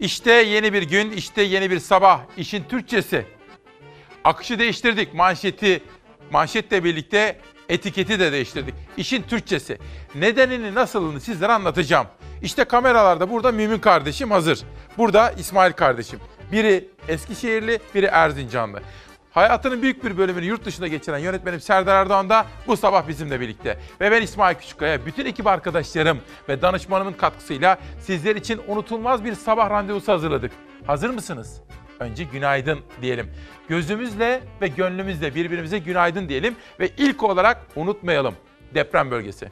İşte yeni bir gün, işte yeni bir sabah. İşin Türkçesi. Akışı değiştirdik. Manşeti, manşetle birlikte etiketi de değiştirdik. İşin Türkçesi. Nedenini, nasılını sizlere anlatacağım. İşte kameralarda burada Mümin kardeşim hazır. Burada İsmail kardeşim. Biri Eskişehirli, biri Erzincanlı. Hayatının büyük bir bölümünü yurt dışında geçiren yönetmenim Serdar Erdoğan da bu sabah bizimle birlikte. Ve ben İsmail Küçükkaya, bütün ekip arkadaşlarım ve danışmanımın katkısıyla sizler için unutulmaz bir sabah randevusu hazırladık. Hazır mısınız? Önce günaydın diyelim. Gözümüzle ve gönlümüzle birbirimize günaydın diyelim ve ilk olarak unutmayalım deprem bölgesi.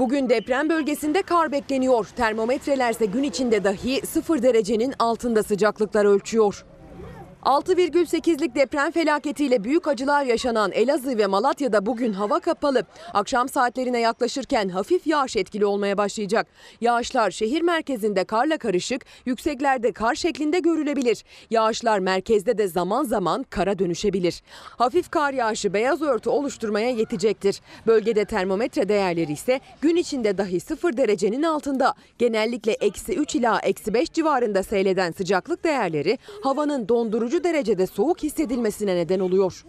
Bugün deprem bölgesinde kar bekleniyor. Termometrelerse gün içinde dahi 0 derecenin altında sıcaklıklar ölçüyor. 6,8'lik deprem felaketiyle büyük acılar yaşanan Elazığ ve Malatya'da bugün hava kapalı. Akşam saatlerine yaklaşırken hafif yağış etkili olmaya başlayacak. Yağışlar şehir merkezinde karla karışık, yükseklerde kar şeklinde görülebilir. Yağışlar merkezde de zaman zaman kara dönüşebilir. Hafif kar yağışı beyaz örtü oluşturmaya yetecektir. Bölgede termometre değerleri ise gün içinde dahi 0 derecenin altında. Genellikle eksi 3 ila eksi 5 civarında seyreden sıcaklık değerleri havanın dondurucu derecede soğuk hissedilmesine neden oluyor.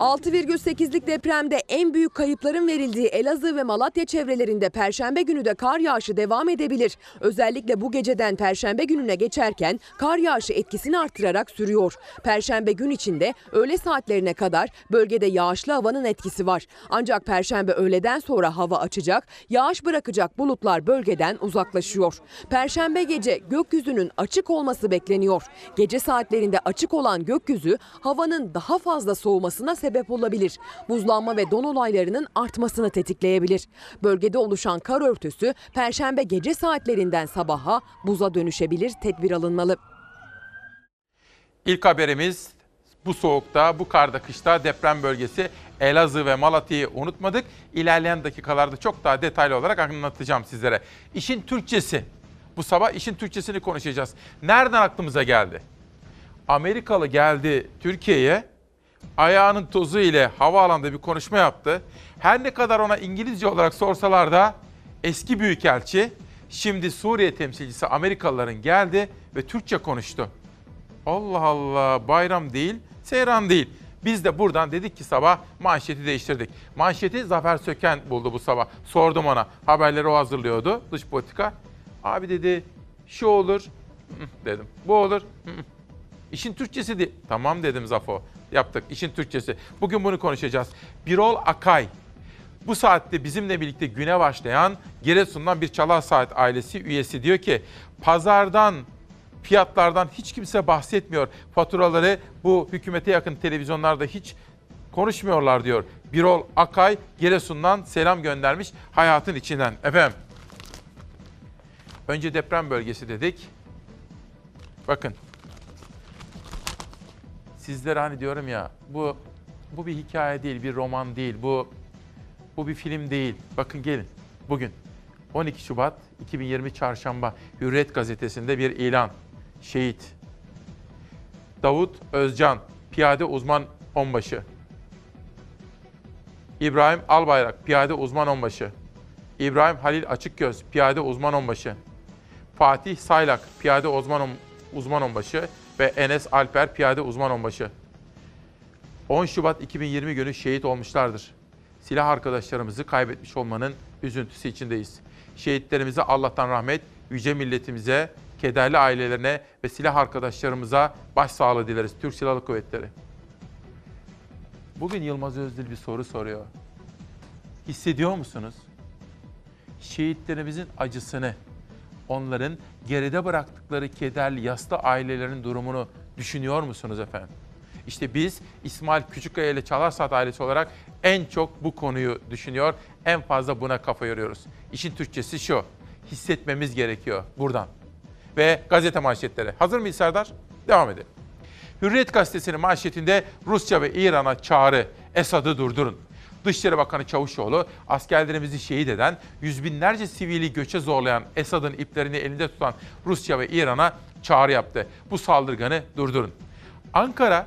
6,8'lik depremde en büyük kayıpların verildiği Elazığ ve Malatya çevrelerinde perşembe günü de kar yağışı devam edebilir. Özellikle bu geceden perşembe gününe geçerken kar yağışı etkisini artırarak sürüyor. Perşembe gün içinde öğle saatlerine kadar bölgede yağışlı havanın etkisi var. Ancak perşembe öğleden sonra hava açacak, yağış bırakacak bulutlar bölgeden uzaklaşıyor. Perşembe gece gökyüzünün açık olması bekleniyor. Gece saatlerinde açık olan gökyüzü havanın daha fazla soğumasına sebep olabilir. Buzlanma ve don olaylarının artmasını tetikleyebilir. Bölgede oluşan kar örtüsü perşembe gece saatlerinden sabaha buza dönüşebilir. Tedbir alınmalı. İlk haberimiz bu soğukta, bu karda, kışta deprem bölgesi Elazığ ve Malatya'yı unutmadık. İlerleyen dakikalarda çok daha detaylı olarak anlatacağım sizlere. İşin Türkçesi. Bu sabah işin Türkçesini konuşacağız. Nereden aklımıza geldi? Amerikalı geldi Türkiye'ye. Ayağının tozu ile havaalanında bir konuşma yaptı. Her ne kadar ona İngilizce olarak sorsalar da eski büyükelçi, şimdi Suriye temsilcisi Amerikalıların geldi ve Türkçe konuştu. Allah Allah bayram değil, seyran değil. Biz de buradan dedik ki sabah manşeti değiştirdik. Manşeti Zafer Söken buldu bu sabah. Sordum ona. Haberleri o hazırlıyordu dış politika. Abi dedi şu olur dedim. Bu olur. İşin Türkçesi değil. Tamam dedim Zafo. Yaptık. İşin Türkçesi. Bugün bunu konuşacağız. Birol Akay. Bu saatte bizimle birlikte güne başlayan Giresun'dan bir Çalar Saat ailesi üyesi diyor ki pazardan fiyatlardan hiç kimse bahsetmiyor. Faturaları bu hükümete yakın televizyonlarda hiç konuşmuyorlar diyor. Birol Akay Giresun'dan selam göndermiş hayatın içinden. Efendim. Önce deprem bölgesi dedik. Bakın. Sizlere hani diyorum ya bu bu bir hikaye değil, bir roman değil. Bu bu bir film değil. Bakın gelin. Bugün 12 Şubat 2020 Çarşamba Hürriyet gazetesinde bir ilan. Şehit. Davut Özcan, piyade uzman onbaşı. İbrahim Albayrak, piyade uzman onbaşı. İbrahim Halil Açıkgöz, piyade uzman onbaşı. Fatih Saylak, piyade uzman, uzman onbaşı ve Enes Alper, piyade uzman onbaşı. 10 Şubat 2020 günü şehit olmuşlardır. Silah arkadaşlarımızı kaybetmiş olmanın üzüntüsü içindeyiz. Şehitlerimize Allah'tan rahmet, yüce milletimize, kederli ailelerine ve silah arkadaşlarımıza başsağlığı dileriz. Türk Silahlı Kuvvetleri. Bugün Yılmaz Özdil bir soru soruyor. Hissediyor musunuz? Şehitlerimizin acısını, onların geride bıraktıkları kederli yaslı ailelerin durumunu düşünüyor musunuz efendim? İşte biz İsmail Küçükkaya ile Çalar Saat ailesi olarak en çok bu konuyu düşünüyor, en fazla buna kafa yoruyoruz. İşin Türkçesi şu, hissetmemiz gerekiyor buradan. Ve gazete manşetleri. Hazır mıyız Serdar? Devam edelim. Hürriyet gazetesinin manşetinde Rusya ve İran'a çağrı, Esad'ı durdurun. Dışişleri Bakanı Çavuşoğlu, askerlerimizi şehit eden, yüz binlerce sivili göçe zorlayan Esad'ın iplerini elinde tutan Rusya ve İran'a çağrı yaptı. Bu saldırganı durdurun. Ankara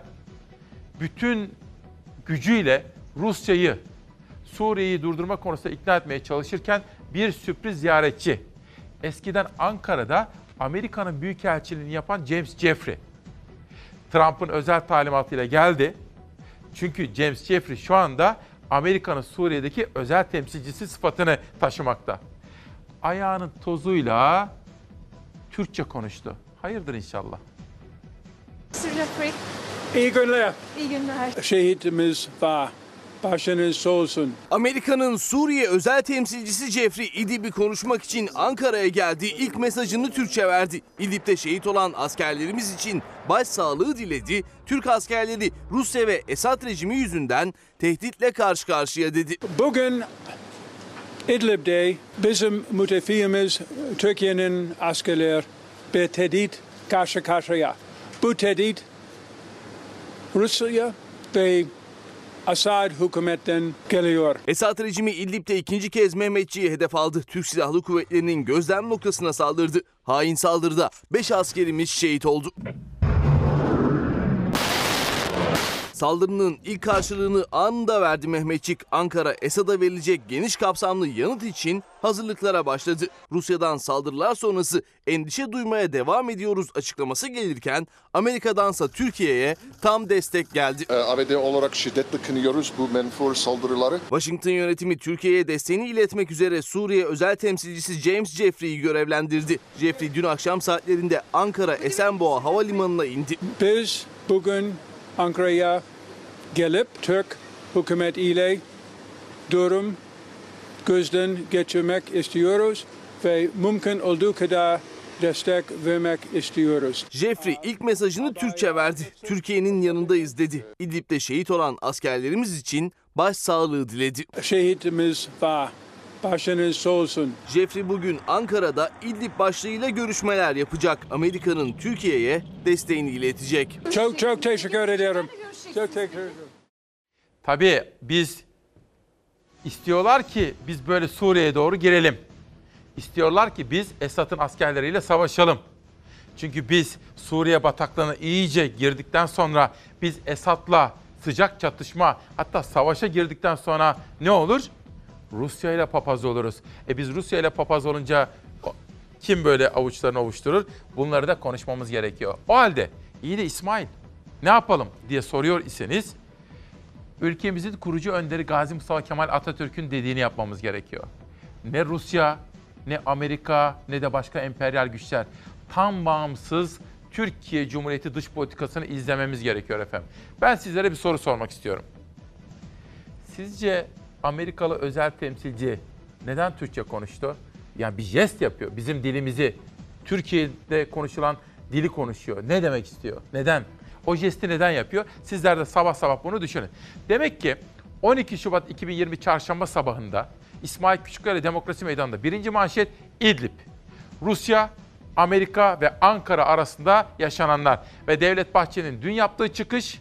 bütün gücüyle Rusya'yı Suriye'yi durdurma konusunda ikna etmeye çalışırken bir sürpriz ziyaretçi. Eskiden Ankara'da Amerika'nın büyükelçiliğini yapan James Jeffrey. Trump'ın özel talimatıyla geldi. Çünkü James Jeffrey şu anda Amerika'nın Suriye'deki özel temsilcisi sıfatını taşımakta. Ayağının tozuyla Türkçe konuştu. Hayırdır inşallah. İyi günler. iyi günler. Şehitimiz var. Başınız sağ olsun. Amerika'nın Suriye özel temsilcisi Jeffrey İdlib'i konuşmak için Ankara'ya geldi. İlk mesajını Türkçe verdi. İdlib'de şehit olan askerlerimiz için başsağlığı diledi. Türk askerleri Rusya ve Esad rejimi yüzünden tehditle karşı karşıya dedi. Bugün İdlib'de bizim müttefiğimiz Türkiye'nin askerler bir tehdit karşı karşıya. Bu tehdit Rusya ve Assad hükümetten geliyor. Esad rejimi İdlib'de ikinci kez Mehmetçi'yi hedef aldı. Türk Silahlı Kuvvetleri'nin gözlem noktasına saldırdı. Hain saldırıda 5 askerimiz şehit oldu. Saldırının ilk karşılığını anında verdi Mehmetçik. Ankara, Esad'a verilecek geniş kapsamlı yanıt için hazırlıklara başladı. Rusya'dan saldırılar sonrası endişe duymaya devam ediyoruz açıklaması gelirken Amerika'dansa Türkiye'ye tam destek geldi. Ee, ABD olarak şiddetle kınıyoruz bu menfur saldırıları. Washington yönetimi Türkiye'ye desteğini iletmek üzere Suriye özel temsilcisi James Jeffrey'i görevlendirdi. Jeffrey dün akşam saatlerinde Ankara Esenboğa Havalimanı'na indi. Biz bugün Ankara'ya gelip Türk hükümet ile durum gözden geçirmek istiyoruz ve mümkün olduğu kadar destek vermek istiyoruz. Jeffrey ilk mesajını Türkçe verdi. Türkiye'nin yanındayız dedi. İdlib'de şehit olan askerlerimiz için başsağlığı diledi. Şehitimiz var. Başınız sağ olsun. Jeffrey bugün Ankara'da İdlib başlığıyla görüşmeler yapacak. Amerika'nın Türkiye'ye desteğini iletecek. Çok çok teşekkür ederim. Çok teşekkür ederim. Tabii biz istiyorlar ki biz böyle Suriye'ye doğru girelim. İstiyorlar ki biz Esad'ın askerleriyle savaşalım. Çünkü biz Suriye bataklığına iyice girdikten sonra biz Esad'la sıcak çatışma hatta savaşa girdikten sonra ne olur? Rusya ile papaz oluruz. E biz Rusya ile papaz olunca kim böyle avuçlarını ovuşturur? Bunları da konuşmamız gerekiyor. O halde iyi de İsmail ne yapalım diye soruyor iseniz ülkemizin kurucu önderi Gazi Mustafa Kemal Atatürk'ün dediğini yapmamız gerekiyor. Ne Rusya, ne Amerika, ne de başka emperyal güçler tam bağımsız Türkiye Cumhuriyeti dış politikasını izlememiz gerekiyor efendim. Ben sizlere bir soru sormak istiyorum. Sizce Amerikalı özel temsilci neden Türkçe konuştu? Yani bir jest yapıyor. Bizim dilimizi Türkiye'de konuşulan dili konuşuyor. Ne demek istiyor? Neden? O jesti neden yapıyor? Sizler de sabah sabah bunu düşünün. Demek ki 12 Şubat 2020 çarşamba sabahında İsmail Küçükkaya Demokrasi Meydanı'nda birinci manşet İdlib. Rusya, Amerika ve Ankara arasında yaşananlar ve Devlet Bahçeli'nin dün yaptığı çıkış,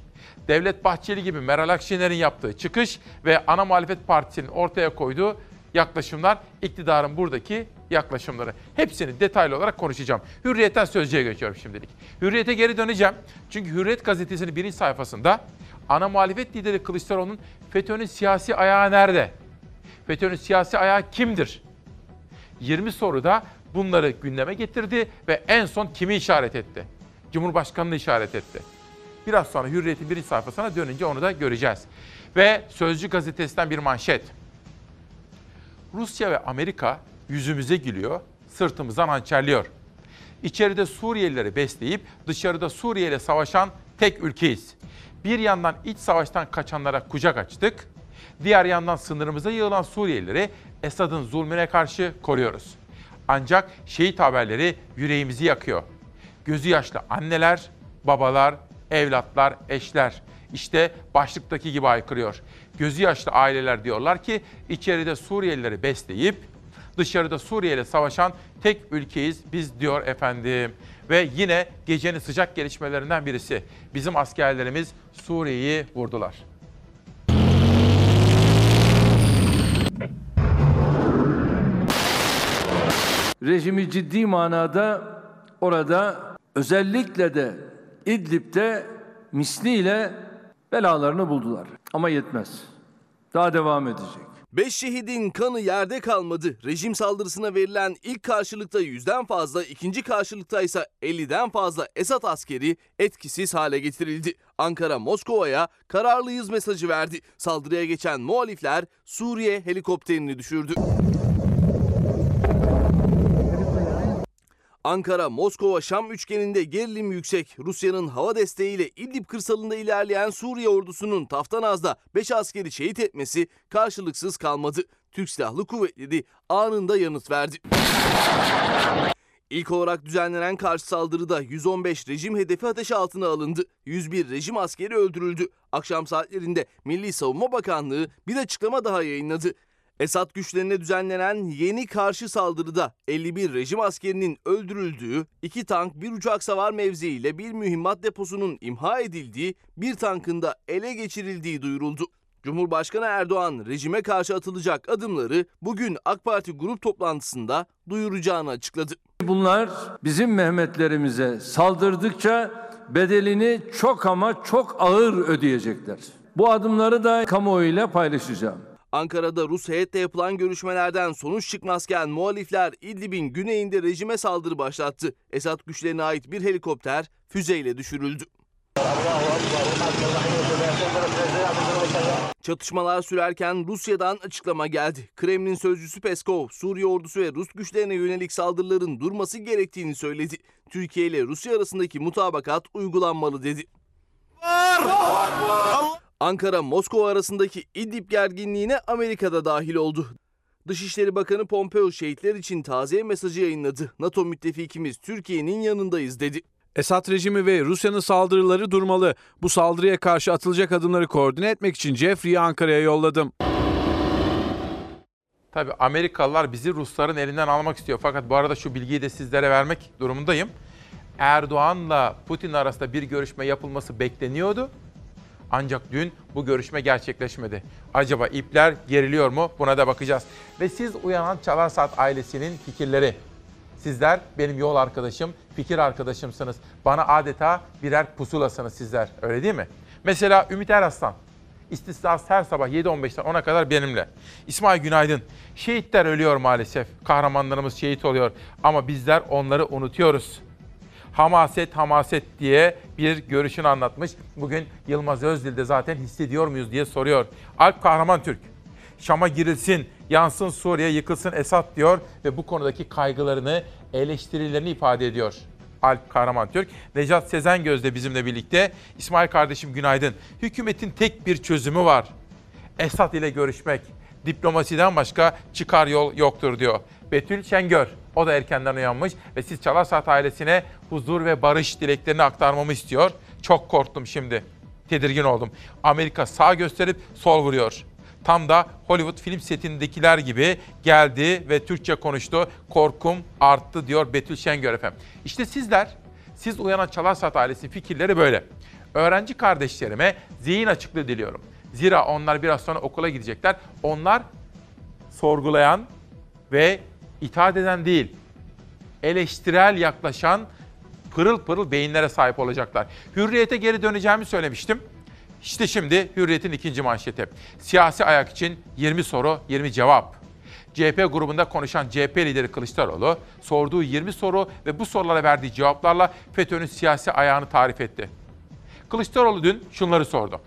Devlet Bahçeli gibi Meral Akşener'in yaptığı çıkış ve ana muhalefet partisinin ortaya koyduğu yaklaşımlar iktidarın buradaki yaklaşımları. Hepsini detaylı olarak konuşacağım. Hürriyet'ten Sözcü'ye geçiyorum şimdilik. Hürriyet'e geri döneceğim. Çünkü Hürriyet gazetesinin birinci sayfasında ana muhalefet lideri Kılıçdaroğlu'nun FETÖ'nün siyasi ayağı nerede? FETÖ'nün siyasi ayağı kimdir? 20 soruda bunları gündeme getirdi ve en son kimi işaret etti? Cumhurbaşkanını işaret etti. Biraz sonra Hürriyet'in birinci sayfasına dönünce onu da göreceğiz. Ve Sözcü gazetesinden bir manşet. Rusya ve Amerika yüzümüze gülüyor, sırtımızdan hançerliyor. İçeride Suriyelileri besleyip dışarıda Suriye ile savaşan tek ülkeyiz. Bir yandan iç savaştan kaçanlara kucak açtık. Diğer yandan sınırımıza yığılan Suriyelileri Esad'ın zulmüne karşı koruyoruz. Ancak şehit haberleri yüreğimizi yakıyor. Gözü yaşlı anneler, babalar, evlatlar, eşler. İşte başlıktaki gibi aykırıyor. Gözü yaşlı aileler diyorlar ki içeride Suriyelileri besleyip dışarıda Suriye ile savaşan tek ülkeyiz biz diyor efendim. Ve yine gecenin sıcak gelişmelerinden birisi. Bizim askerlerimiz Suriye'yi vurdular. rejimi ciddi manada orada özellikle de İdlib'de misliyle belalarını buldular. Ama yetmez. Daha devam edecek. Beş şehidin kanı yerde kalmadı. Rejim saldırısına verilen ilk karşılıkta yüzden fazla, ikinci karşılıkta ise 50'den fazla Esad askeri etkisiz hale getirildi. Ankara Moskova'ya kararlıyız mesajı verdi. Saldırıya geçen muhalifler Suriye helikopterini düşürdü. Ankara, Moskova, Şam üçgeninde gerilim yüksek. Rusya'nın hava desteğiyle İdlib kırsalında ilerleyen Suriye ordusunun Taftanaz'da 5 askeri şehit etmesi karşılıksız kalmadı. Türk Silahlı Kuvvetleri anında yanıt verdi. İlk olarak düzenlenen karşı saldırıda 115 rejim hedefi ateş altına alındı. 101 rejim askeri öldürüldü. Akşam saatlerinde Milli Savunma Bakanlığı bir açıklama daha yayınladı. Esad güçlerine düzenlenen yeni karşı saldırıda 51 rejim askerinin öldürüldüğü, 2 tank, bir uçak savar mevziiyle bir mühimmat deposunun imha edildiği, bir tankın da ele geçirildiği duyuruldu. Cumhurbaşkanı Erdoğan rejime karşı atılacak adımları bugün AK Parti grup toplantısında duyuracağını açıkladı. Bunlar bizim Mehmetlerimize saldırdıkça bedelini çok ama çok ağır ödeyecekler. Bu adımları da kamuoyuyla paylaşacağım. Ankara'da Rus heyetle yapılan görüşmelerden sonuç çıkmazken muhalifler İdlib'in güneyinde rejime saldırı başlattı. Esad güçlerine ait bir helikopter füzeyle düşürüldü. Çatışmalar sürerken Rusya'dan açıklama geldi. Kremlin sözcüsü Peskov, Suriye ordusu ve Rus güçlerine yönelik saldırıların durması gerektiğini söyledi. Türkiye ile Rusya arasındaki mutabakat uygulanmalı dedi. Moskova arasındaki İdlib gerginliğine Amerika'da dahil oldu. Dışişleri Bakanı Pompeo şehitler için taziye mesajı yayınladı. NATO müttefikimiz Türkiye'nin yanındayız dedi. Esad rejimi ve Rusya'nın saldırıları durmalı. Bu saldırıya karşı atılacak adımları koordine etmek için Jeffrey'i Ankara'ya yolladım. Tabii Amerikalılar bizi Rusların elinden almak istiyor. Fakat bu arada şu bilgiyi de sizlere vermek durumundayım. Erdoğan'la Putin arasında bir görüşme yapılması bekleniyordu. Ancak dün bu görüşme gerçekleşmedi. Acaba ipler geriliyor mu? Buna da bakacağız. Ve siz uyanan Çalar Saat ailesinin fikirleri. Sizler benim yol arkadaşım, fikir arkadaşımsınız. Bana adeta birer pusulasınız sizler. Öyle değil mi? Mesela Ümit Eraslan. İstisnasız her sabah 7.15'ten 10'a kadar benimle. İsmail Günaydın. Şehitler ölüyor maalesef. Kahramanlarımız şehit oluyor. Ama bizler onları unutuyoruz. Hamaset hamaset diye bir görüşünü anlatmış. Bugün Yılmaz Özdil de zaten hissediyor muyuz diye soruyor. Alp Kahraman Türk. Şam'a girilsin, yansın Suriye, yıkılsın Esad diyor ve bu konudaki kaygılarını, eleştirilerini ifade ediyor. Alp Kahraman Türk. Necat Sezengöz de bizimle birlikte. İsmail kardeşim günaydın. Hükümetin tek bir çözümü var. Esad ile görüşmek. Diplomasiden başka çıkar yol yoktur diyor. Betül Şengör. O da erkenden uyanmış ve siz Çalar ailesine huzur ve barış dileklerini aktarmamı istiyor. Çok korktum şimdi. Tedirgin oldum. Amerika sağ gösterip sol vuruyor. Tam da Hollywood film setindekiler gibi geldi ve Türkçe konuştu. Korkum arttı diyor Betül Şengör efendim. İşte sizler, siz uyanan Çalar Saat ailesi fikirleri böyle. Öğrenci kardeşlerime zihin açıklığı diliyorum. Zira onlar biraz sonra okula gidecekler. Onlar sorgulayan ve itaat eden değil, eleştirel yaklaşan pırıl pırıl beyinlere sahip olacaklar. Hürriyete geri döneceğimi söylemiştim. İşte şimdi Hürriyet'in ikinci manşeti. Siyasi ayak için 20 soru, 20 cevap. CHP grubunda konuşan CHP lideri Kılıçdaroğlu sorduğu 20 soru ve bu sorulara verdiği cevaplarla FETÖ'nün siyasi ayağını tarif etti. Kılıçdaroğlu dün şunları sordu.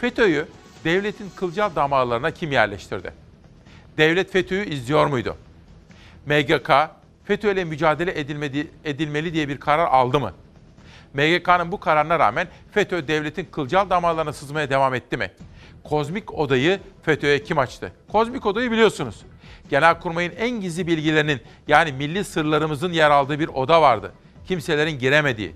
FETÖ'yü devletin kılcal damarlarına kim yerleştirdi? Devlet FETÖ'yü izliyor muydu? MGK, FETÖ ile mücadele edilmedi, edilmeli diye bir karar aldı mı? MGK'nın bu kararına rağmen FETÖ devletin kılcal damarlarına sızmaya devam etti mi? Kozmik odayı FETÖ'ye kim açtı? Kozmik odayı biliyorsunuz. Genelkurmay'ın en gizli bilgilerinin yani milli sırlarımızın yer aldığı bir oda vardı. Kimselerin giremediği.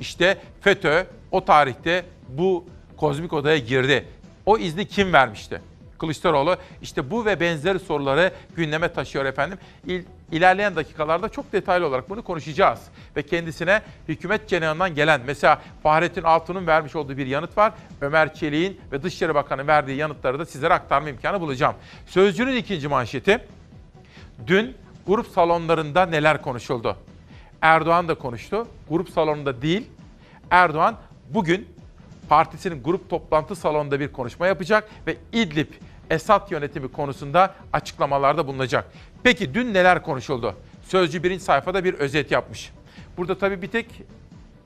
İşte FETÖ o tarihte bu kozmik odaya girdi. O izni kim vermişti? Kılıçdaroğlu işte bu ve benzeri soruları gündeme taşıyor efendim. İl, ilerleyen dakikalarda çok detaylı olarak bunu konuşacağız. Ve kendisine hükümet cenahından gelen mesela Fahrettin Altun'un vermiş olduğu bir yanıt var. Ömer Çelik'in ve Dışişleri Bakanı'nın verdiği yanıtları da sizlere aktarma imkanı bulacağım. Sözcünün ikinci manşeti. Dün grup salonlarında neler konuşuldu? Erdoğan da konuştu. Grup salonunda değil. Erdoğan bugün partisinin grup toplantı salonunda bir konuşma yapacak ve İdlib Esad yönetimi konusunda açıklamalarda bulunacak. Peki dün neler konuşuldu? Sözcü birinci sayfada bir özet yapmış. Burada tabii bir tek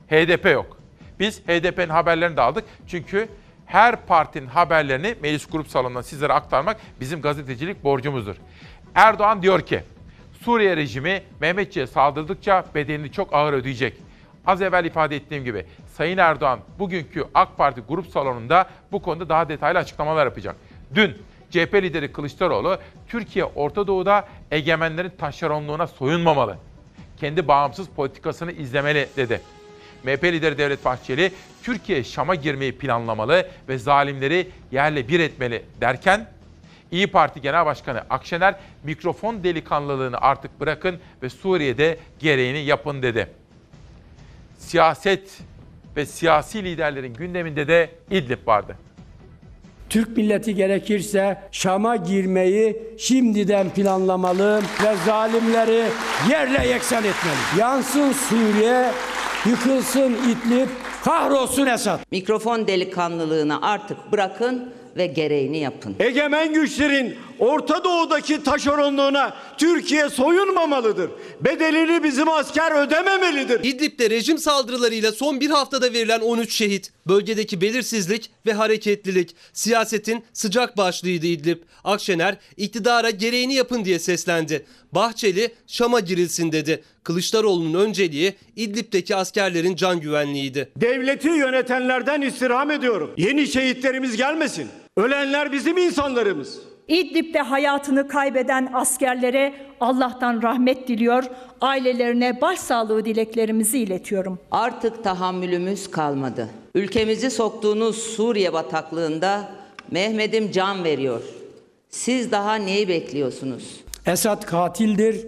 HDP yok. Biz HDP'nin haberlerini de aldık. Çünkü her partinin haberlerini meclis grup salonundan sizlere aktarmak bizim gazetecilik borcumuzdur. Erdoğan diyor ki, Suriye rejimi Mehmetçiğe saldırdıkça bedelini çok ağır ödeyecek. Az evvel ifade ettiğim gibi Sayın Erdoğan bugünkü AK Parti grup salonunda bu konuda daha detaylı açıklamalar yapacak. Dün CHP lideri Kılıçdaroğlu Türkiye Orta Doğu'da egemenlerin taşeronluğuna soyunmamalı. Kendi bağımsız politikasını izlemeli dedi. MHP lideri Devlet Bahçeli Türkiye Şam'a girmeyi planlamalı ve zalimleri yerle bir etmeli derken İyi Parti Genel Başkanı Akşener mikrofon delikanlılığını artık bırakın ve Suriye'de gereğini yapın dedi. Siyaset ve siyasi liderlerin gündeminde de İdlib vardı. Türk milleti gerekirse Şam'a girmeyi şimdiden planlamalı ve zalimleri yerle yeksan etmeli. Yansın Suriye, yıkılsın İdlib, kahrolsun Esad. Mikrofon delikanlılığını artık bırakın ve gereğini yapın. Egemen güçlerin Orta Doğu'daki taşeronluğuna Türkiye soyunmamalıdır. Bedelini bizim asker ödememelidir. İdlib'de rejim saldırılarıyla son bir haftada verilen 13 şehit, bölgedeki belirsizlik ve hareketlilik, siyasetin sıcak başlığıydı İdlib. Akşener iktidara gereğini yapın diye seslendi. Bahçeli Şam'a girilsin dedi. Kılıçdaroğlu'nun önceliği İdlib'deki askerlerin can güvenliğiydi. Devleti yönetenlerden istirham ediyorum. Yeni şehitlerimiz gelmesin. Ölenler bizim insanlarımız. İdlib'de hayatını kaybeden askerlere Allah'tan rahmet diliyor, ailelerine başsağlığı dileklerimizi iletiyorum. Artık tahammülümüz kalmadı. Ülkemizi soktuğunuz Suriye bataklığında Mehmet'im can veriyor. Siz daha neyi bekliyorsunuz? Esad katildir,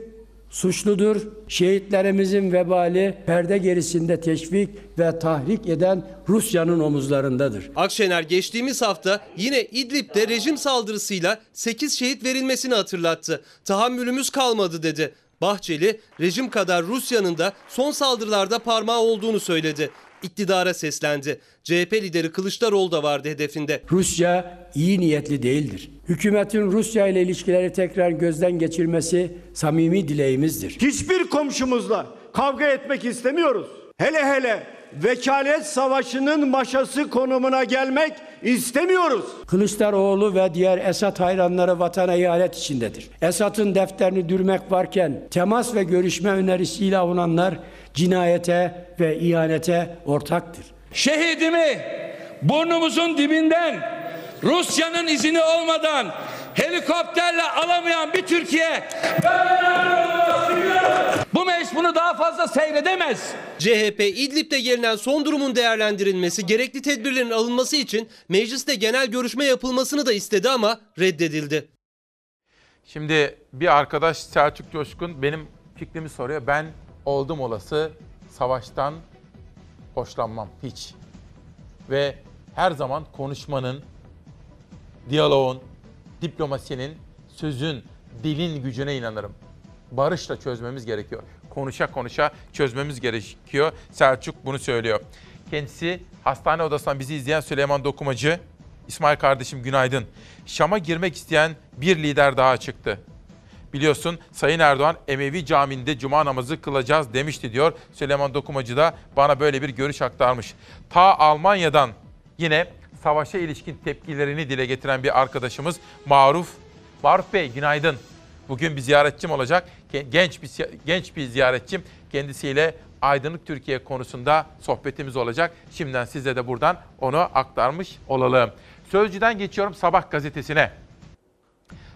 suçludur. Şehitlerimizin vebali perde gerisinde teşvik ve tahrik eden Rusya'nın omuzlarındadır. Akşener geçtiğimiz hafta yine İdlib'de rejim saldırısıyla 8 şehit verilmesini hatırlattı. Tahammülümüz kalmadı dedi. Bahçeli rejim kadar Rusya'nın da son saldırılarda parmağı olduğunu söyledi. İktidara seslendi. CHP lideri Kılıçdaroğlu da vardı hedefinde. Rusya iyi niyetli değildir. Hükümetin Rusya ile ilişkileri tekrar gözden geçirmesi samimi dileğimizdir. Hiçbir komşumuzla kavga etmek istemiyoruz. Hele hele vekalet savaşının maşası konumuna gelmek istemiyoruz. Kılıçdaroğlu ve diğer Esad hayranları vatana ihanet içindedir. Esad'ın defterini dürmek varken temas ve görüşme önerisiyle avunanlar cinayete ve ihanete ortaktır. Şehidimi burnumuzun dibinden Rusya'nın izini olmadan helikopterle alamayan bir Türkiye bu meclis bunu daha fazla seyredemez. CHP İdlib'de gelinen son durumun değerlendirilmesi, gerekli tedbirlerin alınması için mecliste genel görüşme yapılmasını da istedi ama reddedildi. Şimdi bir arkadaş Selçuk Coşkun benim fikrimi soruyor. Ben oldum olası savaştan hoşlanmam hiç. Ve her zaman konuşmanın, diyaloğun, diplomasinin, sözün, dilin gücüne inanırım. Barışla çözmemiz gerekiyor. Konuşa konuşa çözmemiz gerekiyor. Selçuk bunu söylüyor. Kendisi hastane odasından bizi izleyen Süleyman Dokumacı. İsmail kardeşim günaydın. Şam'a girmek isteyen bir lider daha çıktı. Biliyorsun Sayın Erdoğan Emevi Camii'nde cuma namazı kılacağız demişti diyor. Süleyman Dokumacı da bana böyle bir görüş aktarmış. Ta Almanya'dan yine savaşa ilişkin tepkilerini dile getiren bir arkadaşımız Maruf. Maruf Bey günaydın. Bugün bir ziyaretçim olacak. Genç bir genç bir ziyaretçim. Kendisiyle Aydınlık Türkiye konusunda sohbetimiz olacak. Şimdiden size de buradan onu aktarmış olalım. Sözcüden geçiyorum Sabah gazetesine.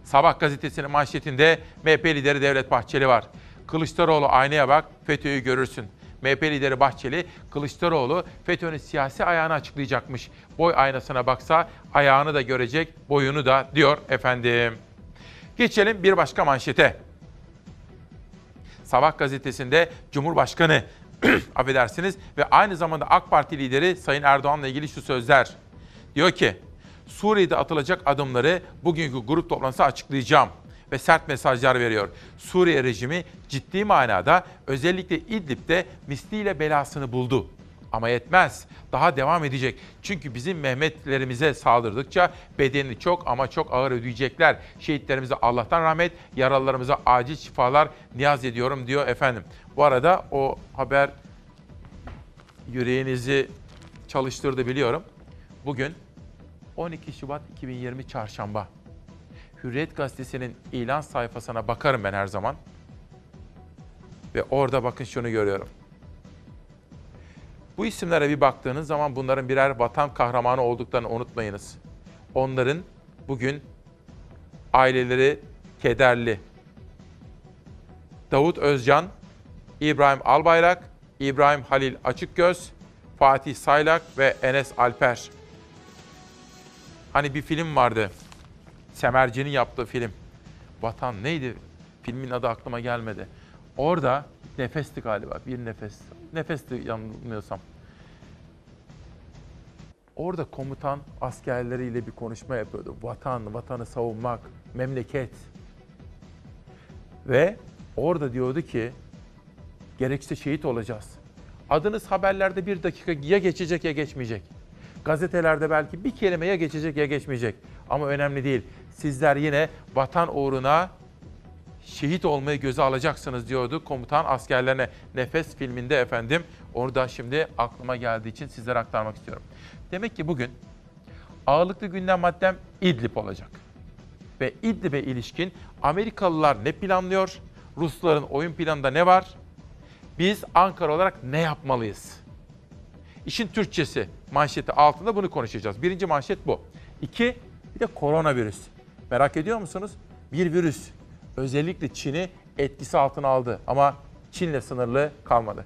Sabah gazetesinin manşetinde MHP lideri Devlet Bahçeli var. Kılıçdaroğlu aynaya bak, FETÖ'yü görürsün. MHP lideri Bahçeli, Kılıçdaroğlu FETÖ'nün siyasi ayağını açıklayacakmış. Boy aynasına baksa ayağını da görecek, boyunu da diyor efendim. Geçelim bir başka manşete. Sabah gazetesinde Cumhurbaşkanı affedersiniz ve aynı zamanda AK Parti lideri Sayın Erdoğan'la ilgili şu sözler. Diyor ki Suriye'de atılacak adımları bugünkü grup toplantısı açıklayacağım ve sert mesajlar veriyor. Suriye rejimi ciddi manada özellikle İdlib'de misliyle belasını buldu. Ama yetmez. Daha devam edecek. Çünkü bizim Mehmetlerimize saldırdıkça bedelini çok ama çok ağır ödeyecekler. Şehitlerimize Allah'tan rahmet, yaralılarımıza acil şifalar niyaz ediyorum diyor efendim. Bu arada o haber yüreğinizi çalıştırdı biliyorum. Bugün 12 Şubat 2020 Çarşamba. Hürriyet Gazetesi'nin ilan sayfasına bakarım ben her zaman. Ve orada bakın şunu görüyorum. Bu isimlere bir baktığınız zaman bunların birer vatan kahramanı olduklarını unutmayınız. Onların bugün aileleri kederli. Davut Özcan, İbrahim Albayrak, İbrahim Halil Açıkgöz, Fatih Saylak ve Enes Alper. Hani bir film vardı. Semerci'nin yaptığı film. Vatan neydi? Filmin adı aklıma gelmedi. Orada nefesti galiba. Bir nefes. Nefesti yanılmıyorsam. Orada komutan askerleriyle bir konuşma yapıyordu. Vatan, vatanı savunmak, memleket. Ve orada diyordu ki gerekirse şehit olacağız. Adınız haberlerde bir dakika ya geçecek ya geçmeyecek. Gazetelerde belki bir kelime ya geçecek ya geçmeyecek. Ama önemli değil. Sizler yine vatan uğruna şehit olmayı göze alacaksınız diyordu komutan askerlerine. Nefes filminde efendim. Onu da şimdi aklıma geldiği için sizlere aktarmak istiyorum. Demek ki bugün ağırlıklı gündem maddem İdlib olacak. Ve İdlib'e ilişkin Amerikalılar ne planlıyor? Rusların oyun planında ne var? Biz Ankara olarak ne yapmalıyız? İşin Türkçesi manşeti altında bunu konuşacağız. Birinci manşet bu. İki, bir de koronavirüs. Merak ediyor musunuz? Bir virüs özellikle Çin'i etkisi altına aldı ama Çin'le sınırlı kalmadı.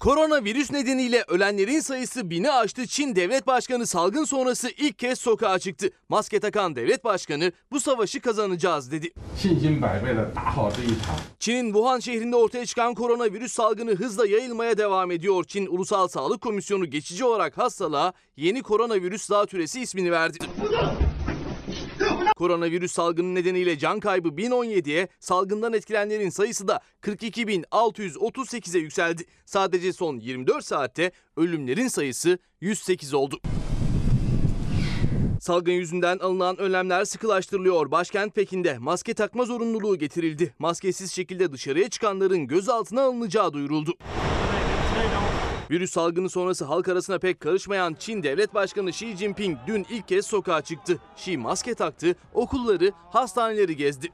Koronavirüs nedeniyle ölenlerin sayısı bini aştı. Çin Devlet Başkanı salgın sonrası ilk kez sokağa çıktı. Maske takan devlet başkanı bu savaşı kazanacağız dedi. Çin'in Wuhan şehrinde ortaya çıkan koronavirüs salgını hızla yayılmaya devam ediyor. Çin Ulusal Sağlık Komisyonu geçici olarak hastalığa yeni koronavirüs daha türesi ismini verdi. Koronavirüs salgını nedeniyle can kaybı 1017'ye, salgından etkilenenlerin sayısı da 42.638'e yükseldi. Sadece son 24 saatte ölümlerin sayısı 108 oldu. Salgın yüzünden alınan önlemler sıkılaştırılıyor. Başkent Pekin'de maske takma zorunluluğu getirildi. Maskesiz şekilde dışarıya çıkanların gözaltına alınacağı duyuruldu. Virüs salgını sonrası halk arasına pek karışmayan Çin Devlet Başkanı Xi Jinping dün ilk kez sokağa çıktı. Xi maske taktı, okulları, hastaneleri gezdi.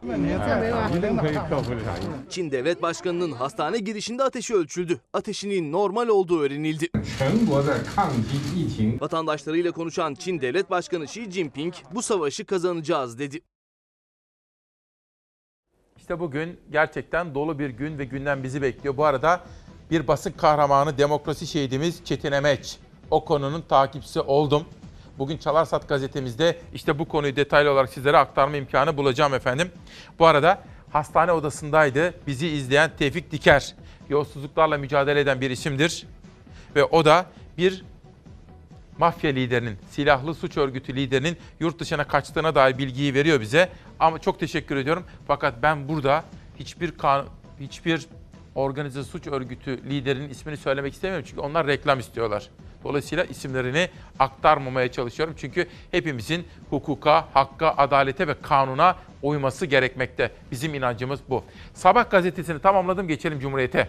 Çin Devlet Başkanı'nın hastane girişinde ateşi ölçüldü. Ateşinin normal olduğu öğrenildi. Vatandaşlarıyla konuşan Çin Devlet Başkanı Xi Jinping bu savaşı kazanacağız dedi. İşte bugün gerçekten dolu bir gün ve günden bizi bekliyor. Bu arada bir basın kahramanı demokrasi şehidimiz Çetin Emeç. O konunun takipçisi oldum. Bugün Çalarsat gazetemizde işte bu konuyu detaylı olarak sizlere aktarma imkanı bulacağım efendim. Bu arada hastane odasındaydı bizi izleyen Tevfik Diker. Yolsuzluklarla mücadele eden bir isimdir. Ve o da bir mafya liderinin, silahlı suç örgütü liderinin yurt dışına kaçtığına dair bilgiyi veriyor bize. Ama çok teşekkür ediyorum. Fakat ben burada hiçbir kan hiçbir organize suç örgütü liderinin ismini söylemek istemiyorum çünkü onlar reklam istiyorlar. Dolayısıyla isimlerini aktarmamaya çalışıyorum çünkü hepimizin hukuka, hakka, adalete ve kanuna uyması gerekmekte. Bizim inancımız bu. Sabah gazetesini tamamladım geçelim Cumhuriyet'e.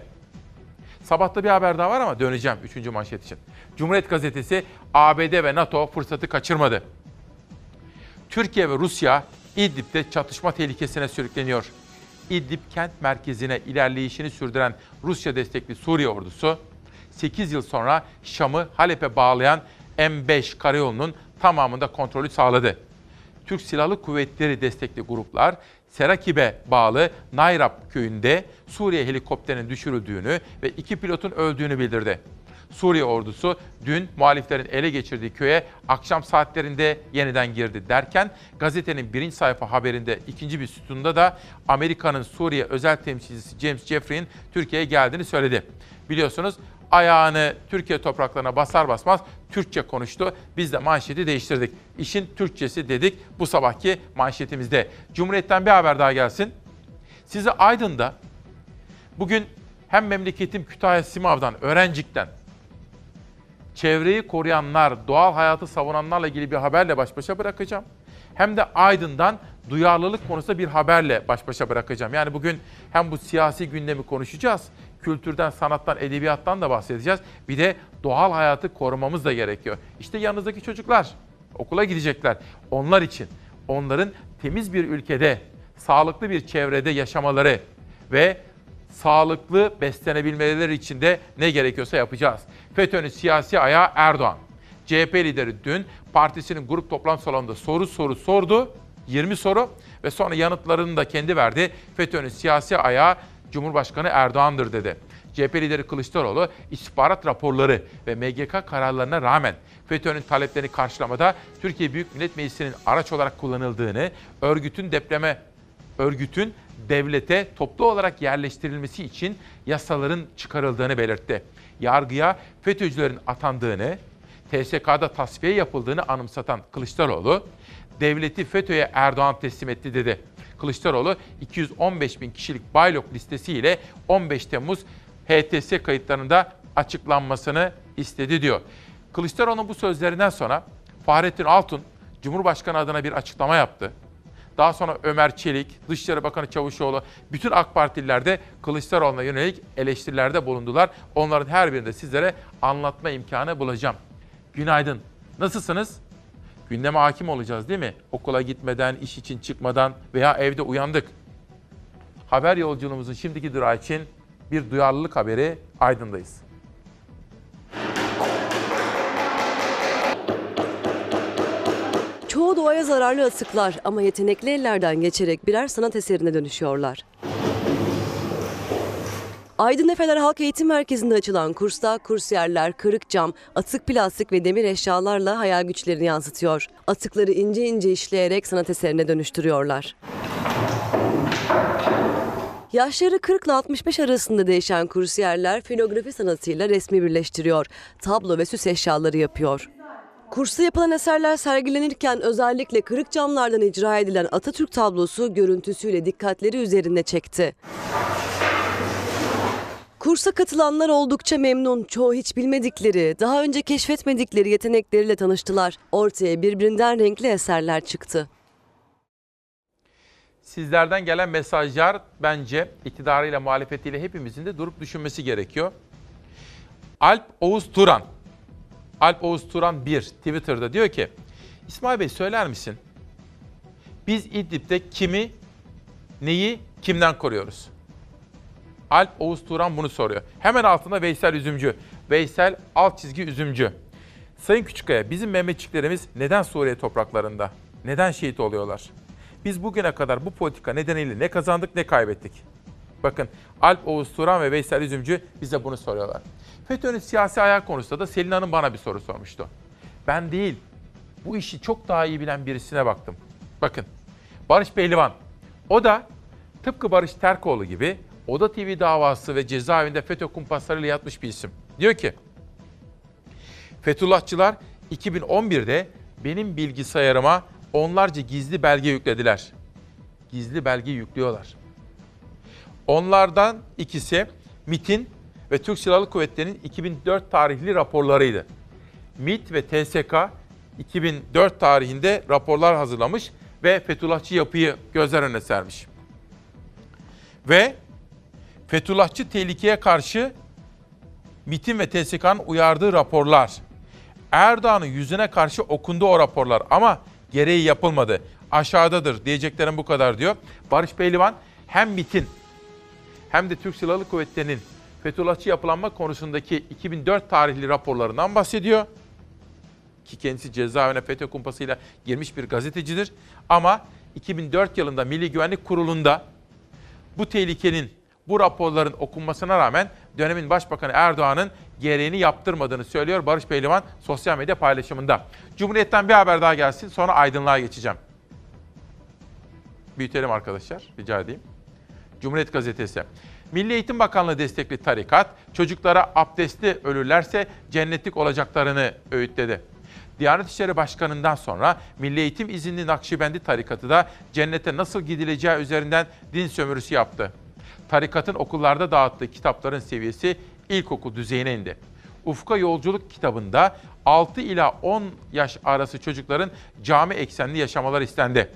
Sabahta bir haber daha var ama döneceğim 3. manşet için. Cumhuriyet gazetesi ABD ve NATO fırsatı kaçırmadı. Türkiye ve Rusya İdlib'de çatışma tehlikesine sürükleniyor. İdlib kent merkezine ilerleyişini sürdüren Rusya destekli Suriye ordusu 8 yıl sonra Şam'ı Halep'e bağlayan M5 karayolunun tamamında kontrolü sağladı. Türk Silahlı Kuvvetleri destekli gruplar Serakib'e bağlı Nayrab köyünde Suriye helikopterinin düşürüldüğünü ve iki pilotun öldüğünü bildirdi. Suriye ordusu dün muhaliflerin ele geçirdiği köye akşam saatlerinde yeniden girdi derken gazetenin birinci sayfa haberinde ikinci bir sütunda da Amerika'nın Suriye özel temsilcisi James Jeffrey'in Türkiye'ye geldiğini söyledi. Biliyorsunuz ayağını Türkiye topraklarına basar basmaz Türkçe konuştu. Biz de manşeti değiştirdik. İşin Türkçesi dedik bu sabahki manşetimizde. Cumhuriyet'ten bir haber daha gelsin. Sizi Aydın'da bugün hem memleketim Kütahya Simav'dan, Öğrencik'ten çevreyi koruyanlar, doğal hayatı savunanlarla ilgili bir haberle baş başa bırakacağım. Hem de Aydın'dan duyarlılık konusunda bir haberle baş başa bırakacağım. Yani bugün hem bu siyasi gündemi konuşacağız, kültürden, sanattan, edebiyattan da bahsedeceğiz. Bir de doğal hayatı korumamız da gerekiyor. İşte yanınızdaki çocuklar okula gidecekler. Onlar için onların temiz bir ülkede, sağlıklı bir çevrede yaşamaları ve sağlıklı beslenebilmeleri için de ne gerekiyorsa yapacağız. FETÖ'nün siyasi ayağı Erdoğan. CHP lideri dün partisinin grup toplantı salonunda soru soru sordu. 20 soru ve sonra yanıtlarını da kendi verdi. FETÖ'nün siyasi ayağı Cumhurbaşkanı Erdoğan'dır dedi. CHP lideri Kılıçdaroğlu istihbarat raporları ve MGK kararlarına rağmen FETÖ'nün taleplerini karşılamada Türkiye Büyük Millet Meclisi'nin araç olarak kullanıldığını, örgütün depreme örgütün devlete toplu olarak yerleştirilmesi için yasaların çıkarıldığını belirtti. Yargıya FETÖ'cülerin atandığını, TSK'da tasfiye yapıldığını anımsatan Kılıçdaroğlu, devleti FETÖ'ye Erdoğan teslim etti dedi. Kılıçdaroğlu 215 bin kişilik Baylok listesiyle 15 Temmuz HTS kayıtlarında açıklanmasını istedi diyor. Kılıçdaroğlu'nun bu sözlerinden sonra Fahrettin Altun Cumhurbaşkanı adına bir açıklama yaptı. Daha sonra Ömer Çelik, Dışişleri Bakanı Çavuşoğlu, bütün AK Partililer de Kılıçdaroğlu'na yönelik eleştirilerde bulundular. Onların her birinde sizlere anlatma imkanı bulacağım. Günaydın. Nasılsınız? Gündeme hakim olacağız değil mi? Okula gitmeden, iş için çıkmadan veya evde uyandık. Haber yolculuğumuzun şimdiki durağı için bir duyarlılık haberi Aydın'dayız. Çoğu doğaya zararlı atıklar ama yetenekli ellerden geçerek birer sanat eserine dönüşüyorlar. Aydın Efeler Halk Eğitim Merkezi'nde açılan kursta kursiyerler kırık cam, atık plastik ve demir eşyalarla hayal güçlerini yansıtıyor. Atıkları ince ince işleyerek sanat eserine dönüştürüyorlar. Yaşları 40 ile 65 arasında değişen kursiyerler filografi sanatıyla resmi birleştiriyor. Tablo ve süs eşyaları yapıyor. Kursta yapılan eserler sergilenirken özellikle kırık camlardan icra edilen Atatürk tablosu görüntüsüyle dikkatleri üzerine çekti. Kursa katılanlar oldukça memnun. Çoğu hiç bilmedikleri, daha önce keşfetmedikleri yetenekleriyle tanıştılar. Ortaya birbirinden renkli eserler çıktı. Sizlerden gelen mesajlar bence iktidarıyla muhalefetiyle hepimizin de durup düşünmesi gerekiyor. Alp Oğuz Turan, Alp Oğuz Turan 1 Twitter'da diyor ki, İsmail Bey söyler misin? Biz İdlib'de kimi, neyi, kimden koruyoruz? Alp Oğuz Turan bunu soruyor. Hemen altında Veysel Üzümcü. Veysel alt çizgi Üzümcü. Sayın Küçükkaya, bizim Mehmetçiklerimiz neden Suriye topraklarında? Neden şehit oluyorlar? Biz bugüne kadar bu politika nedeniyle ne kazandık ne kaybettik? Bakın Alp Oğuz Turan ve Veysel Üzümcü bize bunu soruyorlar. FETÖ'nün siyasi ayağı konusunda da Selin Hanım bana bir soru sormuştu. Ben değil, bu işi çok daha iyi bilen birisine baktım. Bakın, Barış Pehlivan. O da tıpkı Barış Terkoğlu gibi Oda TV davası ve cezaevinde FETÖ kumpaslarıyla yatmış bir isim. Diyor ki, Fethullahçılar 2011'de benim bilgisayarıma onlarca gizli belge yüklediler. Gizli belge yüklüyorlar. Onlardan ikisi MIT'in ve Türk Silahlı Kuvvetleri'nin 2004 tarihli raporlarıydı. MIT ve TSK 2004 tarihinde raporlar hazırlamış ve Fethullahçı yapıyı gözler önüne sermiş. Ve Fethullahçı tehlikeye karşı MIT'in ve TSK'nın uyardığı raporlar. Erdoğan'ın yüzüne karşı okundu o raporlar ama gereği yapılmadı. Aşağıdadır diyeceklerim bu kadar diyor. Barış Pehlivan hem MIT'in hem de Türk Silahlı Kuvvetleri'nin Fethullahçı yapılanma konusundaki 2004 tarihli raporlarından bahsediyor. Ki kendisi cezaevine FETÖ kumpasıyla girmiş bir gazetecidir. Ama 2004 yılında Milli Güvenlik Kurulu'nda bu tehlikenin, bu raporların okunmasına rağmen dönemin Başbakanı Erdoğan'ın gereğini yaptırmadığını söylüyor Barış Pehlivan sosyal medya paylaşımında. Cumhuriyet'ten bir haber daha gelsin sonra aydınlığa geçeceğim. Büyütelim arkadaşlar rica edeyim. Cumhuriyet Gazetesi. Milli Eğitim Bakanlığı destekli tarikat çocuklara abdestli ölürlerse cennetlik olacaklarını öğütledi. Diyanet İşleri Başkanı'ndan sonra Milli Eğitim izinli Nakşibendi tarikatı da cennete nasıl gidileceği üzerinden din sömürüsü yaptı. Tarikatın okullarda dağıttığı kitapların seviyesi ilkokul düzeyine indi. Ufka Yolculuk kitabında 6 ila 10 yaş arası çocukların cami eksenli yaşamaları istendi.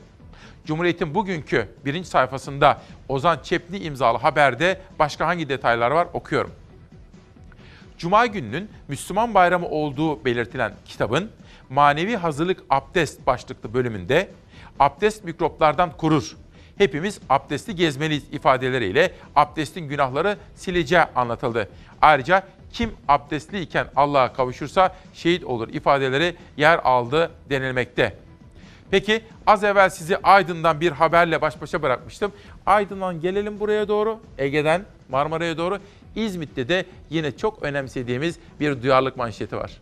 Cumhuriyet'in bugünkü birinci sayfasında Ozan Çepni imzalı haberde başka hangi detaylar var okuyorum. Cuma gününün Müslüman bayramı olduğu belirtilen kitabın manevi hazırlık abdest başlıklı bölümünde abdest mikroplardan korur. Hepimiz abdestli gezmeliyiz ifadeleriyle abdestin günahları sileceği anlatıldı. Ayrıca kim abdestli iken Allah'a kavuşursa şehit olur ifadeleri yer aldı denilmekte. Peki az evvel sizi Aydın'dan bir haberle baş başa bırakmıştım. Aydın'dan gelelim buraya doğru, Ege'den Marmara'ya doğru. İzmit'te de yine çok önemsediğimiz bir duyarlılık manşeti var.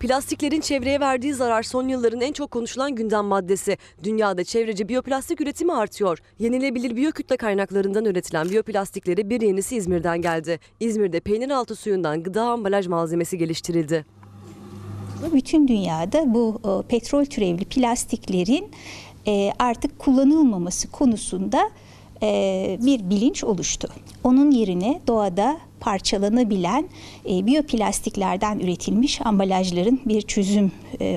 Plastiklerin çevreye verdiği zarar son yılların en çok konuşulan gündem maddesi. Dünyada çevreci biyoplastik üretimi artıyor. Yenilebilir biyokütle kaynaklarından üretilen biyoplastikleri bir yenisi İzmir'den geldi. İzmir'de peynir altı suyundan gıda ambalaj malzemesi geliştirildi. Bütün dünyada bu e, petrol türevli plastiklerin e, artık kullanılmaması konusunda e, bir bilinç oluştu. Onun yerine doğada parçalanabilen biyoplastiklerden üretilmiş ambalajların bir çözüm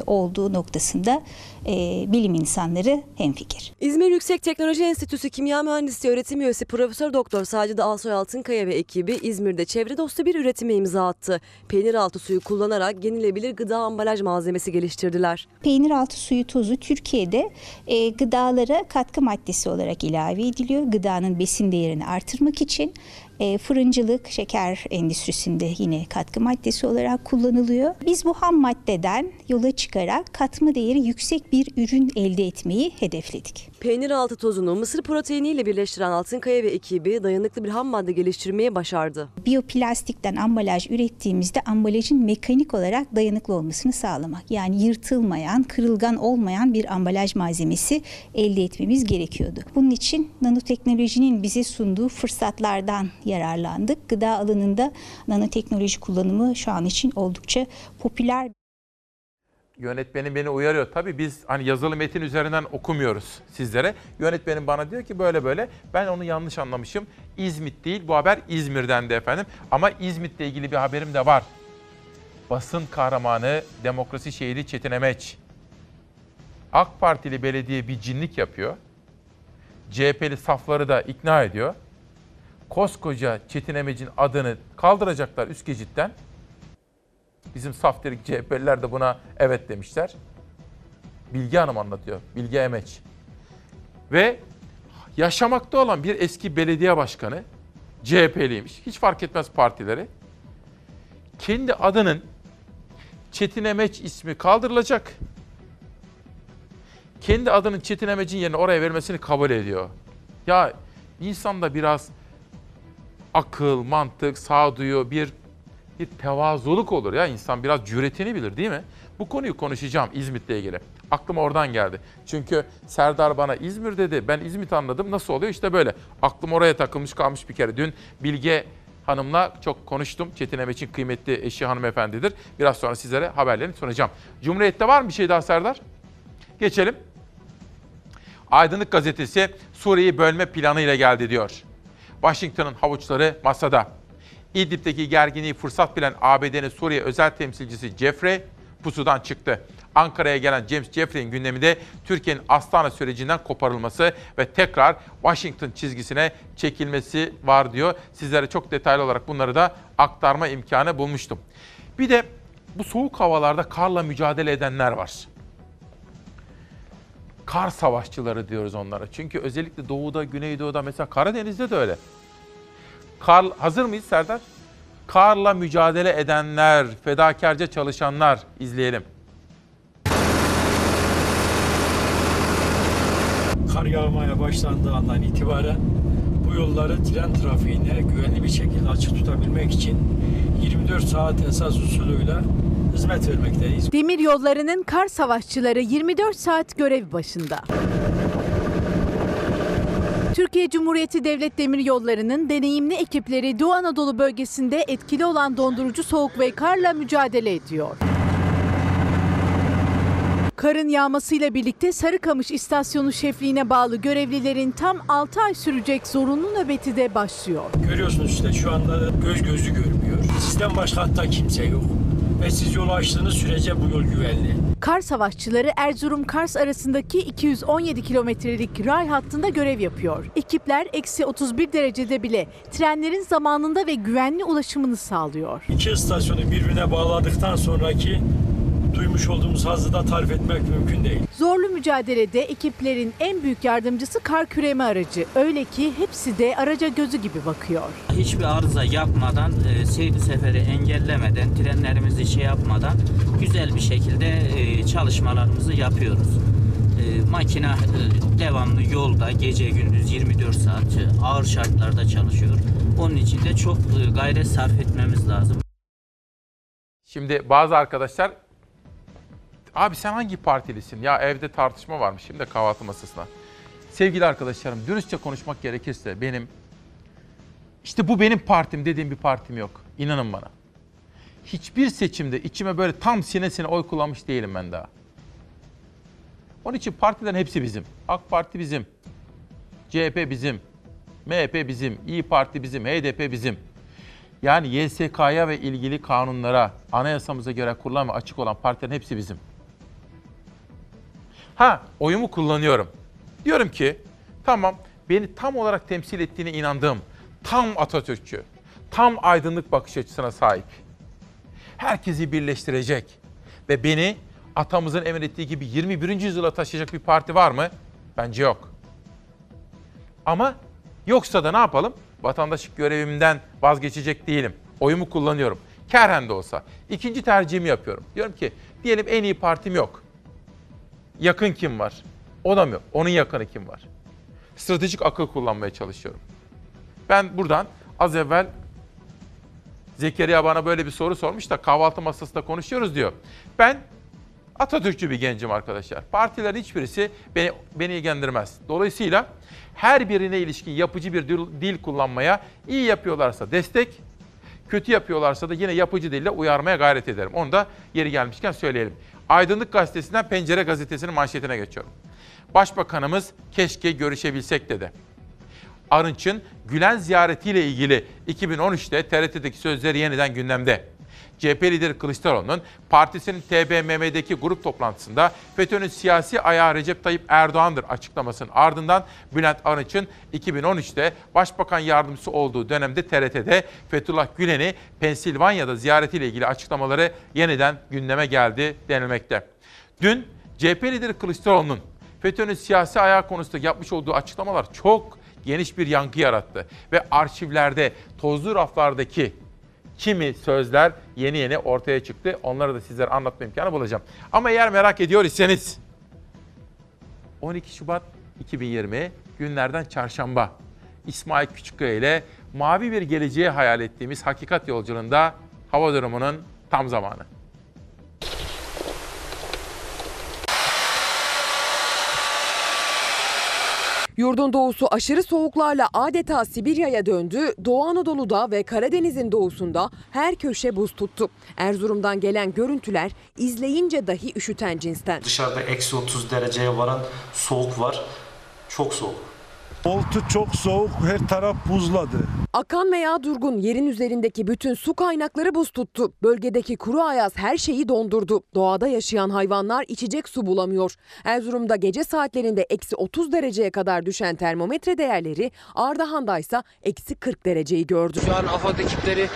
olduğu noktasında e, bilim insanları hemfikir. İzmir Yüksek Teknoloji Enstitüsü Kimya Mühendisliği öğretim üyesi Profesör Doktor Sacide Alsoy Altınkaya ve ekibi İzmir'de çevre dostu bir üretime imza attı. Peynir altı suyu kullanarak yenilebilir gıda ambalaj malzemesi geliştirdiler. Peynir altı suyu tozu Türkiye'de e, gıdalara katkı maddesi olarak ilave ediliyor. Gıdanın besin değerini artırmak için e, fırıncılık, şeker endüstrisinde yine katkı maddesi olarak kullanılıyor. Biz bu ham maddeden yola çıkarak katma değeri yüksek bir ürün elde etmeyi hedefledik. Peynir altı tozunu mısır proteiniyle birleştiren Altınkaya ve ekibi dayanıklı bir ham madde geliştirmeyi başardı. Biyoplastikten ambalaj ürettiğimizde ambalajın mekanik olarak dayanıklı olmasını sağlamak. Yani yırtılmayan, kırılgan olmayan bir ambalaj malzemesi elde etmemiz gerekiyordu. Bunun için nanoteknolojinin bize sunduğu fırsatlardan yararlandık. Gıda alanında nanoteknoloji kullanımı şu an için oldukça popüler. Yönetmenim beni uyarıyor. Tabii biz hani yazılı metin üzerinden okumuyoruz sizlere. Yönetmenim bana diyor ki böyle böyle. Ben onu yanlış anlamışım. İzmit değil bu haber İzmir'den de efendim. Ama İzmit'le ilgili bir haberim de var. Basın kahramanı demokrasi şehidi Çetin Emeç. AK Partili belediye bir cinlik yapıyor. CHP'li safları da ikna ediyor. Koskoca Çetin Emeç'in adını kaldıracaklar üst geçitten. Bizim saf derik CHP'liler de buna evet demişler. Bilge Hanım anlatıyor. Bilge Emeç. Ve yaşamakta olan bir eski belediye başkanı CHP'liymiş. Hiç fark etmez partileri. Kendi adının Çetin Emeç ismi kaldırılacak. Kendi adının Çetin Emeç'in yerine oraya vermesini kabul ediyor. Ya insanda biraz akıl, mantık, sağduyu, bir bir tevazuluk olur ya insan biraz cüretini bilir değil mi? Bu konuyu konuşacağım İzmit'le ilgili. Aklıma oradan geldi. Çünkü Serdar bana İzmir dedi. Ben İzmit anladım. Nasıl oluyor? İşte böyle. Aklım oraya takılmış kalmış bir kere. Dün Bilge Hanım'la çok konuştum. Çetin Emeç'in kıymetli eşi hanımefendidir. Biraz sonra sizlere haberlerini sunacağım. Cumhuriyet'te var mı bir şey daha Serdar? Geçelim. Aydınlık gazetesi Suriye'yi bölme planıyla geldi diyor. Washington'ın havuçları masada. İdlib'deki gerginliği fırsat bilen ABD'nin Suriye özel temsilcisi Jeffrey pusudan çıktı. Ankara'ya gelen James Jeffrey'in gündeminde Türkiye'nin Astana sürecinden koparılması ve tekrar Washington çizgisine çekilmesi var diyor. Sizlere çok detaylı olarak bunları da aktarma imkanı bulmuştum. Bir de bu soğuk havalarda karla mücadele edenler var. Kar savaşçıları diyoruz onlara. Çünkü özellikle doğuda, güneydoğuda mesela Karadeniz'de de öyle. Kar, hazır mıyız Serdar? Karla mücadele edenler, fedakarca çalışanlar izleyelim. Kar yağmaya başlandığı andan itibaren yolları tren trafiğine güvenli bir şekilde açık tutabilmek için 24 saat esas usulüyle hizmet vermekteyiz. Demir yollarının kar savaşçıları 24 saat görev başında. Türkiye Cumhuriyeti Devlet Demiryolları'nın deneyimli ekipleri Doğu Anadolu bölgesinde etkili olan dondurucu soğuk ve karla mücadele ediyor. Karın yağmasıyla birlikte Sarıkamış İstasyonu şefliğine bağlı görevlilerin tam 6 ay sürecek zorunlu nöbeti de başlıyor. Görüyorsunuz işte şu anda göz gözü görmüyor. Sizden başka hatta kimse yok. Ve siz yolu açtığınız sürece bu yol güvenli. Kar savaşçıları Erzurum-Kars arasındaki 217 kilometrelik ray hattında görev yapıyor. Ekipler eksi 31 derecede bile trenlerin zamanında ve güvenli ulaşımını sağlıyor. İki istasyonu birbirine bağladıktan sonraki duymuş olduğumuz hazzı da tarif etmek mümkün değil. Zorlu mücadelede ekiplerin en büyük yardımcısı kar küreme aracı. Öyle ki hepsi de araca gözü gibi bakıyor. Hiçbir arıza yapmadan, e, seyri seferi engellemeden, trenlerimizi şey yapmadan güzel bir şekilde e, çalışmalarımızı yapıyoruz. E, makine e, devamlı yolda gece gündüz 24 saat e, ağır şartlarda çalışıyor. Onun için de çok e, gayret sarf etmemiz lazım. Şimdi bazı arkadaşlar abi sen hangi partilisin? Ya evde tartışma varmış şimdi de kahvaltı masasına. Sevgili arkadaşlarım dürüstçe konuşmak gerekirse benim işte bu benim partim dediğim bir partim yok. İnanın bana. Hiçbir seçimde içime böyle tam sinesine oy kullanmış değilim ben daha. Onun için partilerin hepsi bizim. AK Parti bizim. CHP bizim. MHP bizim. İyi Parti bizim. HDP bizim. Yani YSK'ya ve ilgili kanunlara, anayasamıza göre kurulan ve açık olan partilerin hepsi bizim. Ha, oyumu kullanıyorum. Diyorum ki, tamam beni tam olarak temsil ettiğine inandığım, tam Atatürkçü, tam aydınlık bakış açısına sahip. Herkesi birleştirecek ve beni atamızın emrettiği gibi 21. yüzyıla taşıyacak bir parti var mı? Bence yok. Ama yoksa da ne yapalım? Vatandaşlık görevimden vazgeçecek değilim. Oyumu kullanıyorum. Kerhen de olsa. İkinci tercihimi yapıyorum. Diyorum ki diyelim en iyi partim yok. Yakın kim var? O da mı yok? Onun yakını kim var? Stratejik akıl kullanmaya çalışıyorum. Ben buradan az evvel Zekeriya bana böyle bir soru sormuş da kahvaltı masasında konuşuyoruz diyor. Ben Atatürkçü bir gencim arkadaşlar. Partilerin hiçbirisi beni, beni ilgilendirmez. Dolayısıyla her birine ilişkin yapıcı bir dil, dil kullanmaya iyi yapıyorlarsa destek, kötü yapıyorlarsa da yine yapıcı dille uyarmaya gayret ederim. Onu da yeri gelmişken söyleyelim. Aydınlık Gazetesi'nden Pencere Gazetesi'nin manşetine geçiyorum. Başbakanımız keşke görüşebilsek dedi. Arınç'ın Gülen ziyaretiyle ilgili 2013'te TRT'deki sözleri yeniden gündemde. CHP lideri Kılıçdaroğlu'nun partisinin TBMM'deki grup toplantısında FETÖ'nün siyasi ayağı Recep Tayyip Erdoğan'dır açıklamasının ardından Bülent Arınç'ın 2013'te başbakan yardımcısı olduğu dönemde TRT'de Fethullah Gülen'i Pensilvanya'da ziyaretiyle ilgili açıklamaları yeniden gündeme geldi denilmekte. Dün CHP lideri Kılıçdaroğlu'nun FETÖ'nün siyasi ayağı konusunda yapmış olduğu açıklamalar çok geniş bir yankı yarattı. Ve arşivlerde, tozlu raflardaki kimi sözler yeni yeni ortaya çıktı. Onları da sizlere anlatma imkanı bulacağım. Ama eğer merak ediyor iseniz 12 Şubat 2020 günlerden çarşamba İsmail Küçükkaya ile mavi bir geleceği hayal ettiğimiz hakikat yolculuğunda hava durumunun tam zamanı. Yurdun doğusu aşırı soğuklarla adeta Sibirya'ya döndü. Doğu Anadolu'da ve Karadeniz'in doğusunda her köşe buz tuttu. Erzurum'dan gelen görüntüler izleyince dahi üşüten cinsten. Dışarıda eksi 30 dereceye varan soğuk var. Çok soğuk. Oltu çok soğuk, her taraf buzladı. Akan veya durgun yerin üzerindeki bütün su kaynakları buz tuttu. Bölgedeki kuru ayaz her şeyi dondurdu. Doğada yaşayan hayvanlar içecek su bulamıyor. Erzurum'da gece saatlerinde eksi 30 dereceye kadar düşen termometre değerleri Ardahan'da ise eksi 40 dereceyi gördü. Şu an AFAD ekipleri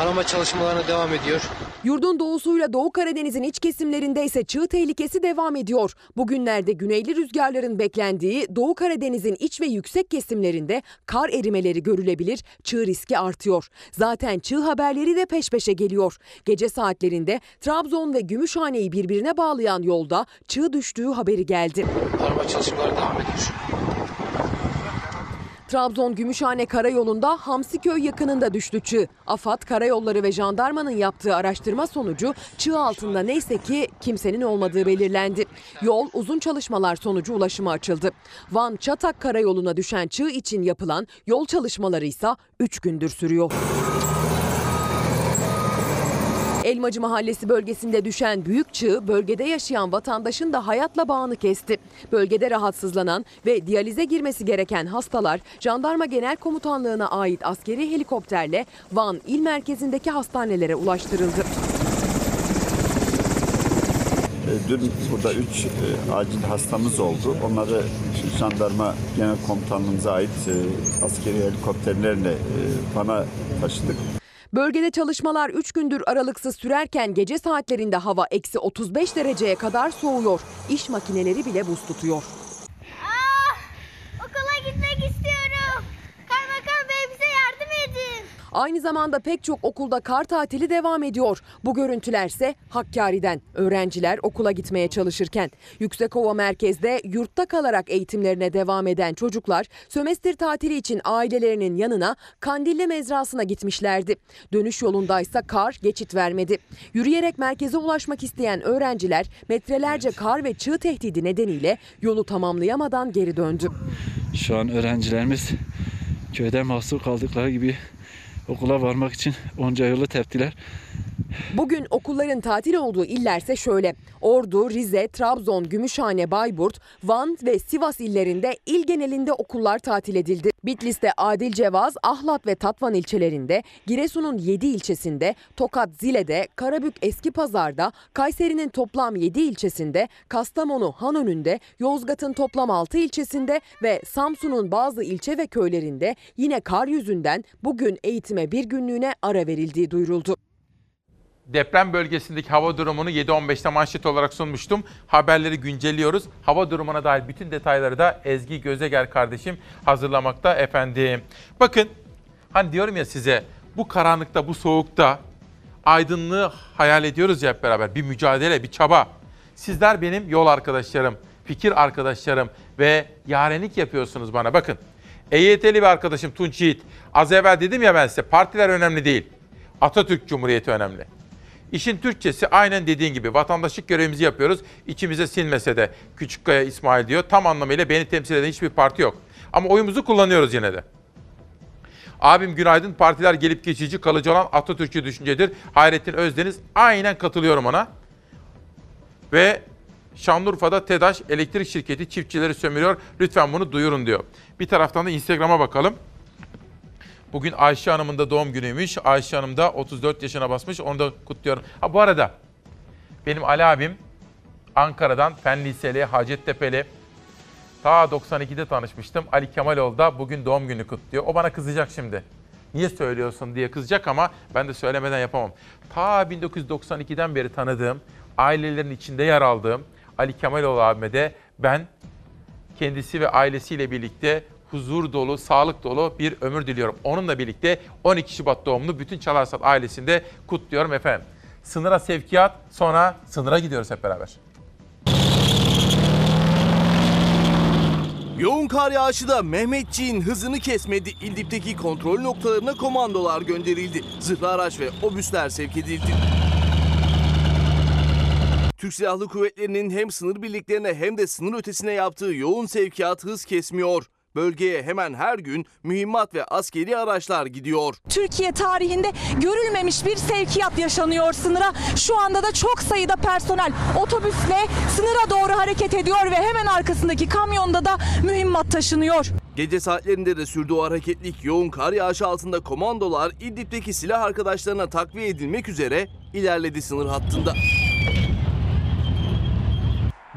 arama çalışmalarına devam ediyor. Yurdun doğusuyla Doğu Karadeniz'in iç kesimlerinde ise çığ tehlikesi devam ediyor. Bugünlerde güneyli rüzgarların beklendiği Doğu Karadeniz'in iç ve yüksek kesimlerinde kar erimeleri görülebilir, çığ riski artıyor. Zaten çığ haberleri de peş peşe geliyor. Gece saatlerinde Trabzon ve Gümüşhane'yi birbirine bağlayan yolda çığ düştüğü haberi geldi. Arama çalışmaları devam ediyor. Trabzon Gümüşhane Karayolu'nda Hamsiköy yakınında düştü çığ. AFAD, Karayolları ve jandarmanın yaptığı araştırma sonucu çığ altında neyse ki kimsenin olmadığı belirlendi. Yol uzun çalışmalar sonucu ulaşıma açıldı. Van Çatak Karayolu'na düşen çığ için yapılan yol çalışmaları ise 3 gündür sürüyor. Elmacı Mahallesi bölgesinde düşen büyük çığ bölgede yaşayan vatandaşın da hayatla bağını kesti. Bölgede rahatsızlanan ve diyalize girmesi gereken hastalar Jandarma Genel Komutanlığı'na ait askeri helikopterle Van il merkezindeki hastanelere ulaştırıldı. E, Dün burada 3 acil hastamız oldu. Onları jandarma genel komutanlığımıza ait e, askeri helikopterlerle e, Van'a taşıdık. Bölgede çalışmalar 3 gündür aralıksız sürerken gece saatlerinde hava eksi 35 dereceye kadar soğuyor. İş makineleri bile buz tutuyor. Okula gitmek istiyorum. Kaymakam Bey bize yardım edin. Aynı zamanda pek çok okulda kar tatili devam ediyor. Bu görüntülerse Hakkari'den. Öğrenciler okula gitmeye çalışırken. Yüksekova merkezde yurtta kalarak eğitimlerine devam eden çocuklar sömestr tatili için ailelerinin yanına Kandilli mezrasına gitmişlerdi. Dönüş yolundaysa kar geçit vermedi. Yürüyerek merkeze ulaşmak isteyen öğrenciler metrelerce kar ve çığ tehdidi nedeniyle yolu tamamlayamadan geri döndü. Şu an öğrencilerimiz köyde mahsur kaldıkları gibi okula varmak için onca yolu teptiler. Bugün okulların tatil olduğu illerse şöyle. Ordu, Rize, Trabzon, Gümüşhane, Bayburt, Van ve Sivas illerinde il genelinde okullar tatil edildi. Bitlis'te Adil Cevaz, Ahlat ve Tatvan ilçelerinde, Giresun'un 7 ilçesinde, Tokat Zile'de, Karabük Eski Pazar'da, Kayseri'nin toplam 7 ilçesinde, Kastamonu Hanönü'nde, Yozgat'ın toplam 6 ilçesinde ve Samsun'un bazı ilçe ve köylerinde yine kar yüzünden bugün eğitime bir günlüğüne ara verildiği duyuruldu. Deprem bölgesindeki hava durumunu 7.15'te manşet olarak sunmuştum. Haberleri güncelliyoruz. Hava durumuna dair bütün detayları da Ezgi Gözeger kardeşim hazırlamakta efendim. Bakın hani diyorum ya size bu karanlıkta bu soğukta aydınlığı hayal ediyoruz ya hep beraber. Bir mücadele, bir çaba. Sizler benim yol arkadaşlarım, fikir arkadaşlarım ve yarenlik yapıyorsunuz bana. Bakın EYT'li bir arkadaşım Tunç Yiğit. Az evvel dedim ya ben size partiler önemli değil. Atatürk Cumhuriyeti önemli. İşin Türkçesi aynen dediğin gibi vatandaşlık görevimizi yapıyoruz. İçimize sinmese de Küçükkaya İsmail diyor. Tam anlamıyla beni temsil eden hiçbir parti yok. Ama oyumuzu kullanıyoruz yine de. Abim günaydın. Partiler gelip geçici kalıcı olan Atatürkçü düşüncedir. Hayrettin Özdeniz. Aynen katılıyorum ona. Ve Şanlıurfa'da TEDAŞ elektrik şirketi çiftçileri sömürüyor. Lütfen bunu duyurun diyor. Bir taraftan da Instagram'a bakalım. Bugün Ayşe Hanım'ın da doğum günüymüş. Ayşe Hanım da 34 yaşına basmış. Onu da kutluyorum. Ha bu arada benim Ali abim Ankara'dan Fen Liseli, Hacettepe'li. Ta 92'de tanışmıştım. Ali Kemaloğlu da bugün doğum günü kutluyor. O bana kızacak şimdi. Niye söylüyorsun diye kızacak ama ben de söylemeden yapamam. Ta 1992'den beri tanıdığım, ailelerin içinde yer aldığım Ali Kemaloğlu abime de ben kendisi ve ailesiyle birlikte huzur dolu, sağlık dolu bir ömür diliyorum. Onunla birlikte 12 Şubat doğumlu bütün Çalarsat ailesinde kutluyorum efendim. Sınıra sevkiyat, sonra sınıra gidiyoruz hep beraber. Yoğun kar yağışı da Mehmetçiğin hızını kesmedi. İldip'teki kontrol noktalarına komandolar gönderildi. Zırhlı araç ve obüsler sevk edildi. Türk Silahlı Kuvvetleri'nin hem sınır birliklerine hem de sınır ötesine yaptığı yoğun sevkiyat hız kesmiyor. Bölgeye hemen her gün mühimmat ve askeri araçlar gidiyor. Türkiye tarihinde görülmemiş bir sevkiyat yaşanıyor sınıra. Şu anda da çok sayıda personel otobüsle sınıra doğru hareket ediyor ve hemen arkasındaki kamyonda da mühimmat taşınıyor. Gece saatlerinde de sürdüğü hareketlik yoğun kar yağışı altında komandolar İdlib'deki silah arkadaşlarına takviye edilmek üzere ilerledi sınır hattında.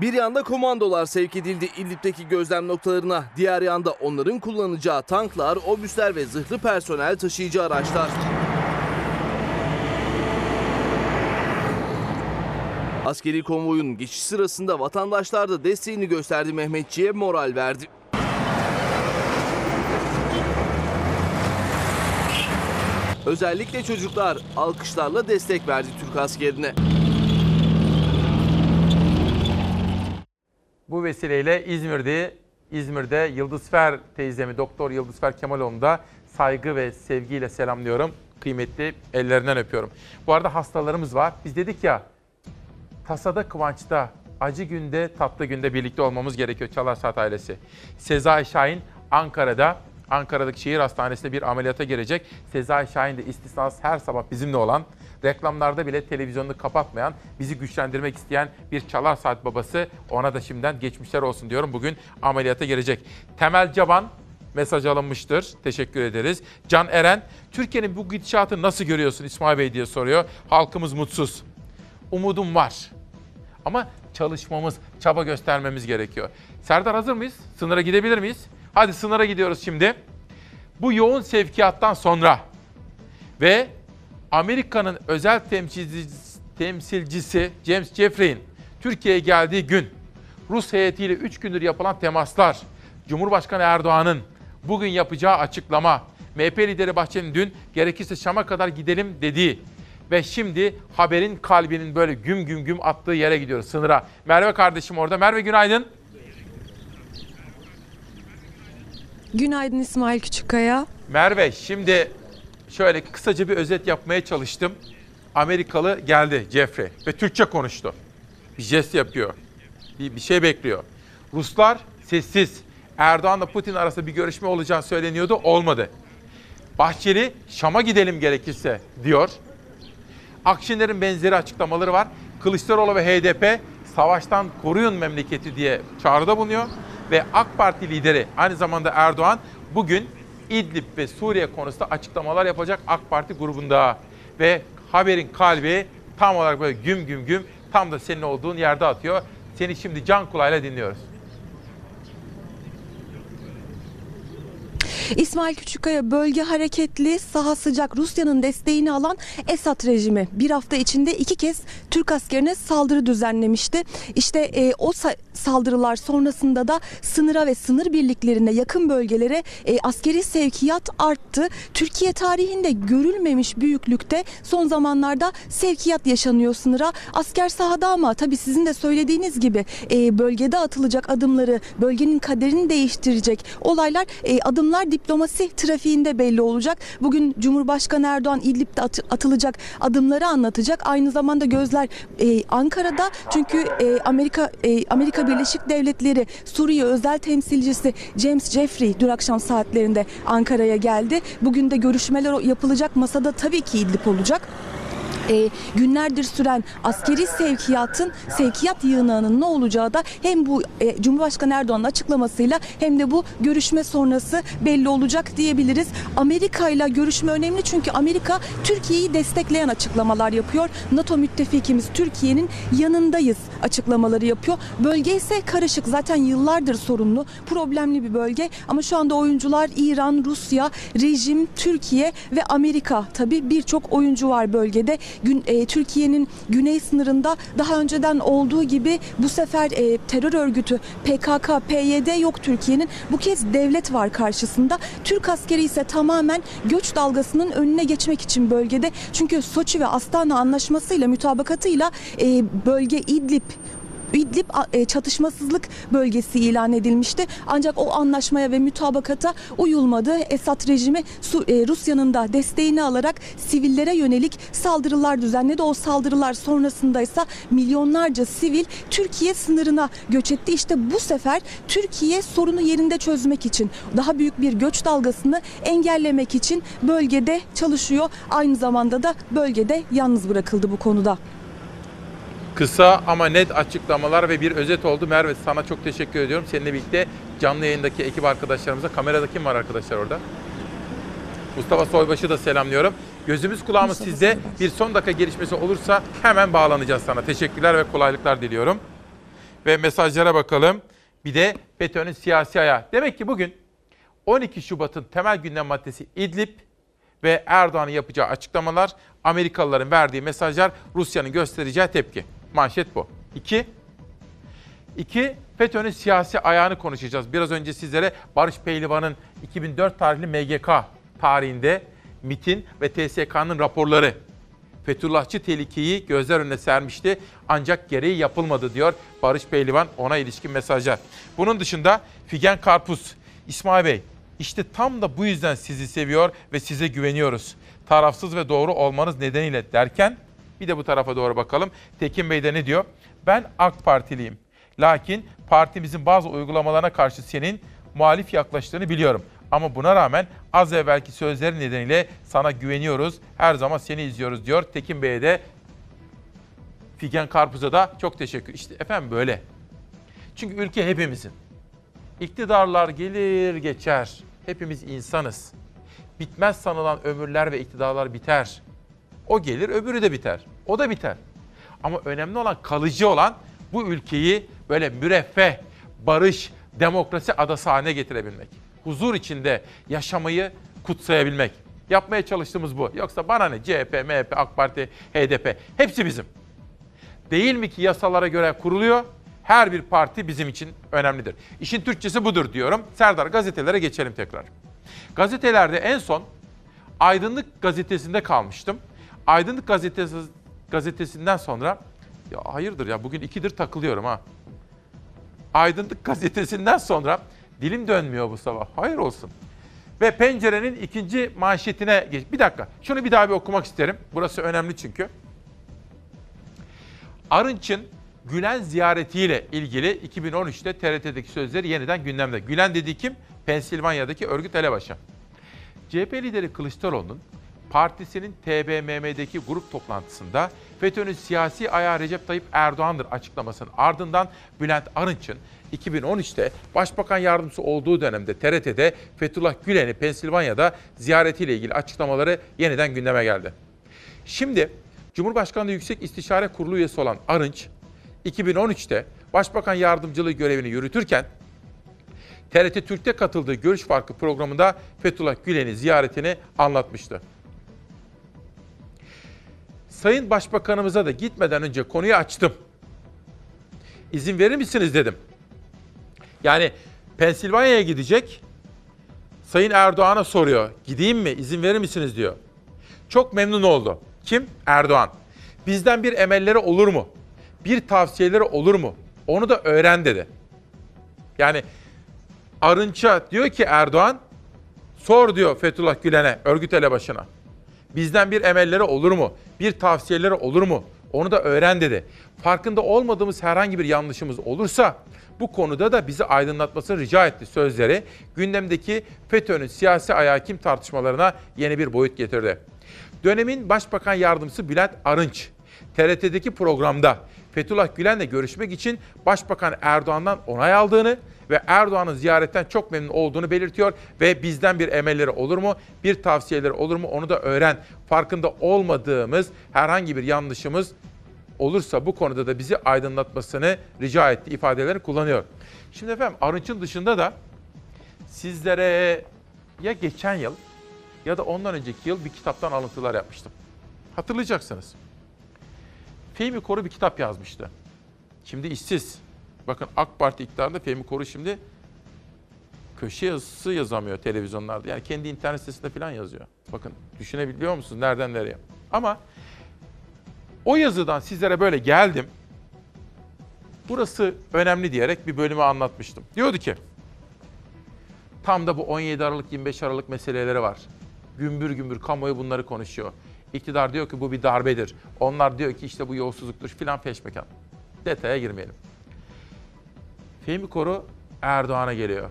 Bir yanda komandolar sevk edildi İdlib'deki gözlem noktalarına. Diğer yanda onların kullanacağı tanklar, obüsler ve zırhlı personel taşıyıcı araçlar. Askeri konvoyun geçiş sırasında vatandaşlar da desteğini gösterdi Mehmetçi'ye moral verdi. Özellikle çocuklar alkışlarla destek verdi Türk askerine. Bu vesileyle İzmir'de İzmir'de Yıldızfer teyzemi Doktor Yıldızfer Kemaloğlu'nu da saygı ve sevgiyle selamlıyorum. Kıymetli ellerinden öpüyorum. Bu arada hastalarımız var. Biz dedik ya tasada kıvançta, acı günde, tatlı günde birlikte olmamız gerekiyor Çalar Saat ailesi. Sezai Şahin Ankara'da Ankara'daki şehir hastanesinde bir ameliyata girecek. Sezai Şahin de istisnasız her sabah bizimle olan, reklamlarda bile televizyonunu kapatmayan, bizi güçlendirmek isteyen bir çalar saat babası. Ona da şimdiden geçmişler olsun diyorum. Bugün ameliyata girecek. Temel Caban mesaj alınmıştır. Teşekkür ederiz. Can Eren, Türkiye'nin bu gidişatı nasıl görüyorsun İsmail Bey diye soruyor. Halkımız mutsuz. Umudum var. Ama çalışmamız, çaba göstermemiz gerekiyor. Serdar hazır mıyız? Sınıra gidebilir miyiz? Hadi sınıra gidiyoruz şimdi. Bu yoğun sevkiyattan sonra ve Amerika'nın özel temsilcisi, temsilcisi James Jeffrey'in Türkiye'ye geldiği gün Rus heyetiyle 3 gündür yapılan temaslar, Cumhurbaşkanı Erdoğan'ın bugün yapacağı açıklama, MHP lideri Bahçeli'nin dün gerekirse Şam'a kadar gidelim dediği ve şimdi haberin kalbinin böyle güm güm güm attığı yere gidiyoruz sınıra. Merve kardeşim orada. Merve günaydın. Günaydın İsmail Küçükkaya. Merve şimdi şöyle kısaca bir özet yapmaya çalıştım. Amerikalı geldi Jeffrey ve Türkçe konuştu. Bir jest yapıyor. Bir, bir şey bekliyor. Ruslar sessiz. Erdoğan'la Putin arasında bir görüşme olacağı söyleniyordu. Olmadı. Bahçeli Şam'a gidelim gerekirse diyor. Akşener'in benzeri açıklamaları var. Kılıçdaroğlu ve HDP savaştan koruyun memleketi diye çağrıda bulunuyor. Ve AK Parti lideri aynı zamanda Erdoğan bugün İdlib ve Suriye konusunda açıklamalar yapacak AK Parti grubunda. Ve haberin kalbi tam olarak böyle güm güm güm tam da senin olduğun yerde atıyor. Seni şimdi can kulağıyla dinliyoruz. İsmail Küçükkaya bölge hareketli, saha sıcak Rusya'nın desteğini alan Esad rejimi bir hafta içinde iki kez Türk askerine saldırı düzenlemişti. İşte e, o sa- saldırılar sonrasında da sınıra ve sınır birliklerine yakın bölgelere e, askeri sevkiyat arttı. Türkiye tarihinde görülmemiş büyüklükte son zamanlarda sevkiyat yaşanıyor sınıra. Asker sahada ama tabii sizin de söylediğiniz gibi e, bölgede atılacak adımları, bölgenin kaderini değiştirecek olaylar, e, adımlar diplomasi trafiğinde belli olacak. Bugün Cumhurbaşkanı Erdoğan İdlib'de at- atılacak adımları anlatacak. Aynı zamanda gözler e, Ankara'da çünkü e, Amerika e, Amerika Birleşik Devletleri Suriye özel temsilcisi James Jeffrey dün akşam saatlerinde Ankara'ya geldi. Bugün de görüşmeler yapılacak. Masada tabii ki İdlib olacak e, günlerdir süren askeri sevkiyatın sevkiyat yığınağının ne olacağı da hem bu e, Cumhurbaşkanı Erdoğan'ın açıklamasıyla hem de bu görüşme sonrası belli olacak diyebiliriz. Amerika ile görüşme önemli çünkü Amerika Türkiye'yi destekleyen açıklamalar yapıyor. NATO müttefikimiz Türkiye'nin yanındayız açıklamaları yapıyor. Bölge ise karışık zaten yıllardır sorunlu problemli bir bölge ama şu anda oyuncular İran, Rusya, rejim, Türkiye ve Amerika tabii birçok oyuncu var bölgede. Gün, e, Türkiye'nin güney sınırında daha önceden olduğu gibi bu sefer e, terör örgütü PKK, PYD yok Türkiye'nin. Bu kez devlet var karşısında. Türk askeri ise tamamen göç dalgasının önüne geçmek için bölgede. Çünkü Soçi ve Astana anlaşmasıyla mütabakatıyla e, bölge İdlib İdlib e, çatışmasızlık bölgesi ilan edilmişti. Ancak o anlaşmaya ve mütabakata uyulmadı. Esad rejimi e, Rusya'nın da desteğini alarak sivillere yönelik saldırılar düzenledi. O saldırılar sonrasında ise milyonlarca sivil Türkiye sınırına göç etti. İşte bu sefer Türkiye sorunu yerinde çözmek için daha büyük bir göç dalgasını engellemek için bölgede çalışıyor. Aynı zamanda da bölgede yalnız bırakıldı bu konuda. Kısa ama net açıklamalar ve bir özet oldu. Merve sana çok teşekkür ediyorum. Seninle birlikte canlı yayındaki ekip arkadaşlarımıza. Kamerada kim var arkadaşlar orada? Mustafa Soybaş'ı da selamlıyorum. Gözümüz kulağımız sizde. Bir son dakika gelişmesi olursa hemen bağlanacağız sana. Teşekkürler ve kolaylıklar diliyorum. Ve mesajlara bakalım. Bir de FETÖ'nün siyasi ayağı. Demek ki bugün 12 Şubat'ın temel gündem maddesi İdlib ve Erdoğan'ın yapacağı açıklamalar, Amerikalıların verdiği mesajlar, Rusya'nın göstereceği tepki. Manşet bu. İki, iki FETÖ'nün siyasi ayağını konuşacağız. Biraz önce sizlere Barış Pehlivan'ın 2004 tarihli MGK tarihinde MIT'in ve TSK'nın raporları Fethullahçı tehlikeyi gözler önüne sermişti ancak gereği yapılmadı diyor Barış Pehlivan ona ilişkin mesajlar. Bunun dışında Figen Karpuz, İsmail Bey işte tam da bu yüzden sizi seviyor ve size güveniyoruz. Tarafsız ve doğru olmanız nedeniyle derken bir de bu tarafa doğru bakalım. Tekin Bey de ne diyor? Ben AK Partiliyim. Lakin partimizin bazı uygulamalarına karşı senin muhalif yaklaştığını biliyorum. Ama buna rağmen az evvelki sözleri nedeniyle sana güveniyoruz. Her zaman seni izliyoruz diyor. Tekin Bey'e de Figen Karpuz'a da çok teşekkür. İşte efendim böyle. Çünkü ülke hepimizin. İktidarlar gelir geçer. Hepimiz insanız. Bitmez sanılan ömürler ve iktidarlar biter. O gelir öbürü de biter. O da biter. Ama önemli olan kalıcı olan bu ülkeyi böyle müreffeh, barış, demokrasi adası haline getirebilmek. Huzur içinde yaşamayı kutsayabilmek. Yapmaya çalıştığımız bu. Yoksa bana ne CHP, MHP, AK Parti, HDP hepsi bizim. Değil mi ki yasalara göre kuruluyor? Her bir parti bizim için önemlidir. İşin Türkçesi budur diyorum. Serdar gazetelere geçelim tekrar. Gazetelerde en son Aydınlık gazetesinde kalmıştım. Aydınlık gazetesi, gazetesinden sonra ya hayırdır ya bugün ikidir takılıyorum ha. Aydınlık gazetesinden sonra dilim dönmüyor bu sabah. Hayır olsun. Ve pencerenin ikinci manşetine geç. Bir dakika. Şunu bir daha bir okumak isterim. Burası önemli çünkü. Arınç'ın Gülen ziyaretiyle ilgili 2013'te TRT'deki sözleri yeniden gündemde. Gülen dediği kim? Pensilvanya'daki örgüt elebaşı. CHP lideri Kılıçdaroğlu'nun partisinin TBMM'deki grup toplantısında FETÖ'nün siyasi ayağı Recep Tayyip Erdoğan'dır açıklamasının ardından Bülent Arınç'ın 2013'te Başbakan Yardımcısı olduğu dönemde TRT'de Fethullah Gülen'i Pensilvanya'da ziyaretiyle ilgili açıklamaları yeniden gündeme geldi. Şimdi Cumhurbaşkanlığı Yüksek İstişare Kurulu üyesi olan Arınç, 2013'te Başbakan Yardımcılığı görevini yürütürken TRT Türk'te katıldığı Görüş Farkı programında Fethullah Gülen'i ziyaretini anlatmıştı. Sayın Başbakanımıza da gitmeden önce konuyu açtım. İzin verir misiniz dedim. Yani Pensilvanya'ya gidecek. Sayın Erdoğan'a soruyor. Gideyim mi? İzin verir misiniz diyor. Çok memnun oldu. Kim? Erdoğan. Bizden bir emelleri olur mu? Bir tavsiyeleri olur mu? Onu da öğren dedi. Yani Arınç'a diyor ki Erdoğan, sor diyor Fethullah Gülen'e, örgüt elebaşına. Bizden bir emelleri olur mu? Bir tavsiyeleri olur mu? Onu da öğren dedi. Farkında olmadığımız herhangi bir yanlışımız olursa bu konuda da bizi aydınlatmasını rica etti sözleri. Gündemdeki FETÖ'nün siyasi ayağı kim tartışmalarına yeni bir boyut getirdi. Dönemin Başbakan Yardımcısı Bülent Arınç, TRT'deki programda Fethullah Gülen'le görüşmek için Başbakan Erdoğan'dan onay aldığını ve Erdoğan'ın ziyaretten çok memnun olduğunu belirtiyor ve bizden bir emelleri olur mu, bir tavsiyeleri olur mu onu da öğren. Farkında olmadığımız herhangi bir yanlışımız olursa bu konuda da bizi aydınlatmasını rica etti ifadelerini kullanıyor. Şimdi efendim Arınç'ın dışında da sizlere ya geçen yıl ya da ondan önceki yıl bir kitaptan alıntılar yapmıştım. Hatırlayacaksınız. Fehmi Koru bir kitap yazmıştı. Şimdi işsiz. Bakın AK Parti iktidarında Fehmi Koru şimdi köşe yazısı yazamıyor televizyonlarda. Yani kendi internet sitesinde falan yazıyor. Bakın düşünebiliyor musunuz nereden nereye? Ama o yazıdan sizlere böyle geldim. Burası önemli diyerek bir bölümü anlatmıştım. Diyordu ki tam da bu 17 Aralık 25 Aralık meseleleri var. Gümbür gümbür kamuoyu bunları konuşuyor. İktidar diyor ki bu bir darbedir. Onlar diyor ki işte bu yolsuzluktur filan peşmekan. Detaya girmeyelim. Fehmi Koru Erdoğan'a geliyor.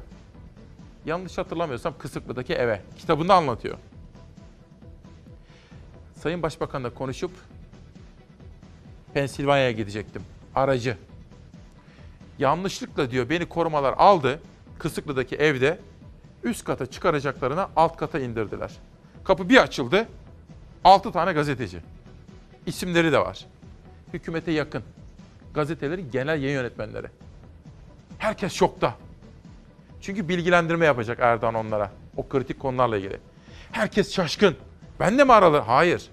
Yanlış hatırlamıyorsam Kısıklı'daki eve. Kitabında anlatıyor. Sayın Başbakan'la konuşup Pensilvanya'ya gidecektim. Aracı. Yanlışlıkla diyor beni korumalar aldı. Kısıklı'daki evde üst kata çıkaracaklarına alt kata indirdiler. Kapı bir açıldı. Altı tane gazeteci. İsimleri de var. Hükümete yakın. Gazetelerin genel yayın yönetmenleri. Herkes şokta. Çünkü bilgilendirme yapacak Erdoğan onlara. O kritik konularla ilgili. Herkes şaşkın. Ben de mi aralı? Hayır.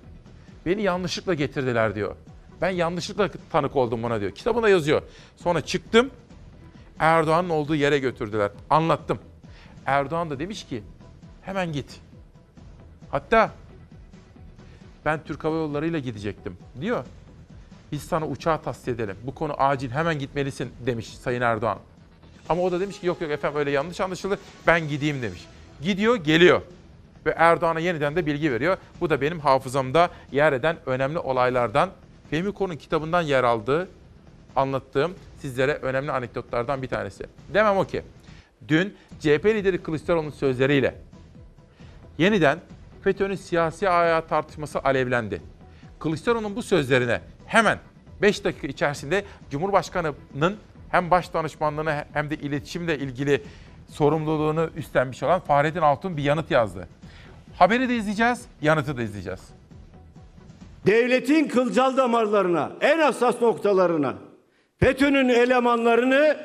Beni yanlışlıkla getirdiler diyor. Ben yanlışlıkla tanık oldum buna diyor. Kitabında yazıyor. Sonra çıktım. Erdoğan'ın olduğu yere götürdüler. Anlattım. Erdoğan da demiş ki hemen git. Hatta ben Türk Hava Yolları ile gidecektim diyor. Biz sana uçağı tahsis edelim. Bu konu acil hemen gitmelisin demiş Sayın Erdoğan. Ama o da demiş ki yok yok efendim öyle yanlış anlaşıldı ben gideyim demiş. Gidiyor geliyor ve Erdoğan'a yeniden de bilgi veriyor. Bu da benim hafızamda yer eden önemli olaylardan Fehmi Konu'nun kitabından yer aldığı anlattığım sizlere önemli anekdotlardan bir tanesi. Demem o ki Dün CHP lideri Kılıçdaroğlu'nun sözleriyle yeniden FETÖ'nün siyasi ayağı tartışması alevlendi. Kılıçdaroğlu'nun bu sözlerine hemen 5 dakika içerisinde Cumhurbaşkanı'nın hem baş danışmanlığını hem de iletişimle ilgili sorumluluğunu üstlenmiş olan Fahrettin Altun bir yanıt yazdı. Haberi de izleyeceğiz, yanıtı da izleyeceğiz. devletin kılcal damarlarına, en hassas noktalarına FETÖ'nün elemanlarını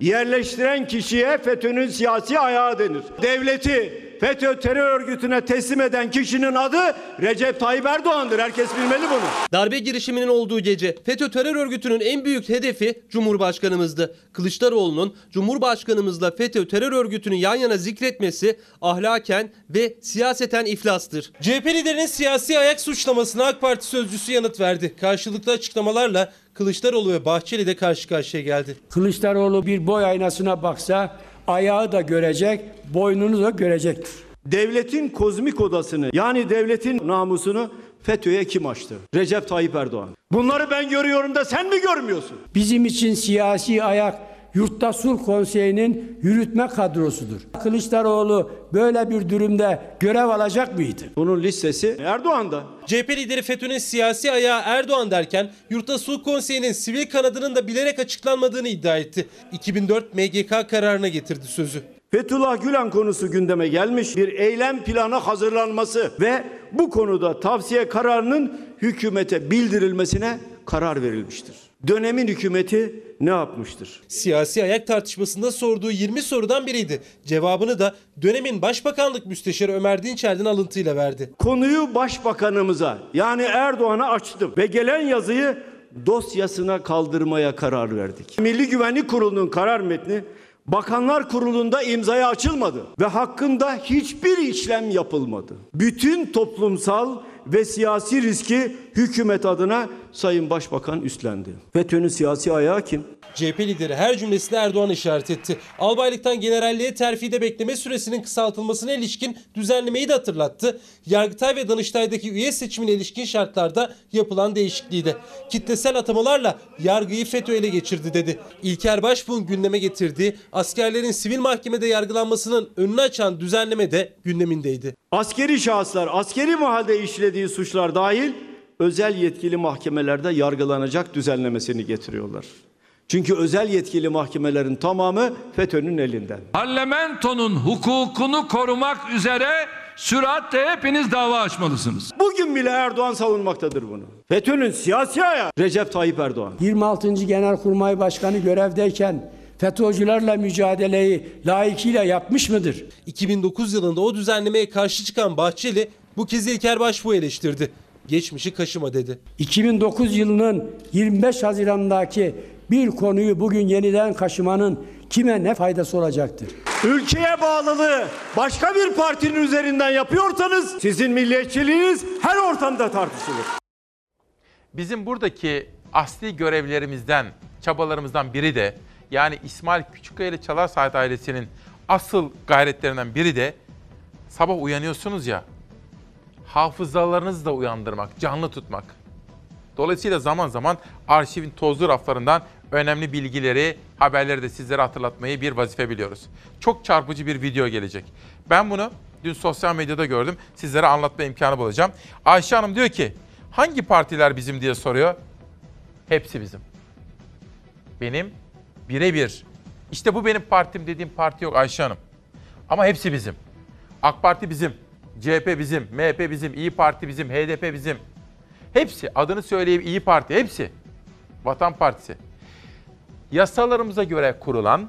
yerleştiren kişiye FETÖ'nün siyasi ayağı denir. Devleti FETÖ terör örgütüne teslim eden kişinin adı Recep Tayyip Erdoğan'dır. Herkes bilmeli bunu. Darbe girişiminin olduğu gece FETÖ terör örgütünün en büyük hedefi Cumhurbaşkanımızdı. Kılıçdaroğlu'nun Cumhurbaşkanımızla FETÖ terör örgütünü yan yana zikretmesi ahlaken ve siyaseten iflastır. CHP liderinin siyasi ayak suçlamasına AK Parti sözcüsü yanıt verdi. Karşılıklı açıklamalarla Kılıçdaroğlu ve Bahçeli de karşı karşıya geldi. Kılıçdaroğlu bir boy aynasına baksa ayağı da görecek, boynunu da görecektir. Devletin kozmik odasını yani devletin namusunu FETÖ'ye kim açtı? Recep Tayyip Erdoğan. Bunları ben görüyorum da sen mi görmüyorsun? Bizim için siyasi ayak Yurtta Sulh Konseyi'nin yürütme kadrosudur. Kılıçdaroğlu böyle bir durumda görev alacak mıydı? Bunun listesi Erdoğan'da. CHP lideri FETÖ'nün siyasi ayağı Erdoğan derken Yurtta Sulh Konseyi'nin sivil kanadının da bilerek açıklanmadığını iddia etti. 2004 MGK kararına getirdi sözü. Fethullah Gülen konusu gündeme gelmiş bir eylem planı hazırlanması ve bu konuda tavsiye kararının hükümete bildirilmesine karar verilmiştir. Dönemin hükümeti ne yapmıştır? Siyasi ayak tartışmasında sorduğu 20 sorudan biriydi. Cevabını da dönemin Başbakanlık Müsteşarı Ömer Dinçer'den alıntıyla verdi. Konuyu başbakanımıza yani Erdoğan'a açtım ve gelen yazıyı dosyasına kaldırmaya karar verdik. Milli Güvenlik Kurulu'nun karar metni Bakanlar Kurulu'nda imzaya açılmadı ve hakkında hiçbir işlem yapılmadı. Bütün toplumsal ve siyasi riski hükümet adına Sayın Başbakan üstlendi. FETÖ'nün siyasi ayağı kim? CHP lideri her cümlesinde Erdoğan işaret etti. Albaylıktan generalliğe terfide bekleme süresinin kısaltılmasına ilişkin düzenlemeyi de hatırlattı. Yargıtay ve Danıştay'daki üye seçimine ilişkin şartlarda yapılan değişikliği de. Kitlesel atamalarla yargıyı FETÖ ele geçirdi dedi. İlker Başbuğ'un gündeme getirdiği askerlerin sivil mahkemede yargılanmasının önünü açan düzenleme de gündemindeydi. Askeri şahıslar askeri mahalde işlediği suçlar dahil özel yetkili mahkemelerde yargılanacak düzenlemesini getiriyorlar. Çünkü özel yetkili mahkemelerin tamamı FETÖ'nün elinden. Parlamentonun hukukunu korumak üzere süratle hepiniz dava açmalısınız. Bugün bile Erdoğan savunmaktadır bunu. FETÖ'nün siyasi ayağı Recep Tayyip Erdoğan. 26. Genelkurmay Başkanı görevdeyken FETÖ'cülerle mücadeleyi layıkıyla yapmış mıdır? 2009 yılında o düzenlemeye karşı çıkan Bahçeli bu kez İlker Başbuğ'u eleştirdi. Geçmişi kaşıma dedi. 2009 yılının 25 Haziran'daki bir konuyu bugün yeniden kaşımanın kime ne faydası olacaktır? Ülkeye bağlılığı başka bir partinin üzerinden yapıyorsanız sizin milliyetçiliğiniz her ortamda tartışılır. Bizim buradaki asli görevlerimizden, çabalarımızdan biri de yani İsmail Küçükkaya ile Çalar Saat ailesinin asıl gayretlerinden biri de sabah uyanıyorsunuz ya hafızalarınızı da uyandırmak, canlı tutmak. Dolayısıyla zaman zaman arşivin tozlu raflarından önemli bilgileri, haberleri de sizlere hatırlatmayı bir vazife biliyoruz. Çok çarpıcı bir video gelecek. Ben bunu dün sosyal medyada gördüm. Sizlere anlatma imkanı bulacağım. Ayşe Hanım diyor ki, hangi partiler bizim diye soruyor. Hepsi bizim. Benim birebir. İşte bu benim partim dediğim parti yok Ayşe Hanım. Ama hepsi bizim. AK Parti bizim. CHP bizim, MHP bizim, İyi Parti bizim, HDP bizim. Hepsi adını söyleyeyim İyi Parti hepsi. Vatan Partisi. Yasalarımıza göre kurulan,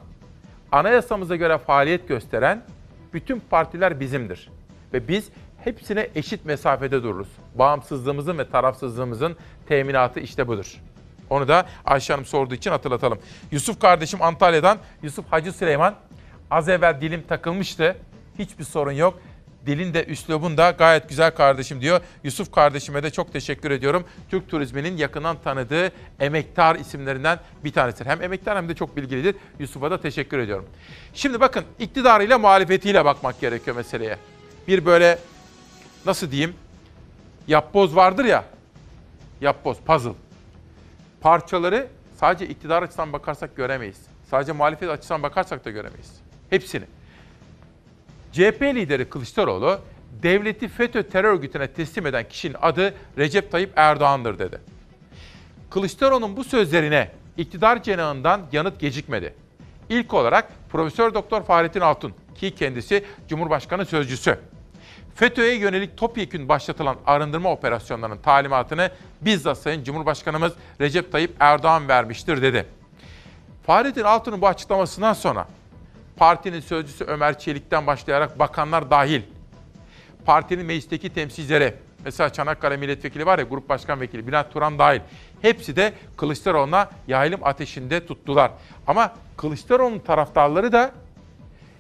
anayasamıza göre faaliyet gösteren bütün partiler bizimdir. Ve biz hepsine eşit mesafede dururuz. Bağımsızlığımızın ve tarafsızlığımızın teminatı işte budur. Onu da Ayşe Hanım sorduğu için hatırlatalım. Yusuf kardeşim Antalya'dan, Yusuf Hacı Süleyman. Az evvel dilim takılmıştı. Hiçbir sorun yok. Dilin de üslubun da gayet güzel kardeşim diyor. Yusuf kardeşime de çok teşekkür ediyorum. Türk turizminin yakından tanıdığı emektar isimlerinden bir tanesidir. Hem emektar hem de çok bilgilidir. Yusuf'a da teşekkür ediyorum. Şimdi bakın iktidarıyla muhalefetiyle bakmak gerekiyor meseleye. Bir böyle nasıl diyeyim yapboz vardır ya yapboz, puzzle. Parçaları sadece iktidar açısından bakarsak göremeyiz. Sadece muhalefet açısından bakarsak da göremeyiz. Hepsini. CHP lideri Kılıçdaroğlu, devleti FETÖ terör örgütüne teslim eden kişinin adı Recep Tayyip Erdoğan'dır dedi. Kılıçdaroğlu'nun bu sözlerine iktidar cenahından yanıt gecikmedi. İlk olarak Profesör Doktor Fahrettin Altun ki kendisi Cumhurbaşkanı sözcüsü. FETÖ'ye yönelik topyekün başlatılan arındırma operasyonlarının talimatını bizzat Sayın Cumhurbaşkanımız Recep Tayyip Erdoğan vermiştir dedi. Fahrettin Altun'un bu açıklamasından sonra partinin sözcüsü Ömer Çelik'ten başlayarak bakanlar dahil, partinin meclisteki temsilcileri, mesela Çanakkale Milletvekili var ya Grup Başkan Vekili Bülent Turan dahil, hepsi de Kılıçdaroğlu'na yaylım ateşinde tuttular. Ama Kılıçdaroğlu'nun taraftarları da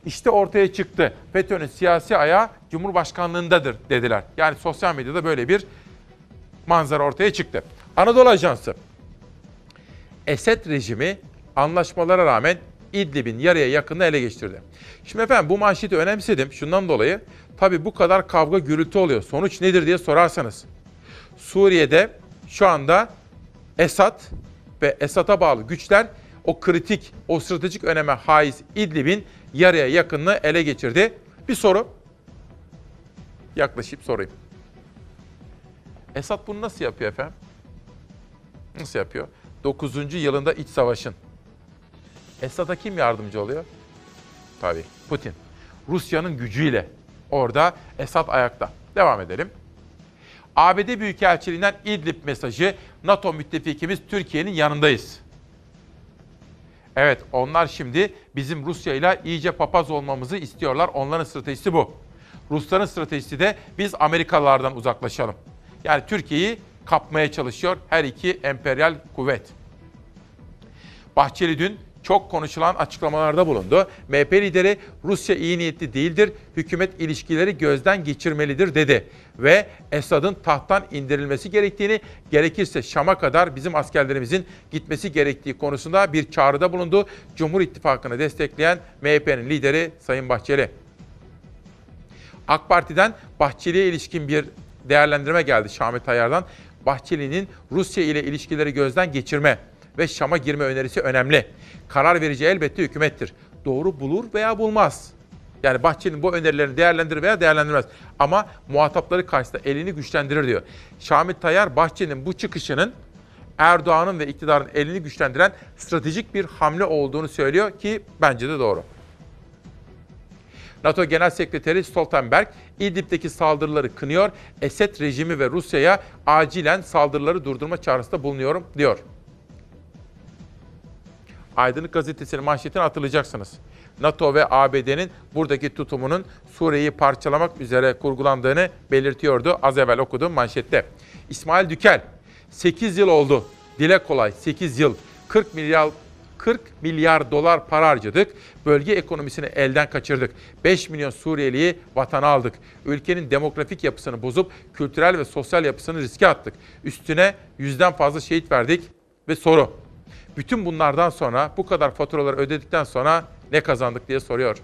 işte ortaya çıktı. FETÖ'nün siyasi ayağı Cumhurbaşkanlığındadır dediler. Yani sosyal medyada böyle bir manzara ortaya çıktı. Anadolu Ajansı, Esed rejimi anlaşmalara rağmen İdlib'in yarıya yakınını ele geçirdi. Şimdi efendim bu manşeti önemsedim şundan dolayı. Tabi bu kadar kavga gürültü oluyor. Sonuç nedir diye sorarsanız. Suriye'de şu anda Esad ve Esad'a bağlı güçler o kritik, o stratejik öneme haiz İdlib'in yarıya yakınını ele geçirdi. Bir soru. Yaklaşıp sorayım. Esad bunu nasıl yapıyor efendim? Nasıl yapıyor? 9. yılında iç savaşın. Esad'a kim yardımcı oluyor? Tabii Putin. Rusya'nın gücüyle orada Esad ayakta. Devam edelim. ABD Büyükelçiliğinden İdlib mesajı NATO müttefikimiz Türkiye'nin yanındayız. Evet onlar şimdi bizim Rusya ile iyice papaz olmamızı istiyorlar. Onların stratejisi bu. Rusların stratejisi de biz Amerikalılardan uzaklaşalım. Yani Türkiye'yi kapmaya çalışıyor her iki emperyal kuvvet. Bahçeli dün çok konuşulan açıklamalarda bulundu. MHP lideri Rusya iyi niyetli değildir, hükümet ilişkileri gözden geçirmelidir dedi. Ve Esad'ın tahttan indirilmesi gerektiğini, gerekirse Şam'a kadar bizim askerlerimizin gitmesi gerektiği konusunda bir çağrıda bulundu. Cumhur İttifakı'nı destekleyen MHP'nin lideri Sayın Bahçeli. AK Parti'den Bahçeli'ye ilişkin bir değerlendirme geldi Şamil Tayyar'dan. Bahçeli'nin Rusya ile ilişkileri gözden geçirme ve Şam'a girme önerisi önemli. Karar verici elbette hükümettir. Doğru bulur veya bulmaz. Yani Bahçeli'nin bu önerilerini değerlendirir veya değerlendirmez. Ama muhatapları karşısında elini güçlendirir diyor. Şamil Tayyar Bahçeli'nin bu çıkışının Erdoğan'ın ve iktidarın elini güçlendiren stratejik bir hamle olduğunu söylüyor ki bence de doğru. NATO Genel Sekreteri Stoltenberg, İdlib'deki saldırıları kınıyor, Esed rejimi ve Rusya'ya acilen saldırıları durdurma çağrısında bulunuyorum diyor. Aydınlık Gazetesi'nin manşetini hatırlayacaksınız. NATO ve ABD'nin buradaki tutumunun Suriye'yi parçalamak üzere kurgulandığını belirtiyordu. Az evvel okudum manşette. İsmail Dükel, 8 yıl oldu. Dile kolay 8 yıl. 40 milyar 40 milyar dolar para harcadık. Bölge ekonomisini elden kaçırdık. 5 milyon Suriyeliyi vatana aldık. Ülkenin demografik yapısını bozup kültürel ve sosyal yapısını riske attık. Üstüne yüzden fazla şehit verdik ve soru. Bütün bunlardan sonra bu kadar faturaları ödedikten sonra ne kazandık diye soruyor.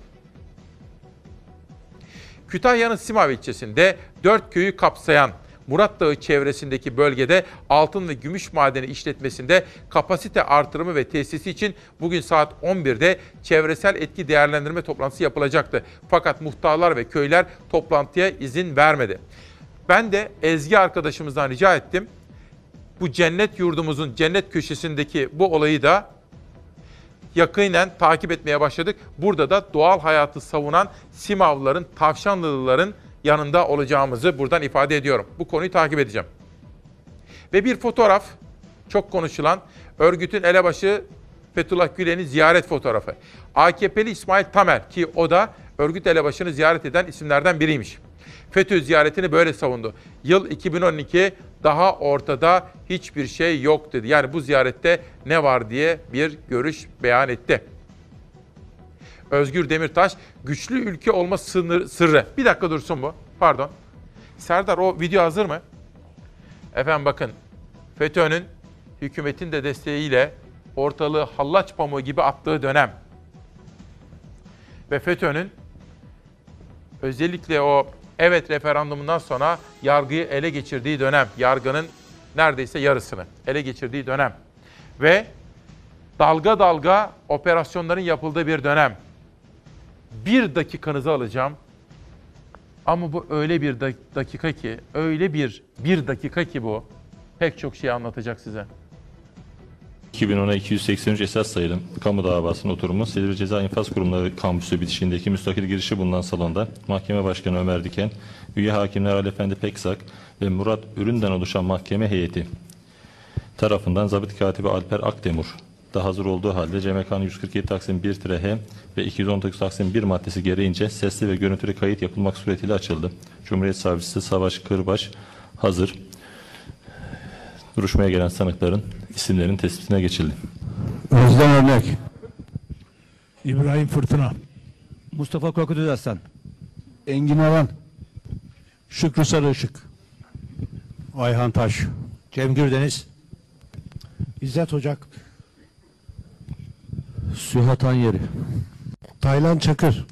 Kütahya'nın Simav ilçesinde dört köyü kapsayan Murat Dağı çevresindeki bölgede altın ve gümüş madeni işletmesinde kapasite artırımı ve tesisi için bugün saat 11'de çevresel etki değerlendirme toplantısı yapılacaktı. Fakat muhtarlar ve köyler toplantıya izin vermedi. Ben de Ezgi arkadaşımızdan rica ettim. Bu cennet yurdumuzun cennet köşesindeki bu olayı da yakinen takip etmeye başladık. Burada da doğal hayatı savunan Simavlıların, Tavşanlıların yanında olacağımızı buradan ifade ediyorum. Bu konuyu takip edeceğim. Ve bir fotoğraf, çok konuşulan örgütün elebaşı Fethullah Gülen'in ziyaret fotoğrafı. AKP'li İsmail Tamer ki o da örgüt elebaşını ziyaret eden isimlerden biriymiş. FETÖ ziyaretini böyle savundu. Yıl 2012 daha ortada hiçbir şey yok dedi. Yani bu ziyarette ne var diye bir görüş beyan etti. Özgür Demirtaş güçlü ülke olma sınır, sırrı. Bir dakika dursun bu. Pardon. Serdar o video hazır mı? Efendim bakın. FETÖ'nün hükümetin de desteğiyle ortalığı hallaç pamuğu gibi attığı dönem. Ve FETÖ'nün özellikle o evet referandumundan sonra yargıyı ele geçirdiği dönem. Yargının neredeyse yarısını ele geçirdiği dönem. Ve dalga dalga operasyonların yapıldığı bir dönem. bir dakikanızı alacağım. Ama bu öyle bir dak- dakika ki, öyle bir bir dakika ki bu. Pek çok şey anlatacak size. 2010'a 283 esas sayılı kamu davasının oturumu Silivri Ceza İnfaz Kurumları kampüsü bitişindeki müstakil girişi bulunan salonda Mahkeme Başkanı Ömer Diken, üye hakimler Ali Efendi Peksak ve Murat Ürün'den oluşan mahkeme heyeti tarafından zabıt katibi Alper Akdemur da hazır olduğu halde CMK'nın 147 Taksim 1 H ve 219 Taksim 1 maddesi gereğince sesli ve görüntülü kayıt yapılmak suretiyle açıldı. Cumhuriyet Savcısı Savaş Kırbaş hazır. Duruşmaya gelen sanıkların isimlerinin tespitine geçildi. Özlem Örnek. İbrahim Fırtına. Mustafa Korkut Özaslan. Engin Alan. Şükrü Sarıışık. Ayhan Taş. Cem Gürdeniz. İzzet Ocak. Sühat Anyeri. Taylan Çakır.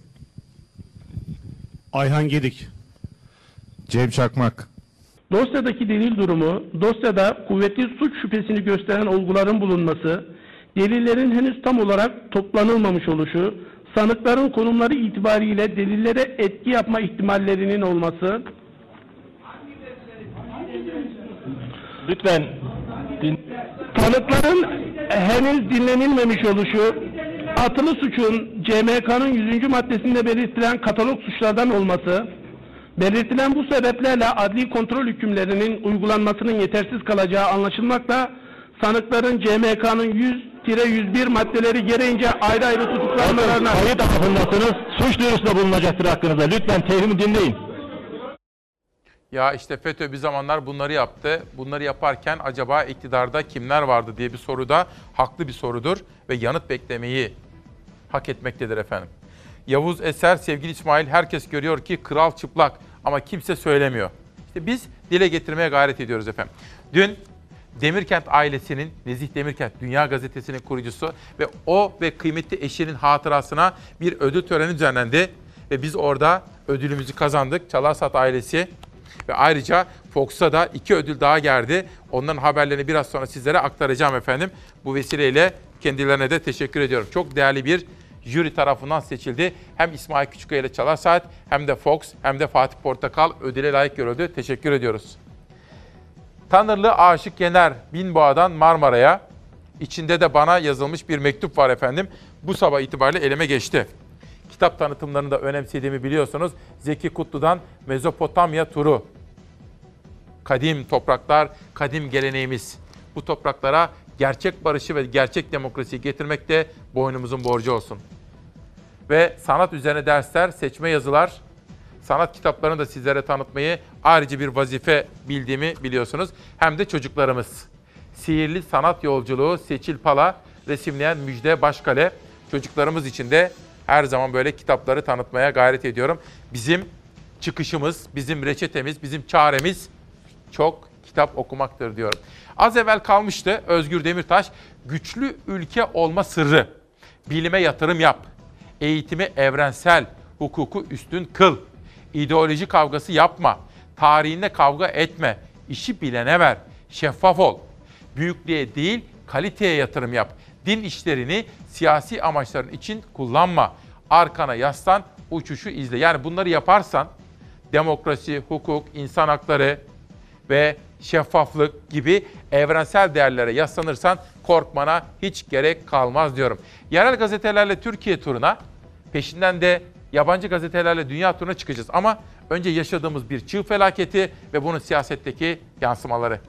Ayhan Gedik. Cem Çakmak. Dosyadaki delil durumu, dosyada kuvvetli suç şüphesini gösteren olguların bulunması, delillerin henüz tam olarak toplanılmamış oluşu, sanıkların konumları itibariyle delillere etki yapma ihtimallerinin olması, Lütfen tanıkların henüz dinlenilmemiş oluşu, atılı suçun CMK'nın 100. maddesinde belirtilen katalog suçlardan olması, belirtilen bu sebeplerle adli kontrol hükümlerinin uygulanmasının yetersiz kalacağı anlaşılmakla sanıkların CMK'nın 100-101 maddeleri gereğince ayrı ayrı tutuklanmalarına kayıt altındasınız. Suç duyurusunda bulunacaktır hakkınızda. Lütfen tevhimi dinleyin. Ya işte FETÖ bir zamanlar bunları yaptı. Bunları yaparken acaba iktidarda kimler vardı diye bir soru da haklı bir sorudur ve yanıt beklemeyi hak etmektedir efendim. Yavuz Eser, sevgili İsmail herkes görüyor ki kral çıplak ama kimse söylemiyor. İşte biz dile getirmeye gayret ediyoruz efendim. Dün Demirkent ailesinin, Nezih Demirkent Dünya Gazetesi'nin kurucusu ve o ve kıymetli eşinin hatırasına bir ödül töreni düzenlendi. Ve biz orada ödülümüzü kazandık. Çalarsat ailesi ve ayrıca Fox'a da iki ödül daha geldi. Onların haberlerini biraz sonra sizlere aktaracağım efendim. Bu vesileyle kendilerine de teşekkür ediyorum. Çok değerli bir jüri tarafından seçildi. Hem İsmail Küçükkaya ile Çalar Saat hem de Fox hem de Fatih Portakal ödüle layık görüldü. Teşekkür ediyoruz. Tanrılı Aşık Yener Binboğa'dan Marmara'ya. İçinde de bana yazılmış bir mektup var efendim. Bu sabah itibariyle elime geçti. Kitap tanıtımlarını da önemsediğimi biliyorsunuz. Zeki Kutlu'dan Mezopotamya turu. Kadim topraklar, kadim geleneğimiz. Bu topraklara gerçek barışı ve gerçek demokrasiyi getirmek de boynumuzun borcu olsun. Ve sanat üzerine dersler, seçme yazılar, sanat kitaplarını da sizlere tanıtmayı ayrıca bir vazife bildiğimi biliyorsunuz. Hem de çocuklarımız. Sihirli Sanat Yolculuğu Seçil Pala resimleyen Müjde Başkale. Çocuklarımız için de her zaman böyle kitapları tanıtmaya gayret ediyorum. Bizim çıkışımız, bizim reçetemiz, bizim çaremiz çok kitap okumaktır diyorum. Az evvel kalmıştı Özgür Demirtaş, güçlü ülke olma sırrı. Bilime yatırım yap, eğitimi evrensel, hukuku üstün kıl, ideoloji kavgası yapma, tarihinde kavga etme, işi bilene ver, şeffaf ol. Büyüklüğe değil, kaliteye yatırım yap. Din işlerini siyasi amaçların için kullanma. Arkana yaslan, uçuşu izle. Yani bunları yaparsan demokrasi, hukuk, insan hakları ve şeffaflık gibi evrensel değerlere yaslanırsan korkmana hiç gerek kalmaz diyorum. Yerel gazetelerle Türkiye turuna, peşinden de yabancı gazetelerle dünya turuna çıkacağız. Ama önce yaşadığımız bir çığ felaketi ve bunun siyasetteki yansımaları.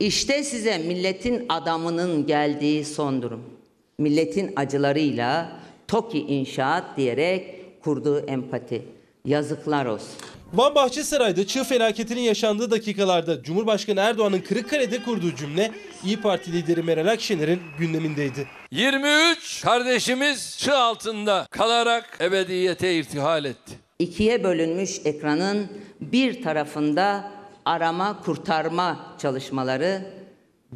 İşte size milletin adamının geldiği son durum. Milletin acılarıyla TOKİ inşaat diyerek kurduğu empati. Yazıklar olsun. Van Bahçesaray'da çığ felaketinin yaşandığı dakikalarda Cumhurbaşkanı Erdoğan'ın Kırıkkale'de kurduğu cümle İyi Parti lideri Meral Akşener'in gündemindeydi. 23 kardeşimiz çığ altında kalarak ebediyete irtihal etti. İkiye bölünmüş ekranın bir tarafında arama kurtarma çalışmaları,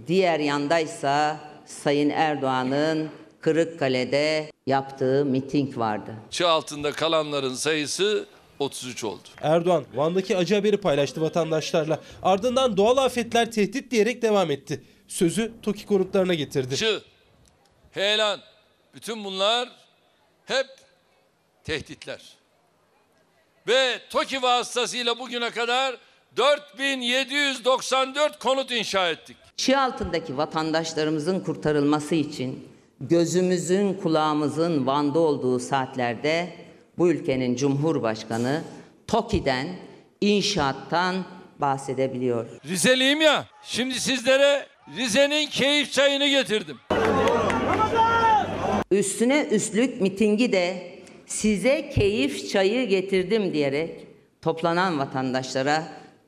diğer yandaysa Sayın Erdoğan'ın Kırıkkale'de yaptığı miting vardı. Çığ altında kalanların sayısı 33 oldu. Erdoğan Van'daki acı haberi paylaştı vatandaşlarla. Ardından doğal afetler tehdit diyerek devam etti. Sözü TOKİ konutlarına getirdi. Çığ, heyelan, bütün bunlar hep tehditler. Ve TOKİ vasıtasıyla bugüne kadar 4794 konut inşa ettik. Çığ altındaki vatandaşlarımızın kurtarılması için gözümüzün kulağımızın Van'da olduğu saatlerde bu ülkenin Cumhurbaşkanı TOKİ'den, inşaattan bahsedebiliyor. Rizeliyim ya, şimdi sizlere Rize'nin keyif çayını getirdim. Üstüne üstlük mitingi de size keyif çayı getirdim diyerek toplanan vatandaşlara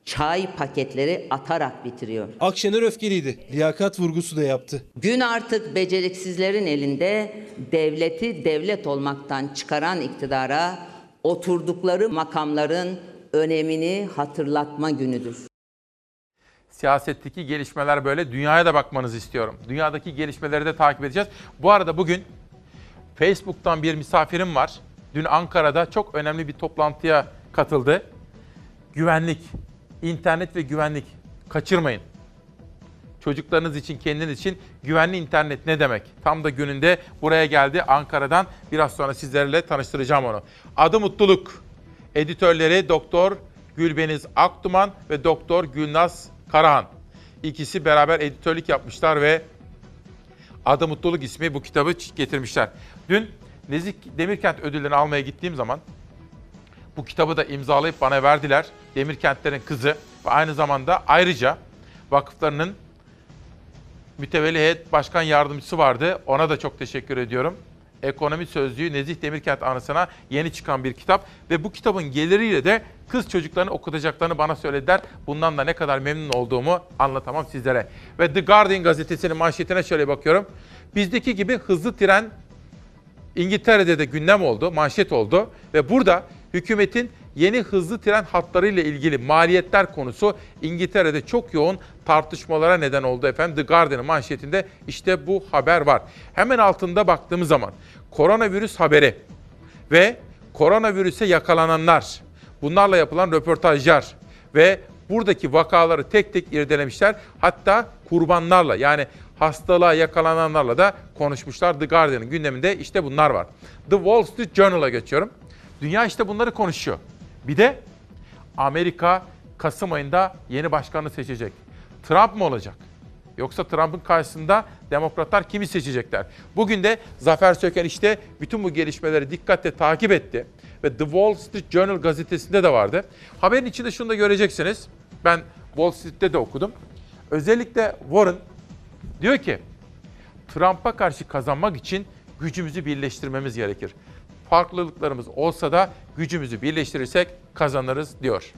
çay paketleri atarak bitiriyor. Akşener öfkeliydi. Liyakat vurgusu da yaptı. Gün artık beceriksizlerin elinde devleti devlet olmaktan çıkaran iktidara oturdukları makamların önemini hatırlatma günüdür. Siyasetteki gelişmeler böyle. Dünyaya da bakmanızı istiyorum. Dünyadaki gelişmeleri de takip edeceğiz. Bu arada bugün Facebook'tan bir misafirim var. Dün Ankara'da çok önemli bir toplantıya katıldı. Güvenlik, internet ve güvenlik kaçırmayın. Çocuklarınız için, kendiniz için güvenli internet ne demek? Tam da gününde buraya geldi Ankara'dan. Biraz sonra sizlerle tanıştıracağım onu. Adı Mutluluk. Editörleri Doktor Gülbeniz Aktuman ve Doktor Gülnaz Karahan. İkisi beraber editörlük yapmışlar ve Adı Mutluluk ismi bu kitabı getirmişler. Dün Nezik Demirkent ödüllerini almaya gittiğim zaman bu kitabı da imzalayıp bana verdiler. Demirkentlerin kızı ve aynı zamanda ayrıca vakıflarının mütevelli heyet başkan yardımcısı vardı. Ona da çok teşekkür ediyorum. Ekonomi Sözlüğü Nezih Demirkent anısına yeni çıkan bir kitap ve bu kitabın geliriyle de kız çocuklarını okutacaklarını bana söylediler. Bundan da ne kadar memnun olduğumu anlatamam sizlere. Ve The Guardian gazetesinin manşetine şöyle bakıyorum. Bizdeki gibi hızlı tren İngiltere'de de gündem oldu, manşet oldu ve burada hükümetin yeni hızlı tren hatları ile ilgili maliyetler konusu İngiltere'de çok yoğun tartışmalara neden oldu efendim. The Guardian'ın manşetinde işte bu haber var. Hemen altında baktığımız zaman koronavirüs haberi ve koronavirüse yakalananlar, bunlarla yapılan röportajlar ve buradaki vakaları tek tek irdelemişler. Hatta kurbanlarla yani hastalığa yakalananlarla da konuşmuşlar. The Guardian'ın gündeminde işte bunlar var. The Wall Street Journal'a geçiyorum. Dünya işte bunları konuşuyor. Bir de Amerika Kasım ayında yeni başkanı seçecek. Trump mı olacak? Yoksa Trump'ın karşısında demokratlar kimi seçecekler? Bugün de Zafer Söken işte bütün bu gelişmeleri dikkatle takip etti. Ve The Wall Street Journal gazetesinde de vardı. Haberin içinde şunu da göreceksiniz. Ben Wall Street'te de okudum. Özellikle Warren diyor ki Trump'a karşı kazanmak için gücümüzü birleştirmemiz gerekir. Farklılıklarımız olsa da gücümüzü birleştirirsek kazanırız diyor.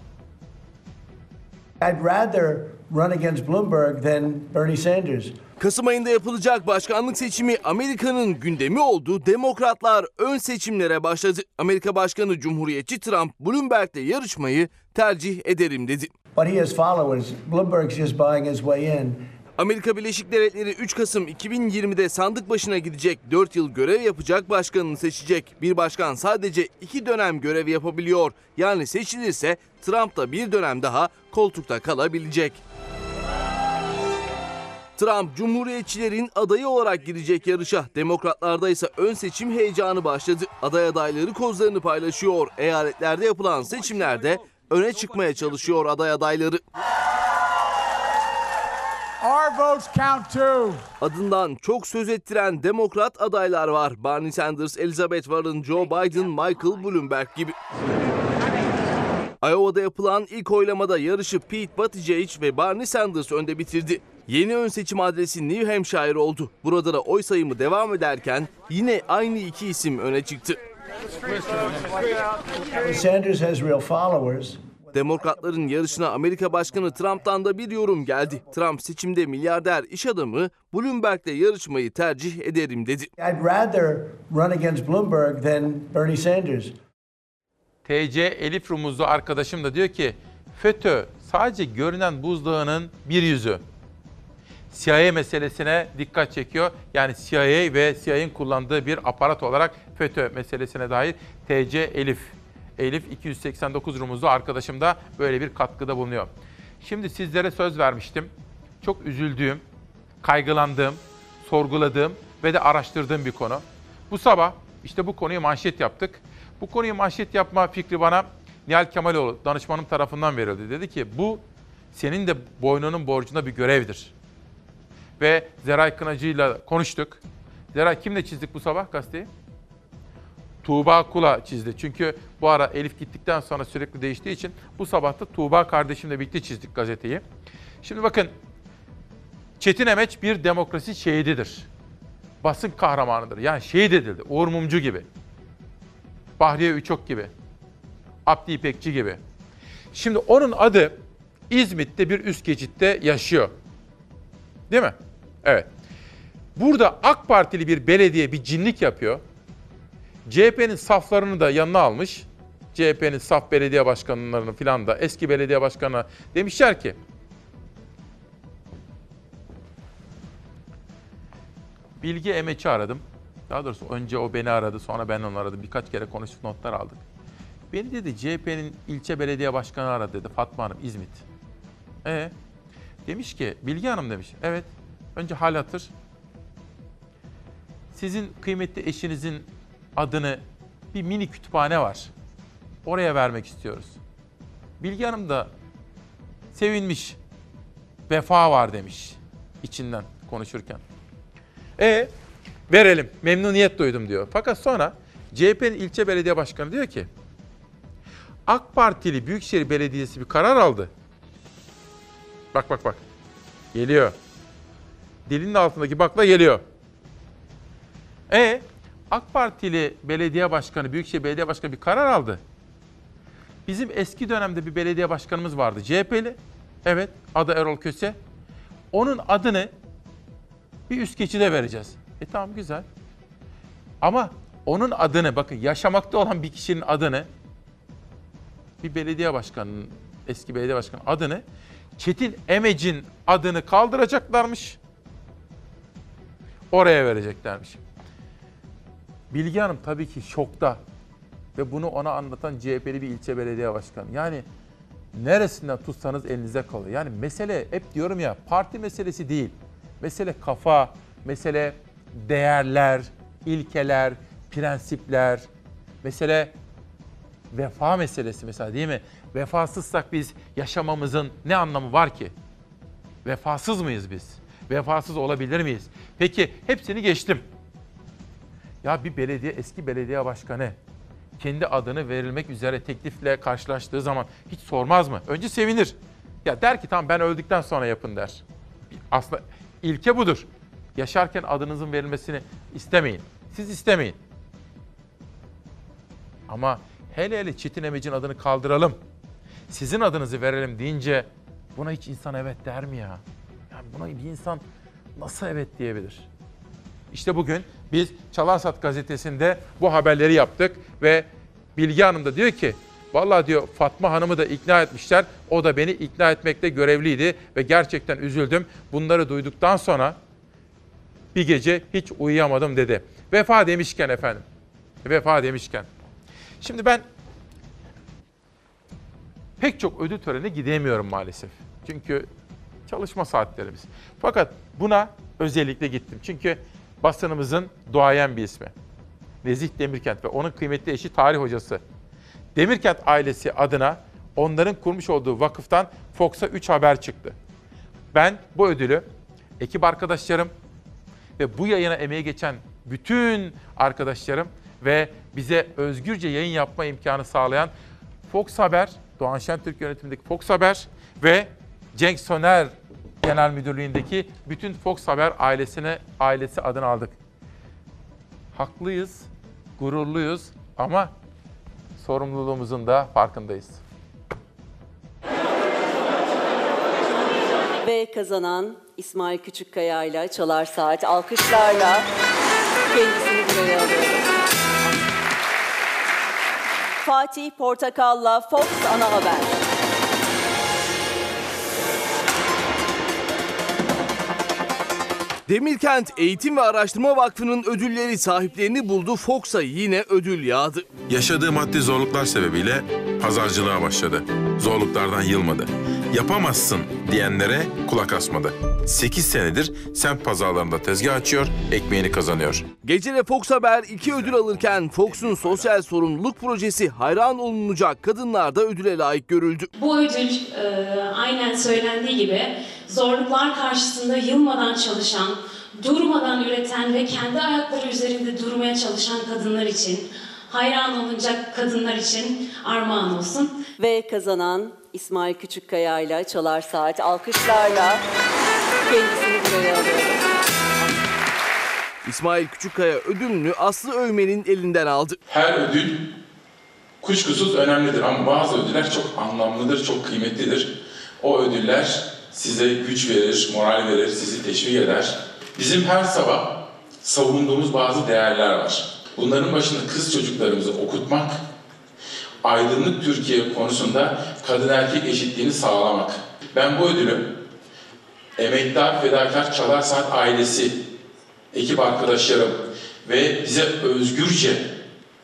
I'd rather run against Bloomberg than Bernie Sanders. Kasım ayında yapılacak başkanlık seçimi Amerika'nın gündemi oldu. Demokratlar ön seçimlere başladı. Amerika Başkanı Cumhuriyetçi Trump Bloomberg'le yarışmayı tercih ederim dedi. But he has followers. Bloomberg's just buying his way in. Amerika Birleşik Devletleri 3 Kasım 2020'de sandık başına gidecek, 4 yıl görev yapacak başkanını seçecek. Bir başkan sadece 2 dönem görev yapabiliyor. Yani seçilirse Trump da bir dönem daha koltukta kalabilecek. Trump Cumhuriyetçilerin adayı olarak girecek yarışa. Demokratlarda ise ön seçim heyecanı başladı. Aday adayları kozlarını paylaşıyor. Eyaletlerde yapılan seçimlerde öne çıkmaya çalışıyor aday adayları. Our votes count too. Adından çok söz ettiren demokrat adaylar var. Bernie Sanders, Elizabeth Warren, Joe Biden, Michael Bloomberg gibi. Iowa'da yapılan ilk oylamada yarışı Pete Buttigieg ve Bernie Sanders önde bitirdi. Yeni ön seçim adresi New Hampshire oldu. Burada da oy sayımı devam ederken yine aynı iki isim öne çıktı. Sanders has real followers. Demokratların yarışına Amerika Başkanı Trump'tan da bir yorum geldi. Trump seçimde milyarder iş adamı Bloomberg'le yarışmayı tercih ederim dedi. I'd rather run against Bloomberg than Bernie Sanders. TC Elif Rumuzlu arkadaşım da diyor ki FETÖ sadece görünen buzdağının bir yüzü. CIA meselesine dikkat çekiyor. Yani CIA ve CIA'nin kullandığı bir aparat olarak FETÖ meselesine dair TC Elif. Elif 289 rumuzlu arkadaşım da böyle bir katkıda bulunuyor. Şimdi sizlere söz vermiştim. Çok üzüldüğüm, kaygılandığım, sorguladığım ve de araştırdığım bir konu. Bu sabah işte bu konuyu manşet yaptık. Bu konuyu manşet yapma fikri bana Nihal Kemaloğlu danışmanım tarafından verildi. Dedi ki bu senin de boynunun borcunda bir görevdir. Ve Zeray Kınacı'yla konuştuk. Zeray kimle çizdik bu sabah gazeteyi? Tuğba Kula çizdi. Çünkü bu ara Elif gittikten sonra sürekli değiştiği için bu sabah da Tuğba kardeşimle birlikte çizdik gazeteyi. Şimdi bakın Çetin Emeç bir demokrasi şehididir. Basın kahramanıdır. Yani şehit edildi. Uğur Mumcu gibi. Bahriye Üçok gibi. Abdi İpekçi gibi. Şimdi onun adı İzmit'te bir üst geçitte yaşıyor. Değil mi? Evet. Burada AK Partili bir belediye bir cinlik yapıyor. CHP'nin saflarını da yanına almış. CHP'nin saf belediye başkanlarını filan da eski belediye başkanına demişler ki Bilgi Emeç'i aradım. Daha doğrusu önce o beni aradı, sonra ben onu aradım. Birkaç kere konuştuk, notlar aldık. Beni dedi CHP'nin ilçe belediye başkanı aradı dedi. Fatma Hanım, İzmit. E demiş ki, Bilgi Hanım demiş. Evet, önce hal hatır. Sizin kıymetli eşinizin adını bir mini kütüphane var. Oraya vermek istiyoruz. Bilgi Hanım da sevinmiş. Vefa var demiş içinden konuşurken. E verelim. Memnuniyet duydum diyor. Fakat sonra CHP'nin ilçe belediye başkanı diyor ki AK Partili Büyükşehir Belediyesi bir karar aldı. Bak bak bak. Geliyor. Dilinin altındaki bakla geliyor. E AK Partili belediye başkanı, Büyükşehir Belediye Başkanı bir karar aldı. Bizim eski dönemde bir belediye başkanımız vardı. CHP'li. Evet, adı Erol Köse. Onun adını bir üst geçide vereceğiz. E tamam güzel. Ama onun adını bakın yaşamakta olan bir kişinin adını bir belediye başkanının eski belediye başkanı adını Çetin Emec'in adını kaldıracaklarmış. Oraya vereceklermiş. Bilgi Hanım tabii ki şokta. Ve bunu ona anlatan CHP'li bir ilçe belediye başkanı. Yani neresinden tutsanız elinize kalıyor. Yani mesele hep diyorum ya parti meselesi değil. Mesele kafa, mesele değerler, ilkeler, prensipler. Mesele vefa meselesi mesela değil mi? Vefasızsak biz yaşamamızın ne anlamı var ki? Vefasız mıyız biz? Vefasız olabilir miyiz? Peki hepsini geçtim. Ya bir belediye, eski belediye başkanı kendi adını verilmek üzere teklifle karşılaştığı zaman hiç sormaz mı? Önce sevinir. Ya der ki tamam ben öldükten sonra yapın der. Aslında ilke budur. Yaşarken adınızın verilmesini istemeyin. Siz istemeyin. Ama hele hele Çetin Emec'in adını kaldıralım. Sizin adınızı verelim deyince buna hiç insan evet der mi ya? Yani buna bir insan nasıl evet diyebilir? İşte bugün biz Çalarsat gazetesinde bu haberleri yaptık ve Bilge Hanım da diyor ki Vallahi diyor Fatma Hanım'ı da ikna etmişler. O da beni ikna etmekte görevliydi ve gerçekten üzüldüm. Bunları duyduktan sonra bir gece hiç uyuyamadım dedi. Vefa demişken efendim. Vefa demişken. Şimdi ben pek çok ödül törenine gidemiyorum maalesef. Çünkü çalışma saatlerimiz. Fakat buna özellikle gittim. Çünkü basınımızın duayen bir ismi. Nezih Demirkent ve onun kıymetli eşi tarih hocası. Demirkent ailesi adına onların kurmuş olduğu vakıftan Fox'a 3 haber çıktı. Ben bu ödülü ekip arkadaşlarım ve bu yayına emeği geçen bütün arkadaşlarım ve bize özgürce yayın yapma imkanı sağlayan Fox Haber, Doğan Şentürk yönetimindeki Fox Haber ve Cenk Soner Genel Müdürlüğü'ndeki bütün Fox Haber ailesine ailesi adını aldık. Haklıyız, gururluyuz ama sorumluluğumuzun da farkındayız. Ve kazanan İsmail Küçükkaya ile Çalar Saat alkışlarla kendisini buraya alıyoruz. Fatih Portakal'la Fox Ana Haber. Demirkent Eğitim ve Araştırma Vakfı'nın ödülleri sahiplerini buldu. Fox'a yine ödül yağdı. Yaşadığı maddi zorluklar sebebiyle pazarcılığa başladı. Zorluklardan yılmadı. Yapamazsın diyenlere kulak asmadı. 8 senedir semt pazarlarında tezgah açıyor, ekmeğini kazanıyor. Gecede Fox Haber iki ödül alırken Fox'un sosyal sorumluluk projesi hayran olunacak kadınlar da ödüle layık görüldü. Bu ödül e, aynen söylendiği gibi zorluklar karşısında yılmadan çalışan, durmadan üreten ve kendi ayakları üzerinde durmaya çalışan kadınlar için, hayran olunacak kadınlar için armağan olsun. Ve kazanan İsmail Küçükkaya ile Çalar Saat alkışlarla kendisini buraya alıyorum. İsmail Küçükkaya ödülünü Aslı Övmen'in elinden aldı. Her ödül kuşkusuz önemlidir ama bazı ödüller çok anlamlıdır, çok kıymetlidir. O ödüller size güç verir, moral verir, sizi teşvik eder. Bizim her sabah savunduğumuz bazı değerler var. Bunların başında kız çocuklarımızı okutmak, aydınlık Türkiye konusunda kadın erkek eşitliğini sağlamak. Ben bu ödülü emektar, fedakar, çalar saat ailesi, ekip arkadaşlarım ve bize özgürce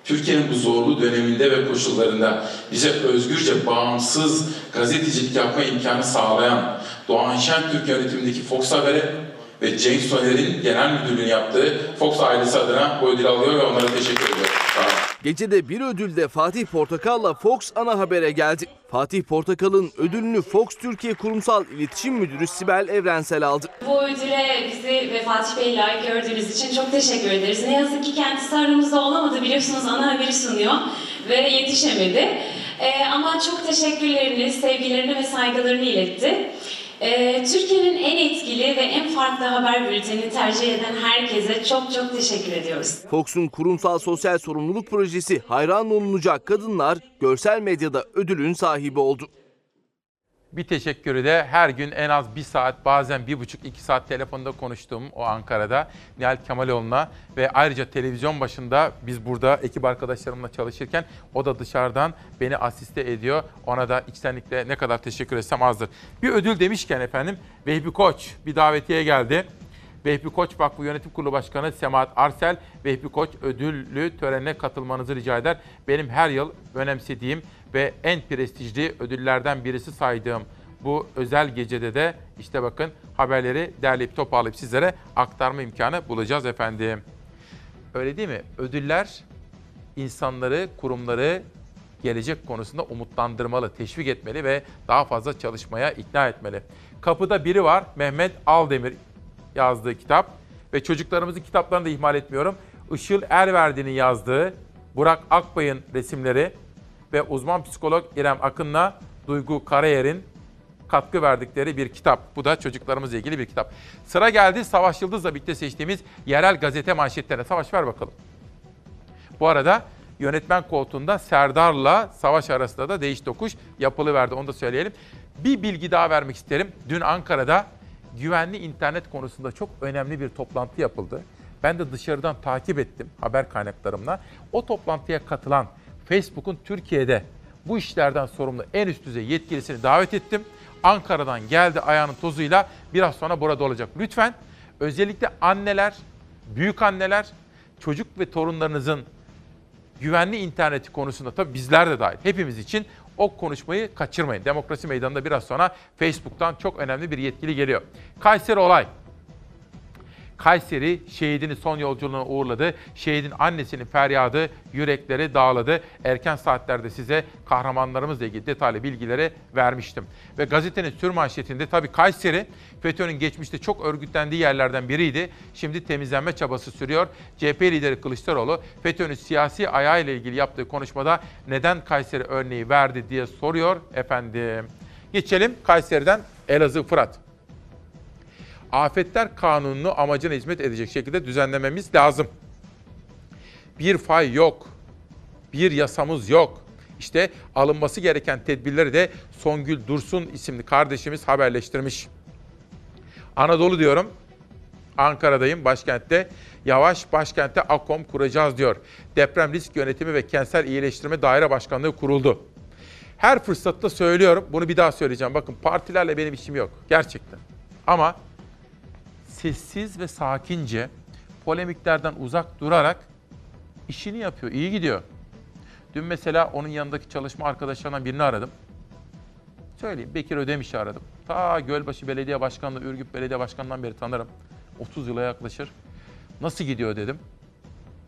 Türkiye'nin bu zorlu döneminde ve koşullarında bize özgürce bağımsız gazetecilik yapma imkanı sağlayan Doğan Şentürk yönetimindeki Fox Haber'e ve Cenk Soner'in genel müdürlüğünü yaptığı Fox ailesi adına bu ödülü alıyor ve onlara teşekkür ediyorum. Gecede bir ödülde Fatih Portakal'la Fox ana habere geldi. Fatih Portakal'ın ödülünü Fox Türkiye Kurumsal İletişim Müdürü Sibel Evrensel aldı. Bu ödüle bizi ve Fatih Bey'i layık gördüğünüz için çok teşekkür ederiz. Ne yazık ki kendisi aramızda olamadı biliyorsunuz ana haberi sunuyor ve yetişemedi. Ee, ama çok teşekkürlerini, sevgilerini ve saygılarını iletti. Ee, Türkiye'nin en etkili ve en farklı haber bültenini tercih eden herkese çok çok teşekkür ediyoruz. Fox'un kurumsal sosyal sorumluluk projesi hayran olunacak kadınlar görsel medyada ödülün sahibi oldu. Bir teşekkürü de her gün en az bir saat bazen bir buçuk iki saat telefonda konuştuğum o Ankara'da Nihal Kemaloğlu'na ve ayrıca televizyon başında biz burada ekip arkadaşlarımla çalışırken o da dışarıdan beni asiste ediyor. Ona da içtenlikle ne kadar teşekkür etsem azdır. Bir ödül demişken efendim Vehbi Koç bir davetiye geldi. Vehbi Koç Vakfı Yönetim Kurulu Başkanı Semahat Arsel, Vehbi Koç ödüllü törenine katılmanızı rica eder. Benim her yıl önemsediğim ve en prestijli ödüllerden birisi saydığım bu özel gecede de işte bakın haberleri derleyip toparlayıp sizlere aktarma imkanı bulacağız efendim. Öyle değil mi? Ödüller insanları, kurumları gelecek konusunda umutlandırmalı, teşvik etmeli ve daha fazla çalışmaya ikna etmeli. Kapıda biri var, Mehmet Aldemir yazdığı kitap ve çocuklarımızın kitaplarını da ihmal etmiyorum. Işıl Erverdi'nin yazdığı, Burak Akbay'ın resimleri ve uzman psikolog İrem Akın'la Duygu Karayer'in katkı verdikleri bir kitap. Bu da çocuklarımızla ilgili bir kitap. Sıra geldi Savaş Yıldız'la birlikte seçtiğimiz yerel gazete manşetlerine. Savaş ver bakalım. Bu arada yönetmen koltuğunda Serdar'la Savaş arasında da değiş tokuş yapılı verdi. Onu da söyleyelim. Bir bilgi daha vermek isterim. Dün Ankara'da güvenli internet konusunda çok önemli bir toplantı yapıldı. Ben de dışarıdan takip ettim haber kaynaklarımla. O toplantıya katılan Facebook'un Türkiye'de bu işlerden sorumlu en üst düzey yetkilisini davet ettim. Ankara'dan geldi ayağının tozuyla biraz sonra burada olacak. Lütfen özellikle anneler, büyük anneler, çocuk ve torunlarınızın güvenli interneti konusunda tabii bizler de dahil hepimiz için o konuşmayı kaçırmayın. Demokrasi Meydanı'nda biraz sonra Facebook'tan çok önemli bir yetkili geliyor. Kayseri olay. Kayseri şehidini son yolculuğuna uğurladı. Şehidin annesinin feryadı yürekleri dağladı. Erken saatlerde size kahramanlarımızla ilgili detaylı bilgileri vermiştim. Ve gazetenin sür manşetinde tabii Kayseri FETÖ'nün geçmişte çok örgütlendiği yerlerden biriydi. Şimdi temizlenme çabası sürüyor. CHP lideri Kılıçdaroğlu FETÖ'nün siyasi ayağıyla ilgili yaptığı konuşmada neden Kayseri örneği verdi diye soruyor efendim. Geçelim Kayseri'den Elazığ Fırat. Afetler Kanunu'nu amacına hizmet edecek şekilde düzenlememiz lazım. Bir fay yok. Bir yasamız yok. İşte alınması gereken tedbirleri de Songül Dursun isimli kardeşimiz haberleştirmiş. Anadolu diyorum. Ankara'dayım, başkentte. Yavaş başkentte AKOM kuracağız diyor. Deprem risk yönetimi ve kentsel iyileştirme daire başkanlığı kuruldu. Her fırsatta söylüyorum, bunu bir daha söyleyeceğim. Bakın partilerle benim işim yok, gerçekten. Ama sessiz ve sakince polemiklerden uzak durarak işini yapıyor. İyi gidiyor. Dün mesela onun yanındaki çalışma arkadaşlarından birini aradım. söyleyeyim. Bekir Ödemiş'i aradım. Ta Gölbaşı Belediye Başkanlığı, Ürgüp Belediye Başkanı'ndan beri tanırım. 30 yıla yaklaşır. Nasıl gidiyor dedim.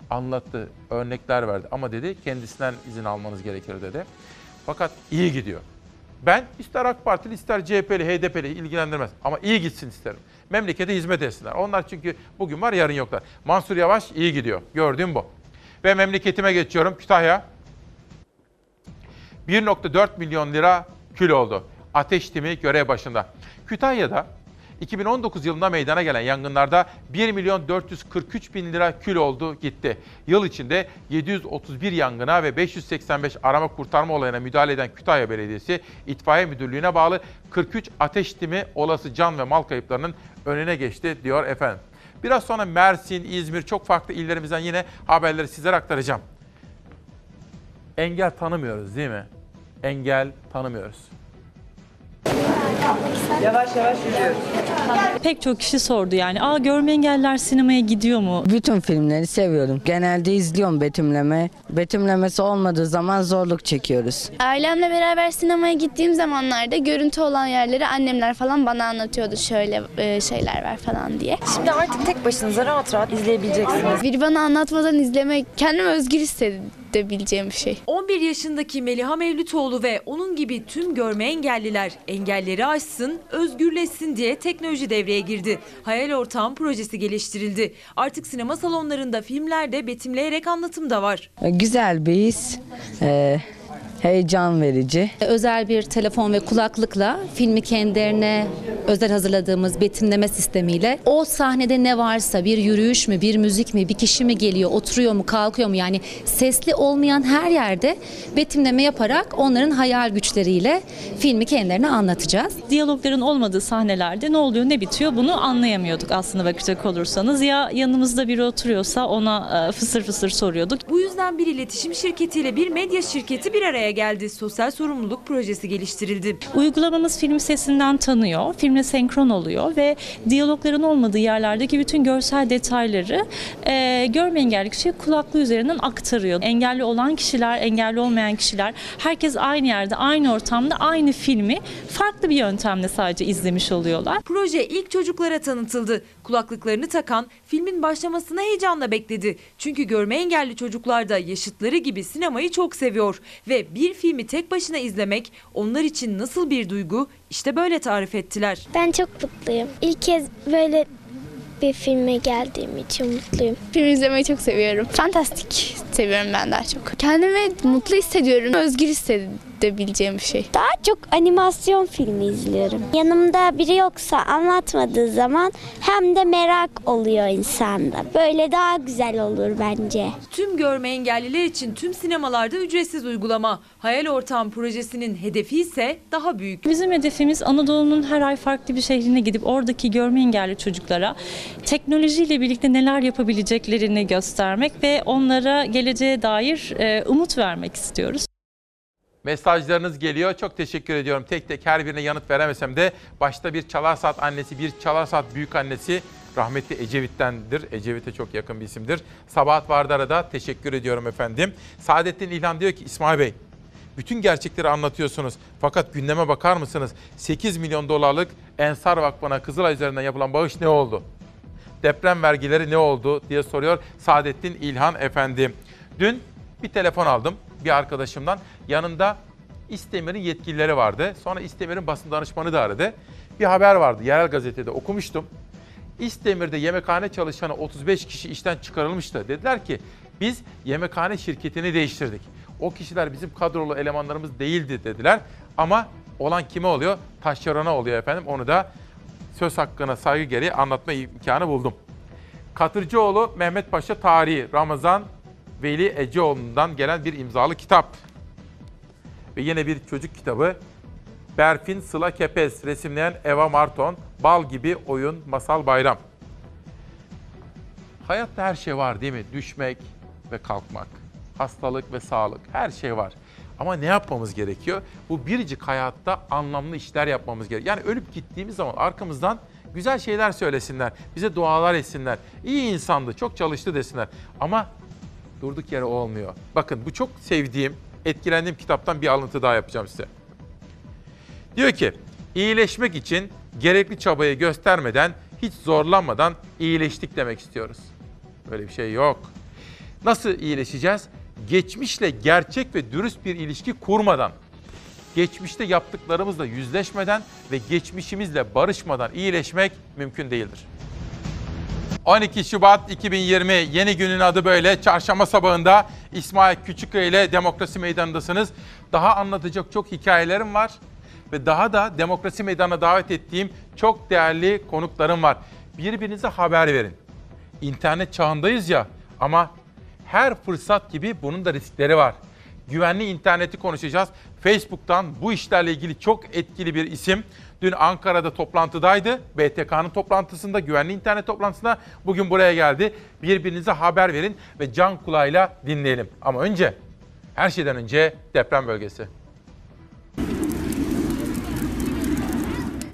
Anlattı, örnekler verdi. Ama dedi kendisinden izin almanız gerekir dedi. Fakat iyi gidiyor. Ben ister AK Partili ister CHP'li, HDP'li ilgilendirmez. Ama iyi gitsin isterim. Memlekete hizmet etsinler. Onlar çünkü bugün var yarın yoklar. Mansur Yavaş iyi gidiyor. Gördüğüm bu. Ve memleketime geçiyorum. Kütahya. 1.4 milyon lira kül oldu. Ateş timi görev başında. Kütahya'da 2019 yılında meydana gelen yangınlarda 1 milyon 443 bin lira kül oldu gitti. Yıl içinde 731 yangına ve 585 arama kurtarma olayına müdahale eden Kütahya Belediyesi İtfaiye Müdürlüğü'ne bağlı 43 ateş timi olası can ve mal kayıplarının önüne geçti diyor efendim. Biraz sonra Mersin, İzmir çok farklı illerimizden yine haberleri sizlere aktaracağım. Engel tanımıyoruz değil mi? Engel tanımıyoruz. Yavaş yavaş yürüyoruz. Pek çok kişi sordu yani. Aa görme engelliler sinemaya gidiyor mu? Bütün filmleri seviyorum. Genelde izliyorum betimleme. Betimlemesi olmadığı zaman zorluk çekiyoruz. Ailemle beraber sinemaya gittiğim zamanlarda görüntü olan yerleri annemler falan bana anlatıyordu şöyle e, şeyler var falan diye. Şimdi artık tek başınıza rahat rahat izleyebileceksiniz. Biri bana anlatmadan izlemek kendimi özgür hissedebileceğim bir şey. 11 yaşındaki Meliha Mevlütoğlu ve onun gibi tüm görme engelliler engelleri aşsın, özgürleşsin diye teknoloji devreye girdi. Hayal Ortağım projesi geliştirildi. Artık sinema salonlarında filmlerde betimleyerek anlatım da var. Güzel bir his. Ee, heyecan verici. Özel bir telefon ve kulaklıkla filmi kendilerine özel hazırladığımız betimleme sistemiyle o sahnede ne varsa bir yürüyüş mü, bir müzik mi, bir kişi mi geliyor, oturuyor mu, kalkıyor mu yani sesli olmayan her yerde betimleme yaparak onların hayal güçleriyle filmi kendilerine anlatacağız. Diyalogların olmadığı sahnelerde ne oluyor ne bitiyor bunu anlayamıyorduk aslında bakacak olursanız. Ya yanımızda biri oturuyorsa ona e, fısır fısır soruyorduk. Bu yüzden bir iletişim şirketiyle bir medya şirketi bir araya geldi. Sosyal sorumluluk projesi geliştirildi. Uygulamamız film sesinden tanıyor, filmle senkron oluyor ve diyalogların olmadığı yerlerdeki bütün görsel detayları e, görme engelli kişi kulaklığı üzerinden aktarıyor. Engelli olan kişiler, engelli olmayan kişiler herkes aynı yerde, aynı ortamda aynı filmi farklı bir yöntemle sadece izlemiş oluyorlar. Proje ilk çocuklara tanıtıldı. Kulaklıklarını takan filmin başlamasını heyecanla bekledi. Çünkü görme engelli çocuklar da yaşıtları gibi sinemayı çok seviyor ve bir filmi tek başına izlemek onlar için nasıl bir duygu işte böyle tarif ettiler. Ben çok mutluyum. İlk kez böyle bir filme geldiğim için mutluyum. Film izlemeyi çok seviyorum. Fantastik seviyorum ben daha çok. Kendimi mutlu hissediyorum. Özgür hissedebileceğim bir şey. Daha çok animasyon filmi izliyorum. Yanımda biri yoksa anlatmadığı zaman hem de merak oluyor insanda. Böyle daha güzel olur bence. Tüm görme engelliler için tüm sinemalarda ücretsiz uygulama. Hayal Ortam projesinin hedefi ise daha büyük. Bizim hedefimiz Anadolu'nun her ay farklı bir şehrine gidip oradaki görme engelli çocuklara teknolojiyle birlikte neler yapabileceklerini göstermek ve onlara geleceğe dair e, umut vermek istiyoruz. Mesajlarınız geliyor. Çok teşekkür ediyorum. Tek tek her birine yanıt veremesem de başta bir Çalarsat annesi, bir Çalarsat büyük annesi rahmetli Ecevit'tendir. Ecevit'e çok yakın bir isimdir. Sabahat Vardar'a da teşekkür ediyorum efendim. Saadettin İlhan diyor ki İsmail Bey bütün gerçekleri anlatıyorsunuz. Fakat gündeme bakar mısınız? 8 milyon dolarlık Ensar Vakfı'na Kızılay üzerinden yapılan bağış ne oldu? Deprem vergileri ne oldu diye soruyor Saadettin İlhan efendi. Dün bir telefon aldım bir arkadaşımdan. Yanında İstemir'in yetkilileri vardı. Sonra İstemir'in basın danışmanı da aradı. Bir haber vardı yerel gazetede okumuştum. İstemir'de yemekhane çalışanı 35 kişi işten çıkarılmıştı. Dediler ki biz yemekhane şirketini değiştirdik. O kişiler bizim kadrolu elemanlarımız değildi dediler. Ama olan kime oluyor? Taşerona oluyor efendim. Onu da söz hakkına saygı gereği anlatma imkanı buldum. Katırcıoğlu Mehmet Paşa Tarihi Ramazan Veli Eceoğlu'ndan gelen bir imzalı kitap. Ve yine bir çocuk kitabı. Berfin Sıla Kepez resimleyen Eva Marton, Bal gibi oyun, masal bayram. Hayatta her şey var değil mi? Düşmek ve kalkmak, hastalık ve sağlık, her şey var. Ama ne yapmamız gerekiyor? Bu biricik hayatta anlamlı işler yapmamız gerekiyor. Yani ölüp gittiğimiz zaman arkamızdan güzel şeyler söylesinler, bize dualar etsinler. İyi insandı, çok çalıştı desinler. Ama durduk yere olmuyor. Bakın bu çok sevdiğim, etkilendiğim kitaptan bir alıntı daha yapacağım size. Diyor ki iyileşmek için gerekli çabayı göstermeden, hiç zorlanmadan iyileştik demek istiyoruz. Böyle bir şey yok. Nasıl iyileşeceğiz? Geçmişle gerçek ve dürüst bir ilişki kurmadan, geçmişte yaptıklarımızla yüzleşmeden ve geçmişimizle barışmadan iyileşmek mümkün değildir. 12 Şubat 2020 yeni günün adı böyle. Çarşamba sabahında İsmail Küçükkaya ile Demokrasi Meydanı'ndasınız. Daha anlatacak çok hikayelerim var ve daha da Demokrasi Meydanı'na davet ettiğim çok değerli konuklarım var. Birbirinize haber verin. İnternet çağındayız ya ama her fırsat gibi bunun da riskleri var. Güvenli interneti konuşacağız. Facebook'tan bu işlerle ilgili çok etkili bir isim. Dün Ankara'da toplantıdaydı. BTK'nın toplantısında, güvenli internet toplantısında bugün buraya geldi. Birbirinize haber verin ve can kulağıyla dinleyelim. Ama önce, her şeyden önce deprem bölgesi.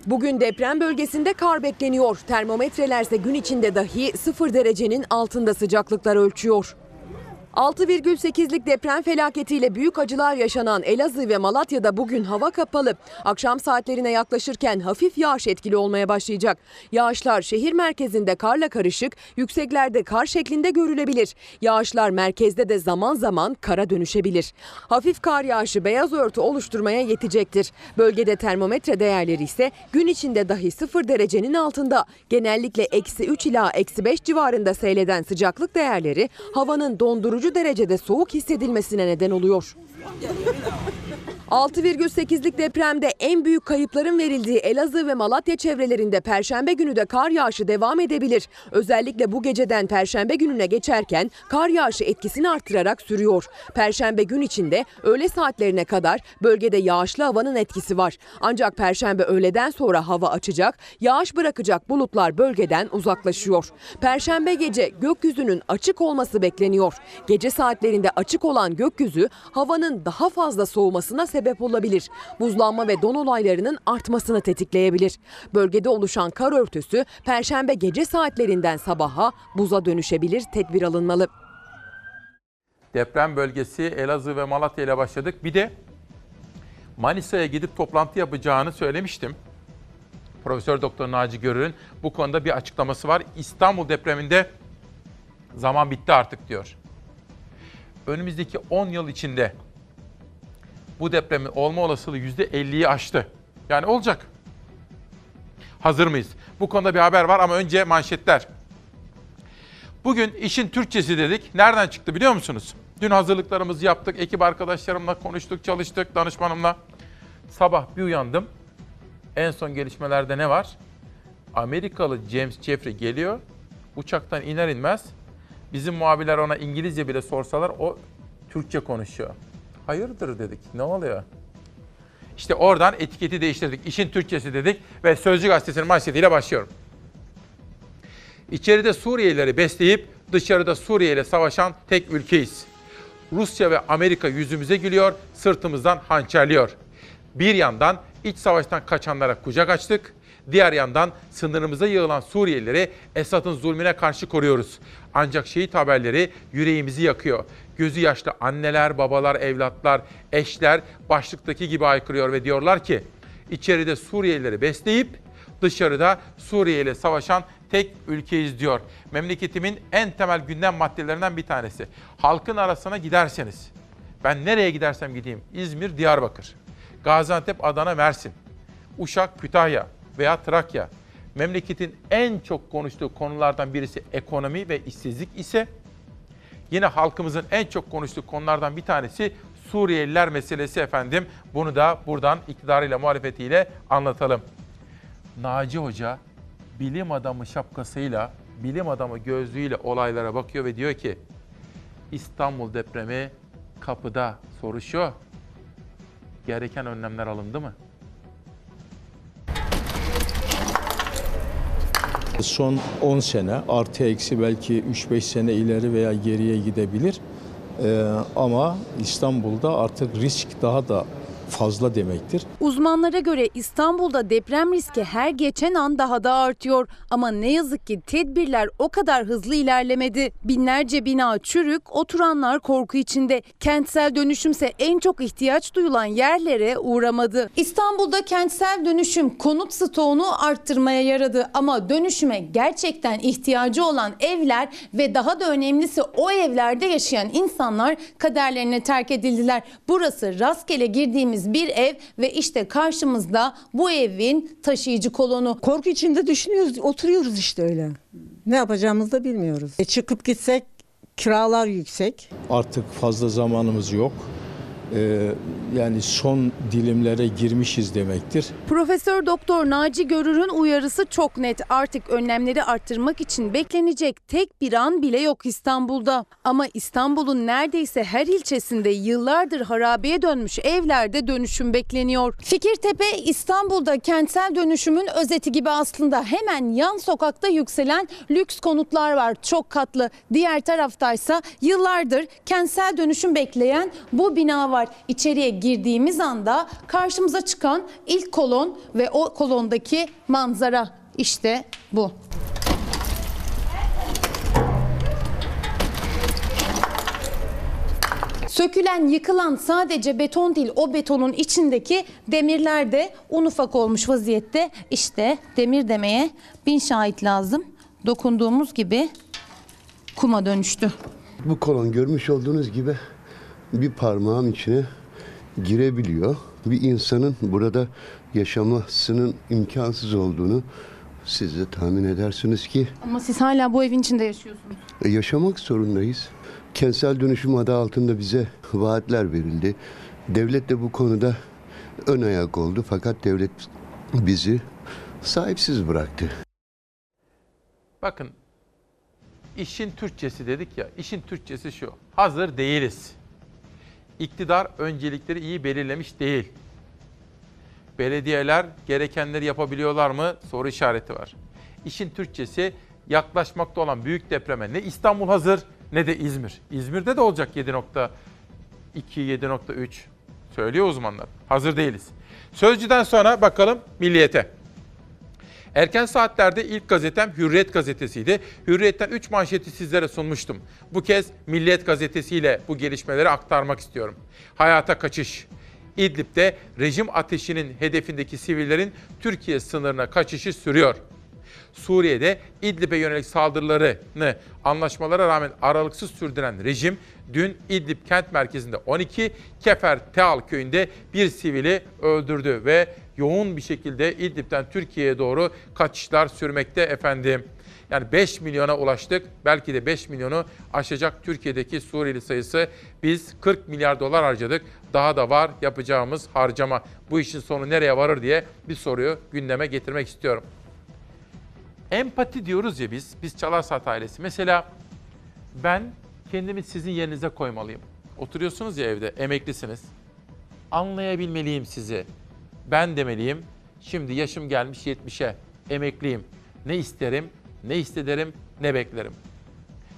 Bugün deprem bölgesinde kar bekleniyor. Termometrelerse gün içinde dahi 0 derecenin altında sıcaklıklar ölçüyor. 6,8'lik deprem felaketiyle büyük acılar yaşanan Elazığ ve Malatya'da bugün hava kapalı. Akşam saatlerine yaklaşırken hafif yağış etkili olmaya başlayacak. Yağışlar şehir merkezinde karla karışık, yükseklerde kar şeklinde görülebilir. Yağışlar merkezde de zaman zaman kara dönüşebilir. Hafif kar yağışı beyaz örtü oluşturmaya yetecektir. Bölgede termometre değerleri ise gün içinde dahi 0 derecenin altında. Genellikle eksi 3 ila eksi 5 civarında seyreden sıcaklık değerleri havanın dondurucu derecede soğuk hissedilmesine neden oluyor. 6,8'lik depremde en büyük kayıpların verildiği Elazığ ve Malatya çevrelerinde perşembe günü de kar yağışı devam edebilir. Özellikle bu geceden perşembe gününe geçerken kar yağışı etkisini artırarak sürüyor. Perşembe gün içinde öğle saatlerine kadar bölgede yağışlı havanın etkisi var. Ancak perşembe öğleden sonra hava açacak, yağış bırakacak bulutlar bölgeden uzaklaşıyor. Perşembe gece gökyüzünün açık olması bekleniyor. Gece saatlerinde açık olan gökyüzü havanın daha fazla soğumasına sebep olabilir. Buzlanma ve don olaylarının artmasını tetikleyebilir. Bölgede oluşan kar örtüsü perşembe gece saatlerinden sabaha buza dönüşebilir. Tedbir alınmalı. Deprem bölgesi Elazığ ve Malatya ile başladık. Bir de Manisa'ya gidip toplantı yapacağını söylemiştim. Profesör Doktor Naci Görür'ün bu konuda bir açıklaması var. İstanbul depreminde zaman bitti artık diyor. Önümüzdeki 10 yıl içinde bu depremin olma olasılığı %50'yi aştı. Yani olacak. Hazır mıyız? Bu konuda bir haber var ama önce manşetler. Bugün işin Türkçesi dedik. Nereden çıktı biliyor musunuz? Dün hazırlıklarımızı yaptık. Ekip arkadaşlarımla konuştuk, çalıştık, danışmanımla. Sabah bir uyandım. En son gelişmelerde ne var? Amerikalı James Jeffrey geliyor. Uçaktan iner inmez. Bizim muhabirler ona İngilizce bile sorsalar o Türkçe konuşuyor. Hayırdır dedik. Ne oluyor? İşte oradan etiketi değiştirdik. İşin Türkçesi dedik ve Sözcü Gazetesi'nin manşetiyle başlıyorum. İçeride Suriyelileri besleyip dışarıda Suriye ile savaşan tek ülkeyiz. Rusya ve Amerika yüzümüze gülüyor, sırtımızdan hançerliyor. Bir yandan iç savaştan kaçanlara kucak açtık. Diğer yandan sınırımıza yığılan Suriyelileri Esad'ın zulmüne karşı koruyoruz. Ancak şehit haberleri yüreğimizi yakıyor. Gözü yaşlı anneler, babalar, evlatlar, eşler başlıktaki gibi aykırıyor ve diyorlar ki içeride Suriyelileri besleyip dışarıda Suriye ile savaşan tek ülkeyiz diyor. Memleketimin en temel gündem maddelerinden bir tanesi. Halkın arasına giderseniz, ben nereye gidersem gideyim, İzmir, Diyarbakır, Gaziantep, Adana, Mersin, Uşak, Kütahya veya Trakya, memleketin en çok konuştuğu konulardan birisi ekonomi ve işsizlik ise yine halkımızın en çok konuştuğu konulardan bir tanesi Suriyeliler meselesi efendim. Bunu da buradan iktidarıyla muhalefetiyle anlatalım. Naci Hoca bilim adamı şapkasıyla, bilim adamı gözlüğüyle olaylara bakıyor ve diyor ki İstanbul depremi kapıda soru şu. Gereken önlemler alındı mı? Son 10 sene artı eksi belki 3-5 sene ileri veya geriye gidebilir. Ee, ama İstanbul'da artık risk daha da fazla demektir. Uzmanlara göre İstanbul'da deprem riski her geçen an daha da artıyor. Ama ne yazık ki tedbirler o kadar hızlı ilerlemedi. Binlerce bina çürük, oturanlar korku içinde. Kentsel dönüşümse en çok ihtiyaç duyulan yerlere uğramadı. İstanbul'da kentsel dönüşüm konut stoğunu arttırmaya yaradı. Ama dönüşüme gerçekten ihtiyacı olan evler ve daha da önemlisi o evlerde yaşayan insanlar kaderlerine terk edildiler. Burası rastgele girdiğimiz bir ev ve işte karşımızda bu evin taşıyıcı kolonu. Korku içinde düşünüyoruz, oturuyoruz işte öyle. Ne yapacağımızı da bilmiyoruz. E çıkıp gitsek kiralar yüksek. Artık fazla zamanımız yok. Ee, yani son dilimlere girmişiz demektir. Profesör Doktor Naci Görür'ün uyarısı çok net. Artık önlemleri arttırmak için beklenecek tek bir an bile yok İstanbul'da. Ama İstanbul'un neredeyse her ilçesinde yıllardır harabeye dönmüş evlerde dönüşüm bekleniyor. Fikirtepe İstanbul'da kentsel dönüşümün özeti gibi aslında hemen yan sokakta yükselen lüks konutlar var. Çok katlı. Diğer taraftaysa yıllardır kentsel dönüşüm bekleyen bu bina var. İçeriye girdiğimiz anda karşımıza çıkan ilk kolon ve o kolondaki manzara işte bu. Sökülen, yıkılan sadece beton değil o betonun içindeki demirler de un ufak olmuş vaziyette. İşte demir demeye bin şahit lazım. Dokunduğumuz gibi kuma dönüştü. Bu kolon görmüş olduğunuz gibi bir parmağın içine girebiliyor. Bir insanın burada yaşamasının imkansız olduğunu siz de tahmin edersiniz ki Ama siz hala bu evin içinde yaşıyorsunuz. e, yaşamak zorundayız. Kentsel dönüşüm adı altında bize vaatler verildi. Devlet de bu konuda ön ayak oldu fakat devlet bizi sahipsiz bıraktı. Bakın işin Türkçesi dedik ya, işin Türkçesi şu. Hazır değiliz. İktidar öncelikleri iyi belirlemiş değil. Belediyeler gerekenleri yapabiliyorlar mı? Soru işareti var. İşin Türkçesi yaklaşmakta olan büyük depreme ne İstanbul hazır ne de İzmir. İzmir'de de olacak 7.2, 7.3 söylüyor uzmanlar. Hazır değiliz. Sözcüden sonra bakalım Milliyet'e. Erken saatlerde ilk gazetem Hürriyet gazetesiydi. Hürriyet'ten 3 manşeti sizlere sunmuştum. Bu kez Milliyet gazetesiyle bu gelişmeleri aktarmak istiyorum. Hayata kaçış. İdlib'de rejim ateşinin hedefindeki sivillerin Türkiye sınırına kaçışı sürüyor. Suriye'de İdlib'e yönelik saldırılarını anlaşmalara rağmen aralıksız sürdüren rejim dün İdlib kent merkezinde 12, Kefer Teal köyünde bir sivili öldürdü ve yoğun bir şekilde İdlib'den Türkiye'ye doğru kaçışlar sürmekte efendim. Yani 5 milyona ulaştık. Belki de 5 milyonu aşacak Türkiye'deki Suriyeli sayısı. Biz 40 milyar dolar harcadık. Daha da var yapacağımız harcama. Bu işin sonu nereye varır diye bir soruyu gündeme getirmek istiyorum. Empati diyoruz ya biz, biz Çalarsat ailesi. Mesela ben kendimi sizin yerinize koymalıyım. Oturuyorsunuz ya evde, emeklisiniz. Anlayabilmeliyim sizi. Ben demeliyim. Şimdi yaşım gelmiş 70'e, emekliyim. Ne isterim, ne istederim, ne beklerim.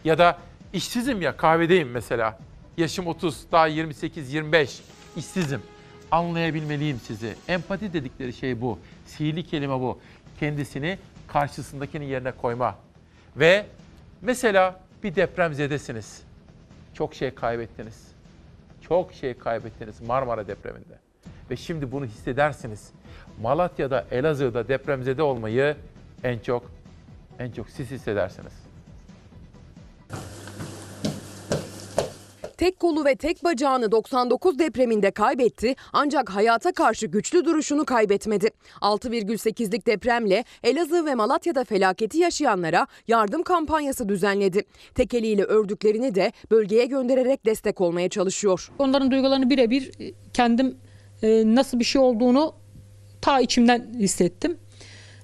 Ya da işsizim ya, kahvedeyim mesela. Yaşım 30, daha 28-25, işsizim. Anlayabilmeliyim sizi. Empati dedikleri şey bu. Sihirli kelime bu. Kendisini karşısındakinin yerine koyma. Ve mesela bir depremzedesiniz. Çok şey kaybettiniz. Çok şey kaybettiniz Marmara depreminde. Ve şimdi bunu hissedersiniz. Malatya'da, Elazığ'da depremzede olmayı en çok en çok siz hissedersiniz. Tek kolu ve tek bacağını 99 depreminde kaybetti ancak hayata karşı güçlü duruşunu kaybetmedi. 6,8'lik depremle Elazığ ve Malatya'da felaketi yaşayanlara yardım kampanyası düzenledi. Tek eliyle ördüklerini de bölgeye göndererek destek olmaya çalışıyor. Onların duygularını birebir e, kendim e, nasıl bir şey olduğunu ta içimden hissettim.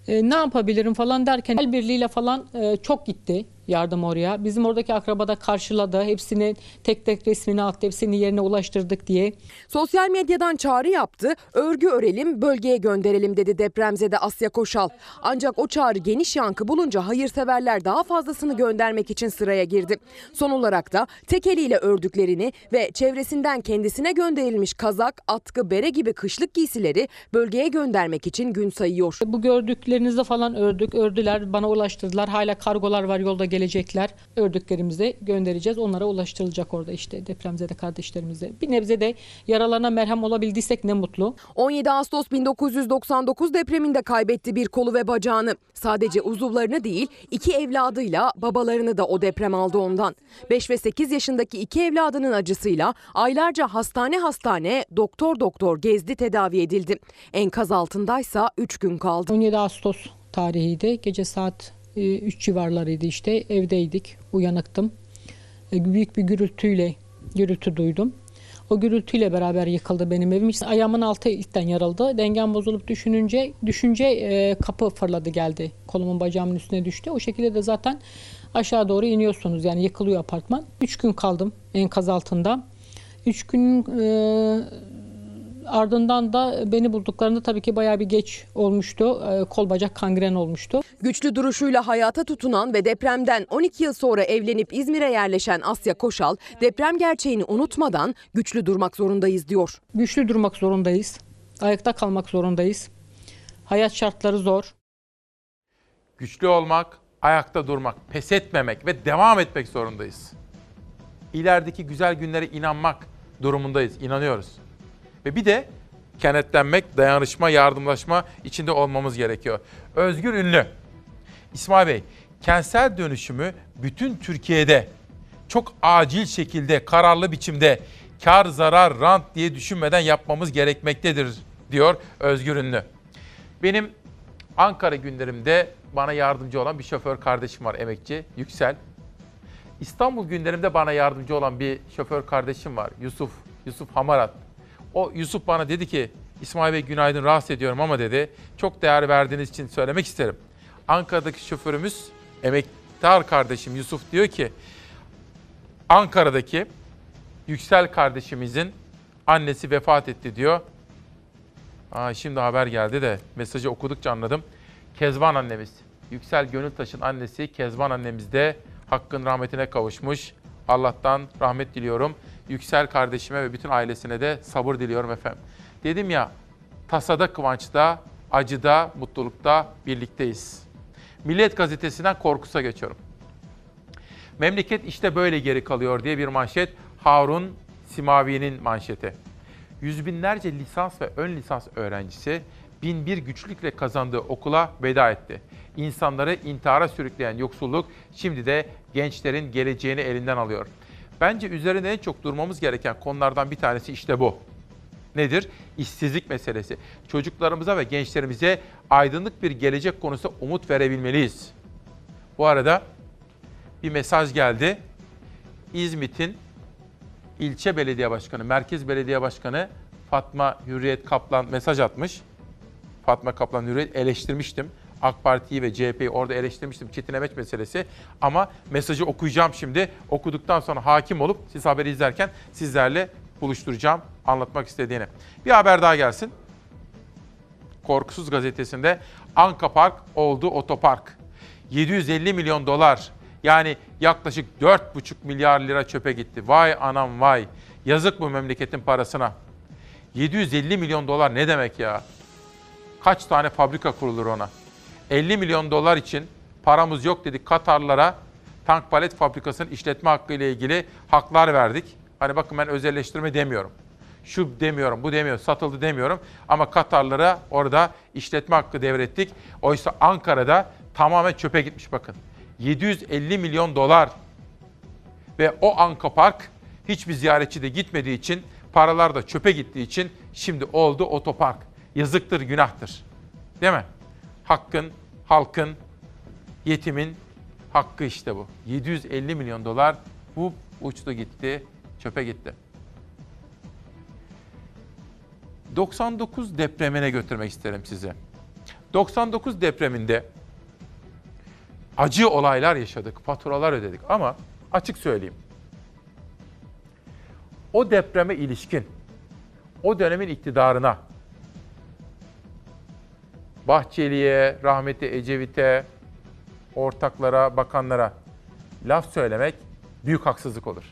E, ne yapabilirim falan derken el birliğiyle falan e, çok gitti. Yardım oraya. Bizim oradaki akraba da karşıladı. Hepsini tek tek resmini attı. Hepsini yerine ulaştırdık diye. Sosyal medyadan çağrı yaptı, örgü örelim, bölgeye gönderelim dedi depremzede Asya Koşal. Ancak o çağrı geniş yankı bulunca hayırseverler daha fazlasını göndermek için sıraya girdi. Son olarak da tek eliyle ördüklerini ve çevresinden kendisine gönderilmiş kazak, atkı, bere gibi kışlık giysileri bölgeye göndermek için gün sayıyor. Bu gördüklerinizi falan ördük. Ördüler, bana ulaştırdılar. Hala kargolar var yolda gelecekler. Ördüklerimizi göndereceğiz. Onlara ulaştırılacak orada işte depremzede kardeşlerimize. Bir nebze de yaralarına merhem olabildiysek ne mutlu. 17 Ağustos 1999 depreminde kaybetti bir kolu ve bacağını. Sadece uzuvlarını değil, iki evladıyla babalarını da o deprem aldı ondan. 5 ve 8 yaşındaki iki evladının acısıyla aylarca hastane hastane, doktor doktor gezdi tedavi edildi. Enkaz altındaysa 3 gün kaldı. 17 Ağustos tarihiydi. Gece saat 3 civarlarıydı işte. Evdeydik. Uyanıktım. E, Büyük bir gürültüyle gürültü duydum. O gürültüyle beraber yıkıldı benim evim. İşte ayağımın altı ilkten yarıldı. Dengem bozulup düşününce düşünce e, kapı fırladı geldi. Kolumun bacağımın üstüne düştü. O şekilde de zaten aşağı doğru iniyorsunuz. Yani yıkılıyor apartman. Üç gün kaldım enkaz altında. Üç gün e, ardından da beni bulduklarında tabii ki bayağı bir geç olmuştu. E, kol bacak kangren olmuştu. Güçlü duruşuyla hayata tutunan ve depremden 12 yıl sonra evlenip İzmir'e yerleşen Asya Koşal, deprem gerçeğini unutmadan güçlü durmak zorundayız diyor. Güçlü durmak zorundayız. Ayakta kalmak zorundayız. Hayat şartları zor. Güçlü olmak, ayakta durmak, pes etmemek ve devam etmek zorundayız. İlerideki güzel günlere inanmak durumundayız, inanıyoruz. Ve bir de kenetlenmek, dayanışma, yardımlaşma içinde olmamız gerekiyor. Özgür Ünlü. İsmail Bey, kentsel dönüşümü bütün Türkiye'de çok acil şekilde, kararlı biçimde kar, zarar, rant diye düşünmeden yapmamız gerekmektedir diyor Özgür Ünlü. Benim Ankara günlerimde bana yardımcı olan bir şoför kardeşim var emekçi, Yüksel. İstanbul günlerimde bana yardımcı olan bir şoför kardeşim var, Yusuf, Yusuf Hamarat. O Yusuf bana dedi ki, İsmail Bey günaydın rahatsız ediyorum ama dedi, çok değer verdiğiniz için söylemek isterim. Ankara'daki şoförümüz, emektar kardeşim Yusuf diyor ki, Ankara'daki Yüksel kardeşimizin annesi vefat etti diyor. Aa, şimdi haber geldi de mesajı okudukça anladım. Kezban annemiz, Yüksel Gönültaş'ın annesi Kezban annemiz de hakkın rahmetine kavuşmuş. Allah'tan rahmet diliyorum. Yüksel kardeşime ve bütün ailesine de sabır diliyorum efendim. Dedim ya, tasada kıvançta, acıda, mutlulukta birlikteyiz. Milliyet gazetesinden korkusa geçiyorum. Memleket işte böyle geri kalıyor diye bir manşet. Harun Simavi'nin manşeti. Yüz binlerce lisans ve ön lisans öğrencisi bin bir güçlükle kazandığı okula veda etti. İnsanları intihara sürükleyen yoksulluk şimdi de gençlerin geleceğini elinden alıyor. Bence üzerinde en çok durmamız gereken konulardan bir tanesi işte bu. Nedir? İşsizlik meselesi. Çocuklarımıza ve gençlerimize aydınlık bir gelecek konusunda umut verebilmeliyiz. Bu arada bir mesaj geldi. İzmit'in ilçe belediye başkanı, merkez belediye başkanı Fatma Hürriyet Kaplan mesaj atmış. Fatma Kaplan Hürriyet eleştirmiştim. AK Parti'yi ve CHP'yi orada eleştirmiştim. Çetin Emeç meselesi. Ama mesajı okuyacağım şimdi. Okuduktan sonra hakim olup siz haberi izlerken sizlerle buluşturacağım anlatmak istediğini. Bir haber daha gelsin. Korkusuz gazetesinde Anka Park oldu otopark. 750 milyon dolar yani yaklaşık 4,5 milyar lira çöpe gitti. Vay anam vay. Yazık bu memleketin parasına. 750 milyon dolar ne demek ya? Kaç tane fabrika kurulur ona? 50 milyon dolar için paramız yok dedik Katarlara tank palet fabrikasının işletme hakkı ile ilgili haklar verdik. Hani bakın ben özelleştirme demiyorum. Şu demiyorum, bu demiyorum, satıldı demiyorum. Ama Katarlara orada işletme hakkı devrettik. Oysa Ankara'da tamamen çöpe gitmiş bakın. 750 milyon dolar. Ve o Anka Park hiçbir ziyaretçi de gitmediği için, paralar da çöpe gittiği için şimdi oldu otopark. Yazıktır, günahtır. Değil mi? Hakkın, halkın, yetimin hakkı işte bu. 750 milyon dolar bu uçtu gitti, çöpe gitti. 99 depremine götürmek isterim sizi. 99 depreminde acı olaylar yaşadık, faturalar ödedik ama açık söyleyeyim. O depreme ilişkin, o dönemin iktidarına, Bahçeli'ye, rahmetli Ecevit'e, ortaklara, bakanlara laf söylemek büyük haksızlık olur.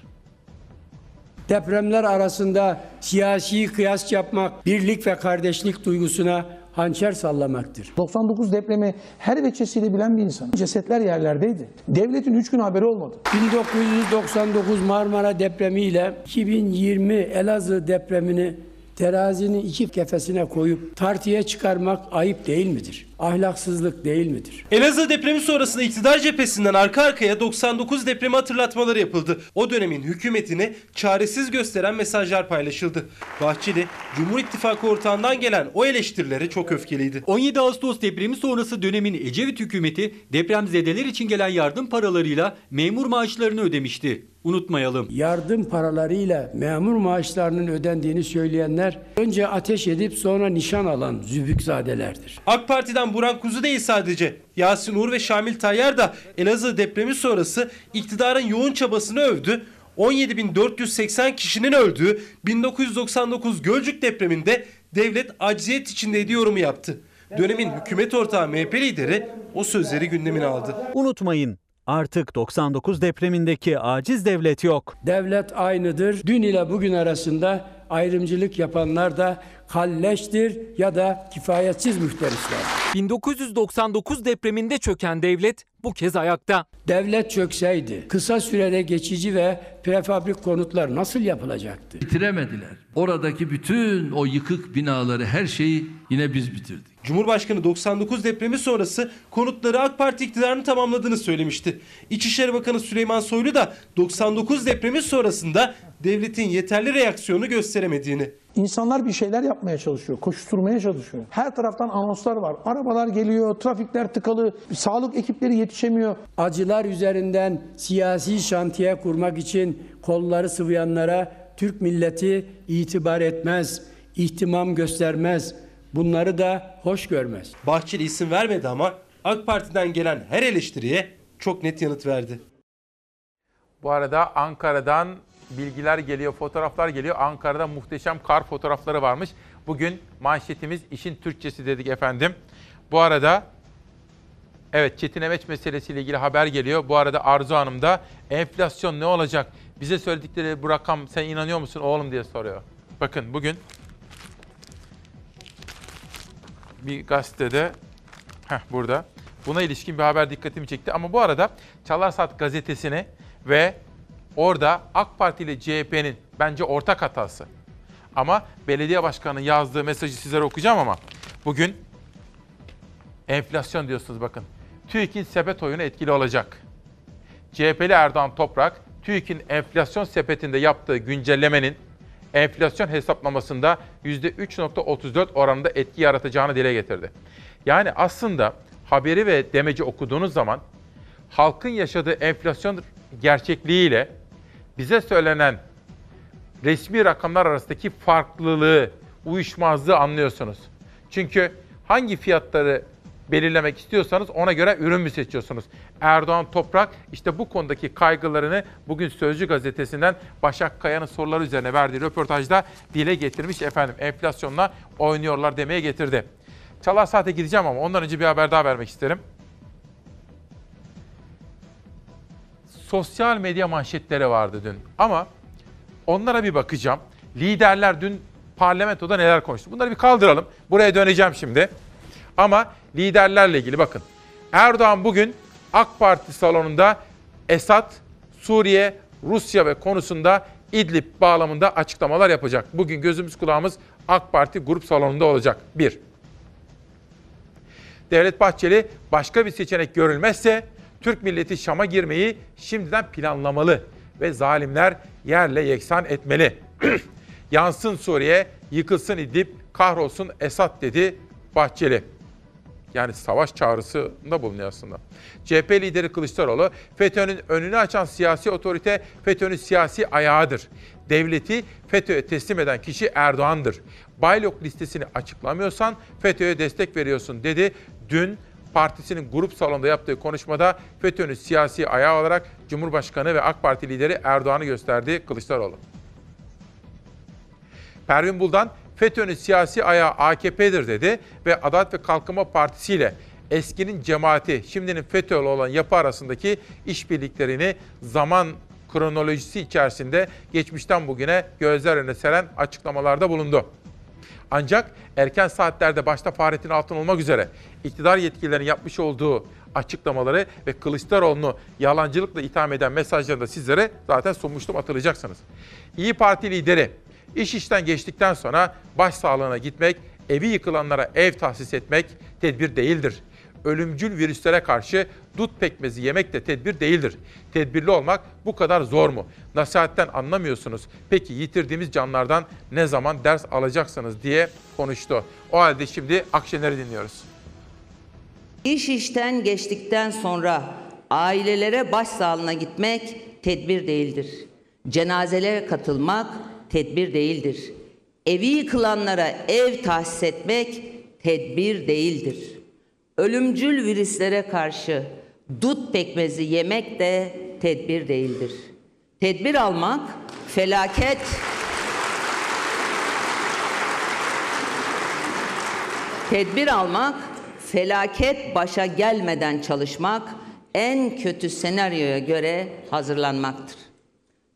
Depremler arasında siyasi kıyas yapmak, birlik ve kardeşlik duygusuna hançer sallamaktır. 99 depremi her veçesiyle bilen bir insan. Cesetler yerlerdeydi. Devletin 3 gün haberi olmadı. 1999 Marmara depremiyle 2020 Elazığ depremini terazinin iki kefesine koyup tartıya çıkarmak ayıp değil midir? Ahlaksızlık değil midir? Elazığ depremi sonrasında iktidar cephesinden arka arkaya 99 depremi hatırlatmaları yapıldı. O dönemin hükümetini çaresiz gösteren mesajlar paylaşıldı. Bahçeli, Cumhur İttifakı ortağından gelen o eleştirilere çok öfkeliydi. 17 Ağustos depremi sonrası dönemin Ecevit hükümeti depremzedeler için gelen yardım paralarıyla memur maaşlarını ödemişti. Unutmayalım. Yardım paralarıyla memur maaşlarının ödendiğini söyleyenler önce ateş edip sonra nişan alan zübükzadelerdir. AK Parti'den Buran Kuzu değil sadece. Yasin Uğur ve Şamil Tayyar da Elazığ depremi sonrası iktidarın yoğun çabasını övdü. 17.480 kişinin öldüğü 1999 Gölcük depreminde devlet acziyet içindeydi yorumu yaptı. Dönemin hükümet ortağı MHP lideri o sözleri gündemine aldı. Unutmayın artık 99 depremindeki aciz devlet yok. Devlet aynıdır. Dün ile bugün arasında ayrımcılık yapanlar da kalleştir ya da kifayetsiz müfterisler. 1999 depreminde çöken devlet bu kez ayakta. Devlet çökseydi kısa sürede geçici ve prefabrik konutlar nasıl yapılacaktı? Bitiremediler. Oradaki bütün o yıkık binaları her şeyi yine biz bitirdik. Cumhurbaşkanı 99 depremi sonrası konutları AK Parti iktidarını tamamladığını söylemişti. İçişleri Bakanı Süleyman Soylu da 99 depremi sonrasında devletin yeterli reaksiyonu gösteremediğini. İnsanlar bir şeyler yapmaya çalışıyor, koşturmaya çalışıyor. Her taraftan anonslar var. Arabalar geliyor, trafikler tıkalı, sağlık ekipleri yetişemiyor. Acılar üzerinden siyasi şantiye kurmak için kolları sıvayanlara Türk milleti itibar etmez, ihtimam göstermez. Bunları da hoş görmez. Bahçeli isim vermedi ama AK Parti'den gelen her eleştiriye çok net yanıt verdi. Bu arada Ankara'dan bilgiler geliyor, fotoğraflar geliyor. Ankara'da muhteşem kar fotoğrafları varmış. Bugün manşetimiz işin Türkçesi dedik efendim. Bu arada evet Çetin Emeç meselesiyle ilgili haber geliyor. Bu arada Arzu Hanım da enflasyon ne olacak? Bize söyledikleri bu rakam sen inanıyor musun oğlum diye soruyor. Bakın bugün bir gazetede heh, burada buna ilişkin bir haber dikkatimi çekti. Ama bu arada Çalar Saat gazetesini ve orada AK Parti ile CHP'nin bence ortak hatası. Ama belediye başkanının yazdığı mesajı sizlere okuyacağım ama bugün enflasyon diyorsunuz bakın. TÜİK'in sepet oyunu etkili olacak. CHP'li Erdoğan Toprak, TÜİK'in enflasyon sepetinde yaptığı güncellemenin enflasyon hesaplamasında %3.34 oranında etki yaratacağını dile getirdi. Yani aslında haberi ve demeci okuduğunuz zaman halkın yaşadığı enflasyon gerçekliğiyle bize söylenen resmi rakamlar arasındaki farklılığı, uyuşmazlığı anlıyorsunuz. Çünkü hangi fiyatları belirlemek istiyorsanız ona göre ürün mü seçiyorsunuz? Erdoğan Toprak işte bu konudaki kaygılarını bugün Sözcü gazetesinden Başak Kaya'nın soruları üzerine verdiği röportajda dile getirmiş efendim. Enflasyonla oynuyorlar demeye getirdi. Çalar Saat'e gideceğim ama ondan önce bir haber daha vermek isterim. Sosyal medya manşetleri vardı dün ama onlara bir bakacağım. Liderler dün parlamentoda neler konuştu? Bunları bir kaldıralım. Buraya döneceğim şimdi. Ama liderlerle ilgili bakın. Erdoğan bugün AK Parti salonunda Esad, Suriye, Rusya ve konusunda İdlib bağlamında açıklamalar yapacak. Bugün gözümüz kulağımız AK Parti grup salonunda olacak. Bir. Devlet Bahçeli başka bir seçenek görülmezse Türk milleti Şam'a girmeyi şimdiden planlamalı ve zalimler yerle yeksan etmeli. Yansın Suriye, yıkılsın İdlib, kahrolsun Esad dedi Bahçeli. Yani savaş çağrısında bulunuyor aslında. CHP lideri Kılıçdaroğlu, FETÖ'nün önünü açan siyasi otorite FETÖ'nün siyasi ayağıdır. Devleti FETÖ'ye teslim eden kişi Erdoğan'dır. Baylok listesini açıklamıyorsan FETÖ'ye destek veriyorsun dedi. Dün Partisi'nin grup salonunda yaptığı konuşmada FETÖ'nün siyasi ayağı olarak Cumhurbaşkanı ve AK Parti lideri Erdoğan'ı gösterdi Kılıçdaroğlu. Pervin Buldan FETÖ'nün siyasi ayağı AKP'dir dedi ve Adalet ve Kalkınma Partisi ile eskinin cemaati, şimdinin FETÖ'lü olan yapı arasındaki işbirliklerini zaman kronolojisi içerisinde geçmişten bugüne gözler önüne seren açıklamalarda bulundu. Ancak erken saatlerde başta Fahrettin Altun olmak üzere iktidar yetkililerinin yapmış olduğu açıklamaları ve Kılıçdaroğlu'nu yalancılıkla itham eden mesajları da sizlere zaten sunmuştum hatırlayacaksınız. İyi Parti lideri iş işten geçtikten sonra başsağlığına gitmek, evi yıkılanlara ev tahsis etmek tedbir değildir. Ölümcül virüslere karşı dut pekmezi yemek de tedbir değildir. Tedbirli olmak bu kadar zor mu? Nasihatten anlamıyorsunuz. Peki yitirdiğimiz canlardan ne zaman ders alacaksınız diye konuştu. O halde şimdi Akşener'i dinliyoruz. İş işten geçtikten sonra ailelere başsağlığına gitmek tedbir değildir. Cenazelere katılmak tedbir değildir. Evi yıkılanlara ev tahsis etmek tedbir değildir. Ölümcül virüslere karşı dut pekmezi yemek de tedbir değildir. Tedbir almak felaket Tedbir almak, felaket başa gelmeden çalışmak, en kötü senaryoya göre hazırlanmaktır.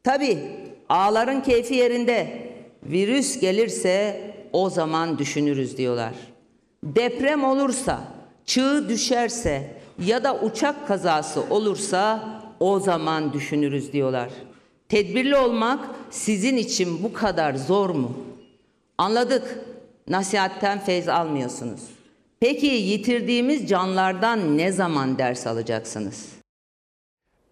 Tabi ağların keyfi yerinde, virüs gelirse o zaman düşünürüz diyorlar. Deprem olursa, çığ düşerse ya da uçak kazası olursa o zaman düşünürüz diyorlar. Tedbirli olmak sizin için bu kadar zor mu? Anladık. Nasihatten feyz almıyorsunuz. Peki yitirdiğimiz canlardan ne zaman ders alacaksınız?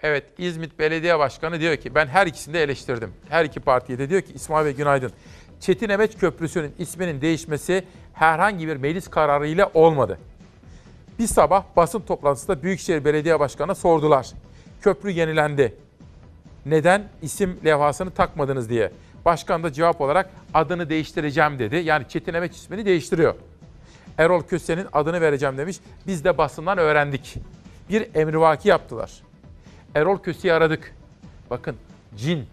Evet İzmit Belediye Başkanı diyor ki ben her ikisini de eleştirdim. Her iki partiye de diyor ki İsmail Bey günaydın. Çetin Emeç Köprüsü'nün isminin değişmesi herhangi bir meclis kararı ile olmadı. Bir sabah basın toplantısında Büyükşehir Belediye Başkanı'na sordular. Köprü yenilendi. Neden isim levhasını takmadınız diye. Başkan da cevap olarak adını değiştireceğim dedi. Yani Çetin Emeç ismini değiştiriyor. Erol Köse'nin adını vereceğim demiş. Biz de basından öğrendik. Bir emrivaki yaptılar. Erol Köse'yi aradık. Bakın Cin,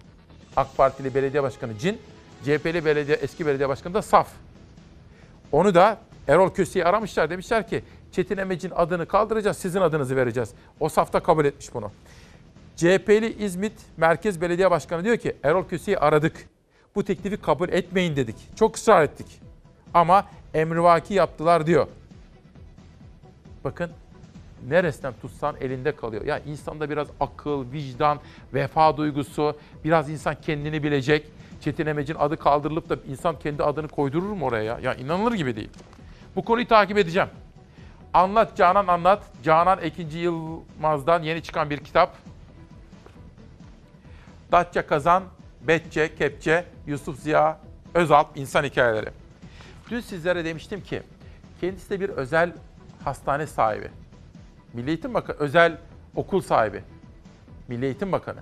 AK Partili belediye başkanı Cin, CHP'li belediye, eski belediye başkanı da Saf. Onu da Erol Köse'yi aramışlar. Demişler ki Çetin Emec'in adını kaldıracağız, sizin adınızı vereceğiz. O safta kabul etmiş bunu. CHP'li İzmit Merkez Belediye Başkanı diyor ki Erol Köse'yi aradık. Bu teklifi kabul etmeyin dedik. Çok ısrar ettik. Ama emrivaki yaptılar diyor. Bakın neresinden tutsan elinde kalıyor. Ya insanda biraz akıl, vicdan, vefa duygusu, biraz insan kendini bilecek. Çetin Emec'in adı kaldırılıp da insan kendi adını koydurur mu oraya ya? Ya inanılır gibi değil. Bu konuyu takip edeceğim. Anlat Canan Anlat. Canan Ekinci Yılmaz'dan yeni çıkan bir kitap. Datça Kazan, Betçe, Kepçe, Yusuf Ziya, Özalp İnsan Hikayeleri. Dün sizlere demiştim ki kendisi de bir özel hastane sahibi. Milli Eğitim Bakanı, özel okul sahibi. Milli Eğitim Bakanı.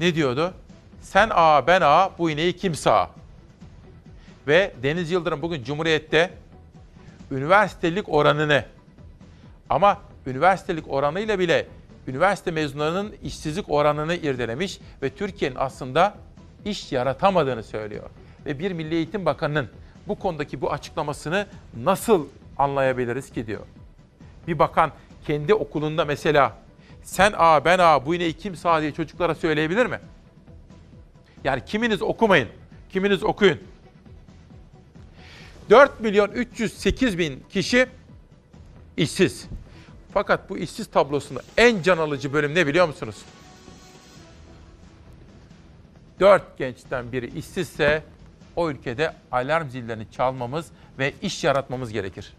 Ne diyordu? Sen ağa ben ağa bu ineği kim sağa? Ve Deniz Yıldırım bugün Cumhuriyet'te üniversitelik oranını ama üniversitelik oranıyla bile üniversite mezunlarının işsizlik oranını irdelemiş ve Türkiye'nin aslında iş yaratamadığını söylüyor. Ve bir Milli Eğitim Bakanı'nın bu konudaki bu açıklamasını nasıl anlayabiliriz ki diyor. Bir bakan kendi okulunda mesela sen a ben a bu ineği kim sağ diye çocuklara söyleyebilir mi? Yani kiminiz okumayın, kiminiz okuyun. 4 milyon 308 bin kişi işsiz. Fakat bu işsiz tablosunda en can alıcı bölüm ne biliyor musunuz? 4 gençten biri işsizse o ülkede alarm zillerini çalmamız ve iş yaratmamız gerekir.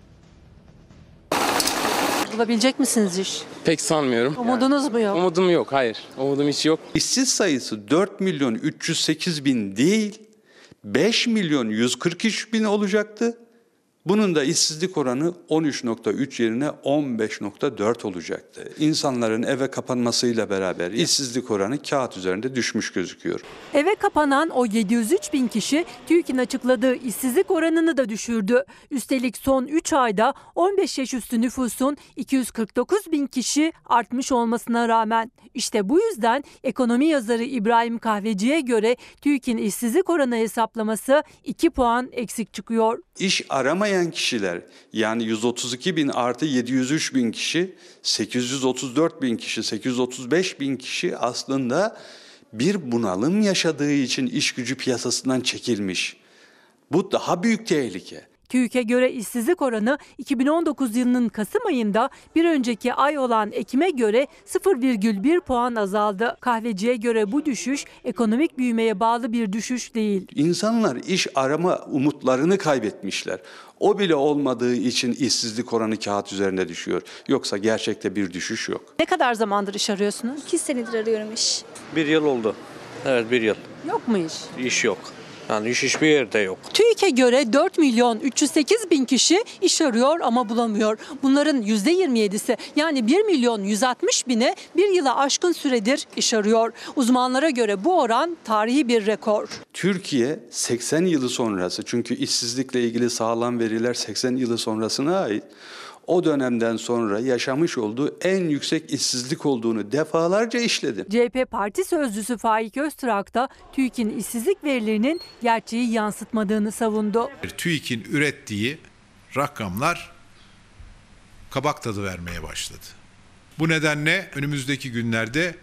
Bulabilecek misiniz iş? Pek sanmıyorum. Umudunuz mu yok? Umudum yok, hayır. Umudum hiç yok. İşsiz sayısı 4 milyon 308 bin değil, 5 milyon 143 bin olacaktı. Bunun da işsizlik oranı 13.3 yerine 15.4 olacaktı. İnsanların eve kapanmasıyla beraber işsizlik oranı kağıt üzerinde düşmüş gözüküyor. Eve kapanan o 703 bin kişi TÜİK'in açıkladığı işsizlik oranını da düşürdü. Üstelik son 3 ayda 15 yaş üstü nüfusun 249 bin kişi artmış olmasına rağmen. İşte bu yüzden ekonomi yazarı İbrahim Kahveci'ye göre TÜİK'in işsizlik oranı hesaplaması 2 puan eksik çıkıyor. İş aramayan kişiler yani 132 bin artı 703 bin kişi, 834 bin kişi, 835 bin kişi aslında bir bunalım yaşadığı için iş gücü piyasasından çekilmiş. Bu daha büyük tehlike. TÜİK'e göre işsizlik oranı 2019 yılının Kasım ayında bir önceki ay olan Ekim'e göre 0,1 puan azaldı. Kahveciye göre bu düşüş ekonomik büyümeye bağlı bir düşüş değil. İnsanlar iş arama umutlarını kaybetmişler. O bile olmadığı için işsizlik oranı kağıt üzerinde düşüyor. Yoksa gerçekte bir düşüş yok. Ne kadar zamandır iş arıyorsunuz? İki senedir arıyorum iş. Bir yıl oldu. Evet bir yıl. Yok mu iş? İş yok. Yani iş hiçbir yerde yok. TÜİK'e göre 4 milyon 308 bin kişi iş arıyor ama bulamıyor. Bunların %27'si yani 1 milyon 160 bine bir yıla aşkın süredir iş arıyor. Uzmanlara göre bu oran tarihi bir rekor. Türkiye 80 yılı sonrası çünkü işsizlikle ilgili sağlam veriler 80 yılı sonrasına ait. O dönemden sonra yaşamış olduğu en yüksek işsizlik olduğunu defalarca işledi. CHP Parti Sözcüsü Faik Öztürk da TÜİK'in işsizlik verilerinin gerçeği yansıtmadığını savundu. TÜİK'in ürettiği rakamlar kabak tadı vermeye başladı. Bu nedenle önümüzdeki günlerde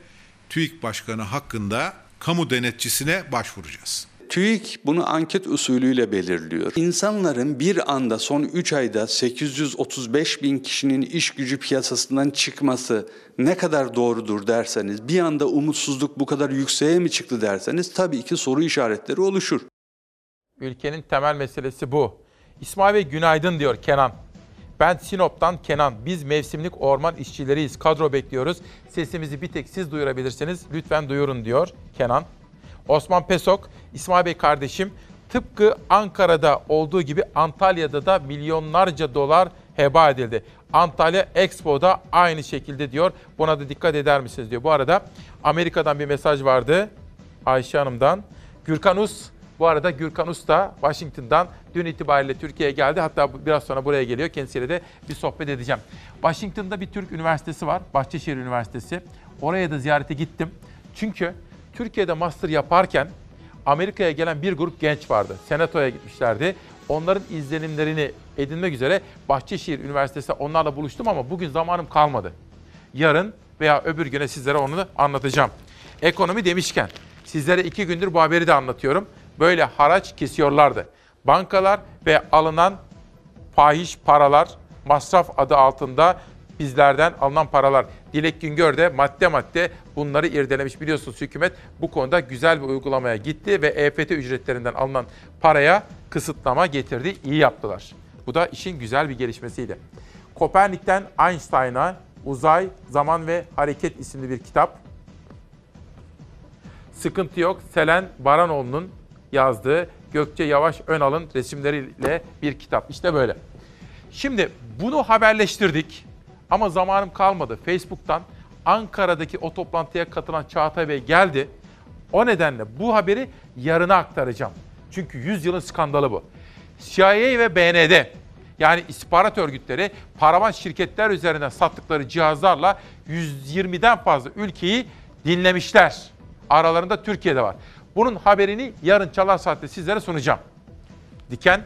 TÜİK Başkanı hakkında kamu denetçisine başvuracağız. TÜİK bunu anket usulüyle belirliyor. İnsanların bir anda son 3 ayda 835 bin kişinin iş gücü piyasasından çıkması ne kadar doğrudur derseniz, bir anda umutsuzluk bu kadar yükseğe mi çıktı derseniz tabii ki soru işaretleri oluşur. Ülkenin temel meselesi bu. İsmail Bey günaydın diyor Kenan. Ben Sinop'tan Kenan. Biz mevsimlik orman işçileriyiz. Kadro bekliyoruz. Sesimizi bir tek siz duyurabilirsiniz. Lütfen duyurun diyor Kenan. Osman Pesok, İsmail Bey kardeşim tıpkı Ankara'da olduğu gibi Antalya'da da milyonlarca dolar heba edildi. Antalya Expo'da aynı şekilde diyor. Buna da dikkat eder misiniz diyor. Bu arada Amerika'dan bir mesaj vardı Ayşe Hanım'dan. Gürkan Us, bu arada Gürkan Us da Washington'dan dün itibariyle Türkiye'ye geldi. Hatta biraz sonra buraya geliyor. Kendisiyle de bir sohbet edeceğim. Washington'da bir Türk üniversitesi var. Bahçeşehir Üniversitesi. Oraya da ziyarete gittim. Çünkü Türkiye'de master yaparken Amerika'ya gelen bir grup genç vardı. Senato'ya gitmişlerdi. Onların izlenimlerini edinmek üzere Bahçeşehir Üniversitesi'nde onlarla buluştum ama bugün zamanım kalmadı. Yarın veya öbür güne sizlere onu anlatacağım. Ekonomi demişken sizlere iki gündür bu haberi de anlatıyorum. Böyle haraç kesiyorlardı. Bankalar ve alınan fahiş paralar masraf adı altında bizlerden alınan paralar. Dilek Güngör de madde madde bunları irdelemiş. Biliyorsunuz hükümet bu konuda güzel bir uygulamaya gitti ve EFT ücretlerinden alınan paraya kısıtlama getirdi. İyi yaptılar. Bu da işin güzel bir gelişmesiydi. Kopernik'ten Einstein'a Uzay, Zaman ve Hareket isimli bir kitap. Sıkıntı yok. Selen Baranoğlu'nun yazdığı Gökçe Yavaş Önal'ın resimleriyle bir kitap. İşte böyle. Şimdi bunu haberleştirdik ama zamanım kalmadı. Facebook'tan Ankara'daki o toplantıya katılan Çağatay Bey geldi. O nedenle bu haberi yarına aktaracağım. Çünkü 100 yılın skandalı bu. CIA ve BND yani istihbarat örgütleri paravan şirketler üzerinden sattıkları cihazlarla 120'den fazla ülkeyi dinlemişler. Aralarında Türkiye'de var. Bunun haberini yarın Çalar Saat'te sizlere sunacağım. Diken,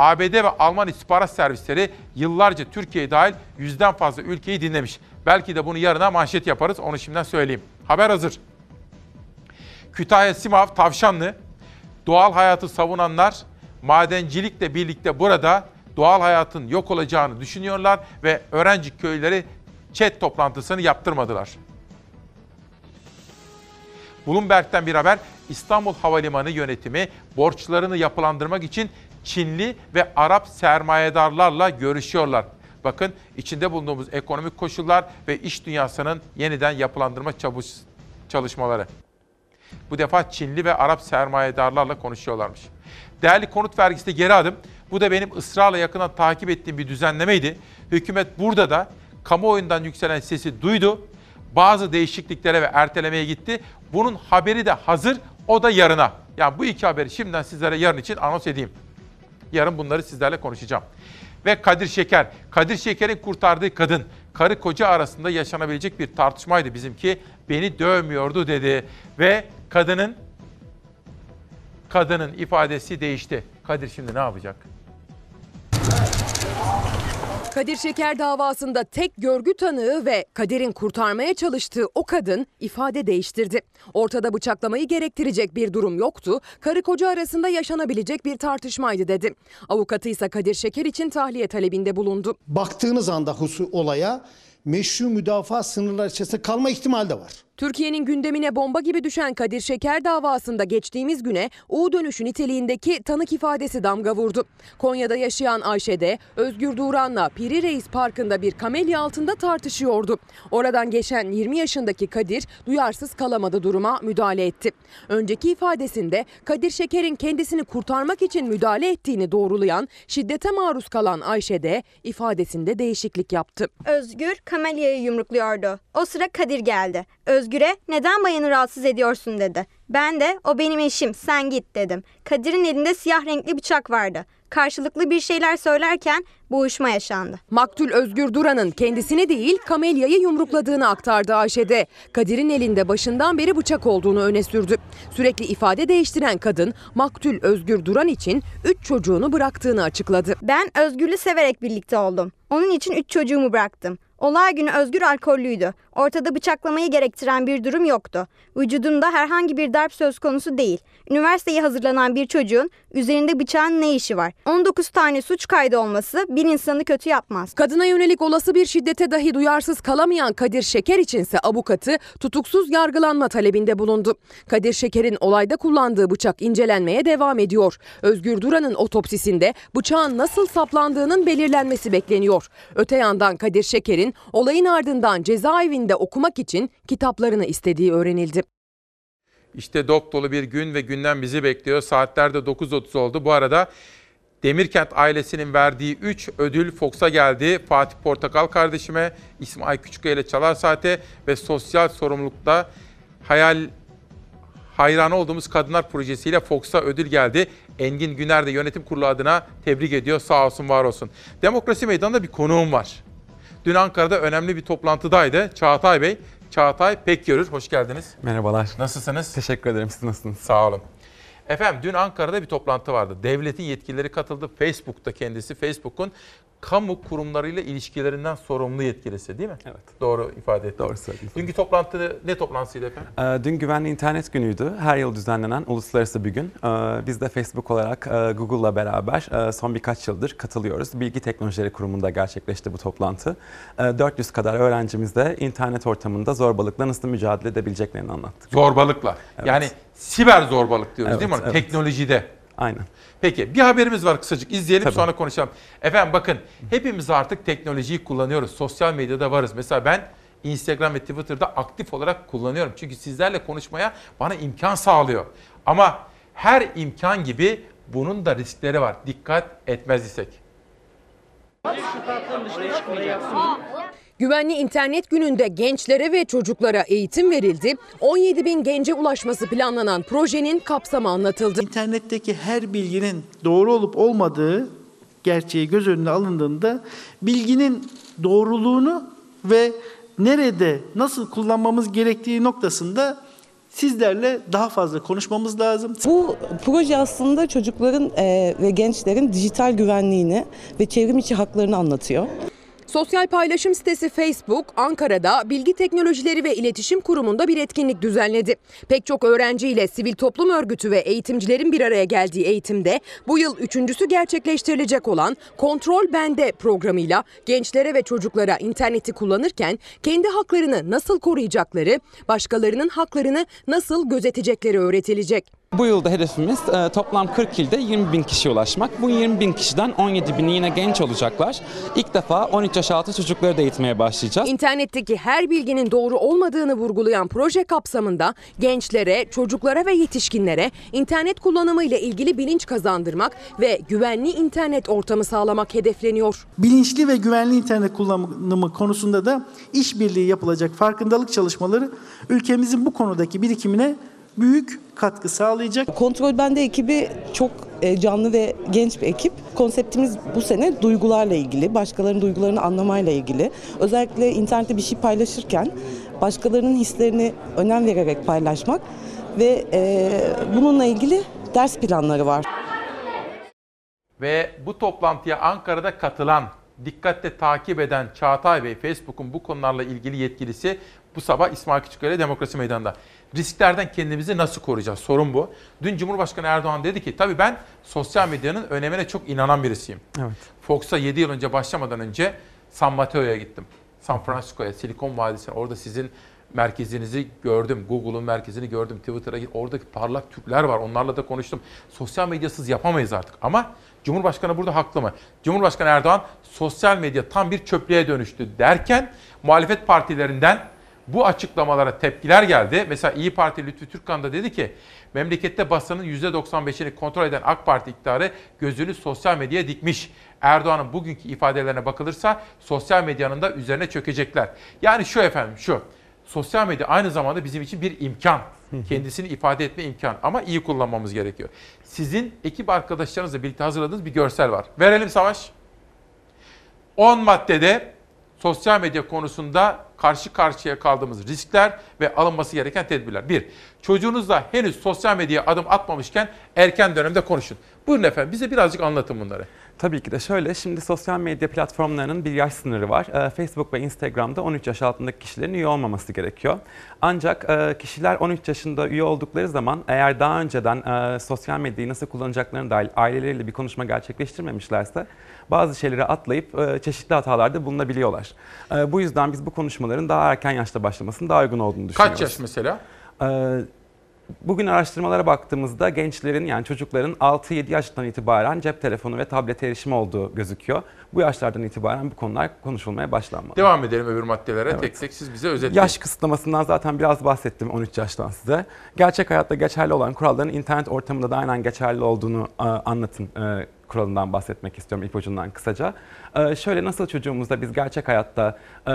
ABD ve Alman istihbarat servisleri yıllarca Türkiye dahil yüzden fazla ülkeyi dinlemiş. Belki de bunu yarına manşet yaparız, onu şimdiden söyleyeyim. Haber hazır. Kütahya Simav Tavşanlı, doğal hayatı savunanlar madencilikle birlikte burada doğal hayatın yok olacağını düşünüyorlar ve öğrenci köyleri chat toplantısını yaptırmadılar. Bloomberg'den bir haber, İstanbul Havalimanı yönetimi borçlarını yapılandırmak için Çinli ve Arap sermayedarlarla görüşüyorlar. Bakın içinde bulunduğumuz ekonomik koşullar ve iş dünyasının yeniden yapılandırma çalışmaları. Bu defa Çinli ve Arap sermayedarlarla konuşuyorlarmış. Değerli konut vergisi de geri adım. Bu da benim ısrarla yakından takip ettiğim bir düzenlemeydi. Hükümet burada da kamuoyundan yükselen sesi duydu. Bazı değişikliklere ve ertelemeye gitti. Bunun haberi de hazır. O da yarına. Yani bu iki haberi şimdiden sizlere yarın için anons edeyim. Yarın bunları sizlerle konuşacağım. Ve Kadir Şeker. Kadir Şeker'in kurtardığı kadın. Karı koca arasında yaşanabilecek bir tartışmaydı bizimki. Beni dövmüyordu dedi. Ve kadının kadının ifadesi değişti. Kadir şimdi ne yapacak? Kadir Şeker davasında tek görgü tanığı ve Kadir'in kurtarmaya çalıştığı o kadın ifade değiştirdi. Ortada bıçaklamayı gerektirecek bir durum yoktu. Karı koca arasında yaşanabilecek bir tartışmaydı dedi. Avukatı ise Kadir Şeker için tahliye talebinde bulundu. Baktığınız anda husu olaya meşru müdafaa sınırları içerisinde kalma ihtimali de var. Türkiye'nin gündemine bomba gibi düşen Kadir Şeker davasında geçtiğimiz güne U dönüşü niteliğindeki tanık ifadesi damga vurdu. Konya'da yaşayan Ayşe de Özgür Duran'la Piri Reis Parkı'nda bir kamelya altında tartışıyordu. Oradan geçen 20 yaşındaki Kadir duyarsız kalamadı duruma müdahale etti. Önceki ifadesinde Kadir Şeker'in kendisini kurtarmak için müdahale ettiğini doğrulayan şiddete maruz kalan Ayşe de ifadesinde değişiklik yaptı. Özgür kamelyayı yumrukluyordu. O sıra Kadir geldi. Özgür'e neden bayanı rahatsız ediyorsun dedi. Ben de o benim eşim sen git dedim. Kadir'in elinde siyah renkli bıçak vardı. Karşılıklı bir şeyler söylerken boğuşma yaşandı. Maktul Özgür Duran'ın kendisini değil kamelyayı yumrukladığını aktardı Ayşe'de. Kadir'in elinde başından beri bıçak olduğunu öne sürdü. Sürekli ifade değiştiren kadın Maktul Özgür Duran için 3 çocuğunu bıraktığını açıkladı. Ben Özgür'le severek birlikte oldum. Onun için 3 çocuğumu bıraktım. Olay günü Özgür alkollüydü. Ortada bıçaklamayı gerektiren bir durum yoktu. Vücudunda herhangi bir darp söz konusu değil. Üniversiteye hazırlanan bir çocuğun üzerinde bıçağın ne işi var? 19 tane suç kaydı olması bir insanı kötü yapmaz. Kadına yönelik olası bir şiddete dahi duyarsız kalamayan Kadir Şeker içinse avukatı tutuksuz yargılanma talebinde bulundu. Kadir Şeker'in olayda kullandığı bıçak incelenmeye devam ediyor. Özgür Duran'ın otopsisinde bıçağın nasıl saplandığının belirlenmesi bekleniyor. Öte yandan Kadir Şeker'in olayın ardından cezaevinde okumak için kitaplarını istediği öğrenildi. İşte dop dolu bir gün ve günden bizi bekliyor. Saatler de 9.30 oldu. Bu arada Demirkent ailesinin verdiği 3 ödül Fox'a geldi. Fatih Portakal kardeşime, İsmail Küçükkaya ile Çalar Saat'e ve sosyal sorumlulukta hayal hayranı olduğumuz kadınlar projesiyle Fox'a ödül geldi. Engin Güner de yönetim kurulu adına tebrik ediyor. Sağ olsun, var olsun. Demokrasi Meydanı'nda bir konuğum var. Dün Ankara'da önemli bir toplantıdaydı. Çağatay Bey, Çağatay pek görür. Hoş geldiniz. Merhabalar. Nasılsınız? Teşekkür ederim. Siz nasılsınız? Sağ olun. Efendim dün Ankara'da bir toplantı vardı. Devletin yetkilileri katıldı. Facebook'ta kendisi. Facebook'un kamu kurumlarıyla ilişkilerinden sorumlu yetkilisi değil mi? Evet. Doğru ifade ettim. Doğru söylediniz. Dünkü toplantı ne toplantısıydı efendim? Ee, Dün Güvenli İnternet Günü'ydü. Her yıl düzenlenen uluslararası bir gün. Ee, Biz de Facebook olarak e, Google'la beraber e, son birkaç yıldır katılıyoruz. Bilgi Teknolojileri Kurumu'nda gerçekleşti bu toplantı. Ee, 400 kadar öğrencimiz de internet ortamında zorbalıkla nasıl mücadele edebileceklerini anlattık. Zorbalıkla. Evet. Yani siber zorbalık diyoruz Evet, değil mi? evet. Teknolojide. Aynen. Peki bir haberimiz var kısacık izleyelim Tabii. sonra konuşalım. Efendim bakın hepimiz artık teknolojiyi kullanıyoruz. Sosyal medyada varız. Mesela ben Instagram ve Twitter'da aktif olarak kullanıyorum. Çünkü sizlerle konuşmaya bana imkan sağlıyor. Ama her imkan gibi bunun da riskleri var. Dikkat etmez isek. Güvenli internet gününde gençlere ve çocuklara eğitim verildi. 17 bin gence ulaşması planlanan projenin kapsamı anlatıldı. İnternetteki her bilginin doğru olup olmadığı gerçeği göz önüne alındığında bilginin doğruluğunu ve nerede nasıl kullanmamız gerektiği noktasında sizlerle daha fazla konuşmamız lazım. Bu proje aslında çocukların eee, ve gençlerin dijital güvenliğini ve çevrim içi haklarını anlatıyor. Sosyal paylaşım sitesi Facebook, Ankara'da Bilgi Teknolojileri ve İletişim Kurumu'nda bir etkinlik düzenledi. Pek çok öğrenciyle sivil toplum örgütü ve eğitimcilerin bir araya geldiği eğitimde bu yıl üçüncüsü gerçekleştirilecek olan Kontrol Bende programıyla gençlere ve çocuklara interneti kullanırken kendi haklarını nasıl koruyacakları, başkalarının haklarını nasıl gözetecekleri öğretilecek. Bu yılda hedefimiz e, toplam 40 ilde 20 bin kişiye ulaşmak. Bu 20 bin kişiden 17 bini yine genç olacaklar. İlk defa 13 yaş altı çocukları da eğitmeye başlayacağız. İnternetteki her bilginin doğru olmadığını vurgulayan proje kapsamında gençlere, çocuklara ve yetişkinlere internet kullanımı ile ilgili bilinç kazandırmak ve güvenli internet ortamı sağlamak hedefleniyor. Bilinçli ve güvenli internet kullanımı konusunda da işbirliği yapılacak farkındalık çalışmaları ülkemizin bu konudaki birikimine büyük katkı sağlayacak. Kontrol Bende ekibi çok e, canlı ve genç bir ekip. Konseptimiz bu sene duygularla ilgili, başkalarının duygularını anlamayla ilgili. Özellikle internette bir şey paylaşırken başkalarının hislerini önem vererek paylaşmak ve e, bununla ilgili ders planları var. Ve bu toplantıya Ankara'da katılan, dikkatle takip eden Çağatay Bey, Facebook'un bu konularla ilgili yetkilisi bu sabah İsmail Küçükkaya Demokrasi Meydanı'nda. Risklerden kendimizi nasıl koruyacağız? Sorun bu. Dün Cumhurbaşkanı Erdoğan dedi ki, tabii ben sosyal medyanın önemine çok inanan birisiyim. Evet. Fox'a 7 yıl önce başlamadan önce San Mateo'ya gittim. San Francisco'ya, Silikon Vadisi'ne. Orada sizin merkezinizi gördüm. Google'un merkezini gördüm. Twitter'a git. Oradaki parlak Türkler var. Onlarla da konuştum. Sosyal medyasız yapamayız artık. Ama Cumhurbaşkanı burada haklı mı? Cumhurbaşkanı Erdoğan sosyal medya tam bir çöplüğe dönüştü derken muhalefet partilerinden bu açıklamalara tepkiler geldi. Mesela İyi Parti Lütfü Türkkan da dedi ki memlekette basının %95'ini kontrol eden AK Parti iktidarı gözünü sosyal medyaya dikmiş. Erdoğan'ın bugünkü ifadelerine bakılırsa sosyal medyanın da üzerine çökecekler. Yani şu efendim şu. Sosyal medya aynı zamanda bizim için bir imkan. Kendisini ifade etme imkan ama iyi kullanmamız gerekiyor. Sizin ekip arkadaşlarınızla birlikte hazırladığınız bir görsel var. Verelim Savaş. 10 maddede sosyal medya konusunda karşı karşıya kaldığımız riskler ve alınması gereken tedbirler. Bir, çocuğunuzla henüz sosyal medyaya adım atmamışken erken dönemde konuşun. Buyurun efendim bize birazcık anlatın bunları. Tabii ki de şöyle, şimdi sosyal medya platformlarının bir yaş sınırı var. Ee, Facebook ve Instagram'da 13 yaş altındaki kişilerin üye olmaması gerekiyor. Ancak e, kişiler 13 yaşında üye oldukları zaman eğer daha önceden e, sosyal medyayı nasıl kullanacaklarını dair aileleriyle bir konuşma gerçekleştirmemişlerse bazı şeyleri atlayıp e, çeşitli hatalarda bulunabiliyorlar. E, bu yüzden biz bu konuşmaların daha erken yaşta başlamasının daha uygun olduğunu düşünüyoruz. Kaç yaş mesela? Ee, Bugün araştırmalara baktığımızda gençlerin yani çocukların 6-7 yaştan itibaren cep telefonu ve tablet erişimi olduğu gözüküyor. Bu yaşlardan itibaren bu konular konuşulmaya başlanmalı. Devam edelim öbür maddelere Evet. tek tek siz bize özetleyin. Yaş kısıtlamasından zaten biraz bahsettim 13 yaştan size. Gerçek hayatta geçerli olan kuralların internet ortamında da aynen geçerli olduğunu e, anlatın e, kuralından bahsetmek istiyorum ipucundan kısaca. E, şöyle nasıl çocuğumuzda biz gerçek hayatta e,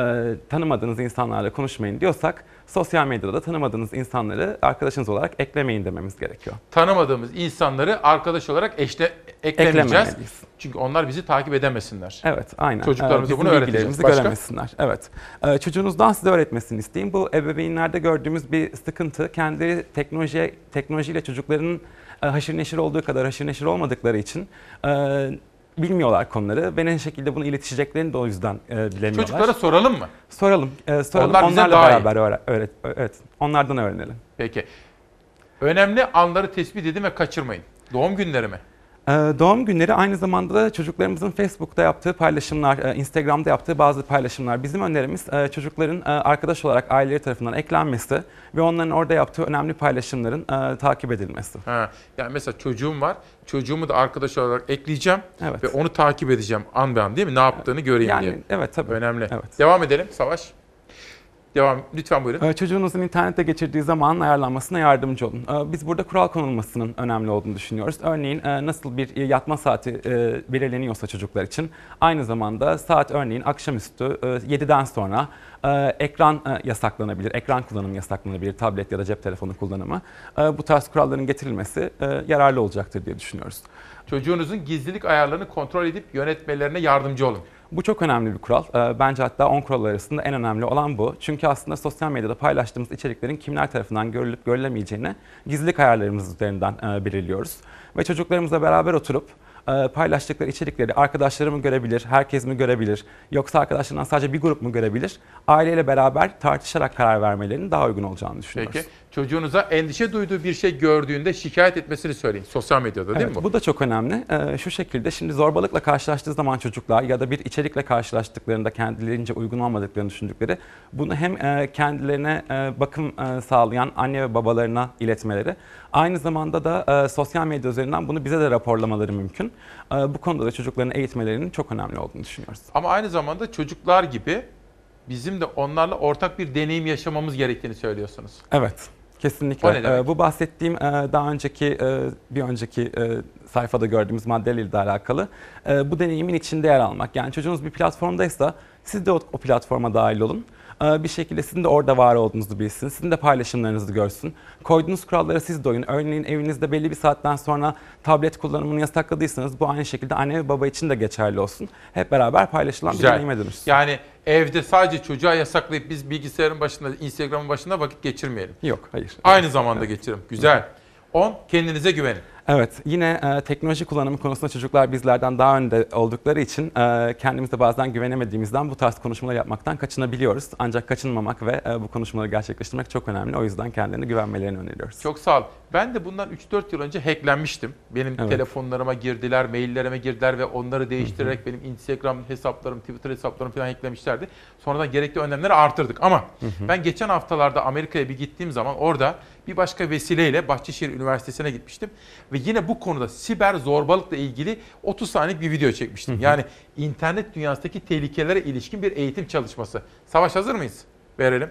tanımadığınız insanlarla konuşmayın diyorsak sosyal medyada da tanımadığınız insanları arkadaşınız olarak eklemeyin dememiz gerekiyor. Tanımadığımız insanları arkadaş olarak eşle, eklemeyeceğiz. Çünkü onlar bizi takip edemesinler. Evet, aynen. Çocuklarımıza Ee, bunu bizim öğreteceğiz. bilgilerimizi Başka? göremesinler. Evet. Ee, çocuğunuzdan size öğretmesini isteyin. Bu ebeveynlerde gördüğümüz bir sıkıntı. Kendi teknolojiye, teknolojiyle çocukların haşır neşir olduğu kadar haşır neşir olmadıkları için e, bilmiyorlar konuları ve ne şekilde bunu iletişeceklerini de o yüzden e, bilemiyorlar. Çocuklara soralım mı? Soralım. E, soralım. Onlar Onlarla daha beraber öğre- öğret, evet. Onlardan öğrenelim. Peki. Önemli anları tespit edin ve kaçırmayın. Doğum günleri mi? Ee, Doğum günleri aynı zamanda da çocuklarımızın Facebook'ta yaptığı paylaşımlar, e, Instagram'da yaptığı bazı paylaşımlar. Bizim önerimiz e, çocukların e, arkadaş olarak aileleri tarafından eklenmesi ve onların orada yaptığı önemli paylaşımların takip edilmesi. Ha, yani mesela çocuğum var. Çocuğumu da arkadaş olarak ekleyeceğim Evet. ve onu takip edeceğim an be an değil mi? Ne yaptığını göreyim Yani diye. evet tabii. Önemli. Evet. Devam edelim Savaş. Devam. Lütfen buyurun. Ee, Çocuğunuzun internette geçirdiği zamanın ayarlanmasına yardımcı olun. Ee, Biz burada kural konulmasının önemli olduğunu düşünüyoruz. Örneğin e, nasıl bir yatma saati e, belirleniyorsa çocuklar için aynı zamanda saat örneğin akşamüstü e, 7'den sonra e, ekran e, yasaklanabilir, ekran kullanımı yasaklanabilir, tablet ya da cep telefonu kullanımı. Bu tarz kuralların getirilmesi yararlı olacaktır diye düşünüyoruz. Çocuğunuzun gizlilik ayarlarını kontrol edip yönetmelerine yardımcı olun. Bu çok önemli bir kural. Ee, Bence hatta 10 kural arasında en önemli olan bu. Çünkü aslında sosyal medyada paylaştığımız içeriklerin kimler tarafından görülüp görülemeyeceğini gizlilik ayarlarımız üzerinden e, belirliyoruz. Ve çocuklarımızla beraber oturup e, paylaştıkları içerikleri arkadaşları mı görebilir, herkes mi görebilir, yoksa arkadaşlarından sadece bir grup mu görebilir? Aileyle beraber tartışarak karar vermelerinin daha uygun olacağını düşünüyoruz. Peki çocuğunuza endişe duyduğu bir şey gördüğünde şikayet etmesini söyleyin. Sosyal medyada değil Evet, mi bu? bu da çok önemli. Ee, şu şekilde şimdi zorbalıkla karşılaştığı zaman çocuklar ya da bir içerikle karşılaştıklarında kendilerince uygun olmadıklarını düşündükleri bunu hem e, kendilerine e, bakım e, sağlayan anne ve babalarına iletmeleri aynı zamanda da e, sosyal medya üzerinden bunu bize de raporlamaları mümkün. E, bu konuda da çocukların eğitmelerinin çok önemli olduğunu düşünüyoruz. Ama aynı zamanda çocuklar gibi bizim de onlarla ortak bir deneyim yaşamamız gerektiğini söylüyorsunuz. Evet. Kesinlikle. O ne? Ee, bu bahsettiğim e, daha önceki e, bir önceki e, sayfada gördüğümüz maddeyle de alakalı. Bu deneyimin içinde yer almak. Yani çocuğunuz bir platformdaysa siz de o platforma dahil olun. E, bir şekilde sizin de orada var olduğunuzu bilsin. Sizin de paylaşımlarınızı görsün. Koyduğunuz kurallara siz de uyun. Örneğin evinizde belli bir saatten sonra tablet kullanımını yasakladıysanız bu aynı şekilde anne ve baba için de geçerli olsun. Hep beraber paylaşılan bir Güzel. deneyime dönüşsün. Yani evde sadece çocuğa yasaklayıp biz bilgisayarın başında, Instagram'ın başında vakit geçirmeyelim. Yok, hayır. Aynı zamanda geçirin. Güzel. 10. Kendinize güvenin. Evet, yine e, teknoloji kullanımı konusunda çocuklar bizlerden daha önde oldukları için e, kendimize bazen güvenemediğimizden bu tarz konuşmalar yapmaktan kaçınabiliyoruz. Ancak kaçınmamak ve e, bu konuşmaları gerçekleştirmek çok önemli. O yüzden kendilerine güvenmelerini öneriyoruz. Çok sağ ol. Ben de bundan 3-4 yıl önce hacklenmiştim. Benim Evet. telefonlarıma girdiler, maillerime girdiler ve onları değiştirerek benim Instagram hesaplarım, Twitter hesaplarım falan hacklemişlerdi. Sonradan gerekli önlemleri artırdık. Ama ben geçen haftalarda Amerika'ya bir gittiğim zaman orada bir başka vesileyle Bahçeşehir Üniversitesi'ne gitmiştim. Ve yine bu konuda siber zorbalıkla ilgili 30 saniyelik bir video çekmiştim. Yani internet dünyasındaki tehlikelere ilişkin bir eğitim çalışması. Savaş hazır mıyız? Verelim.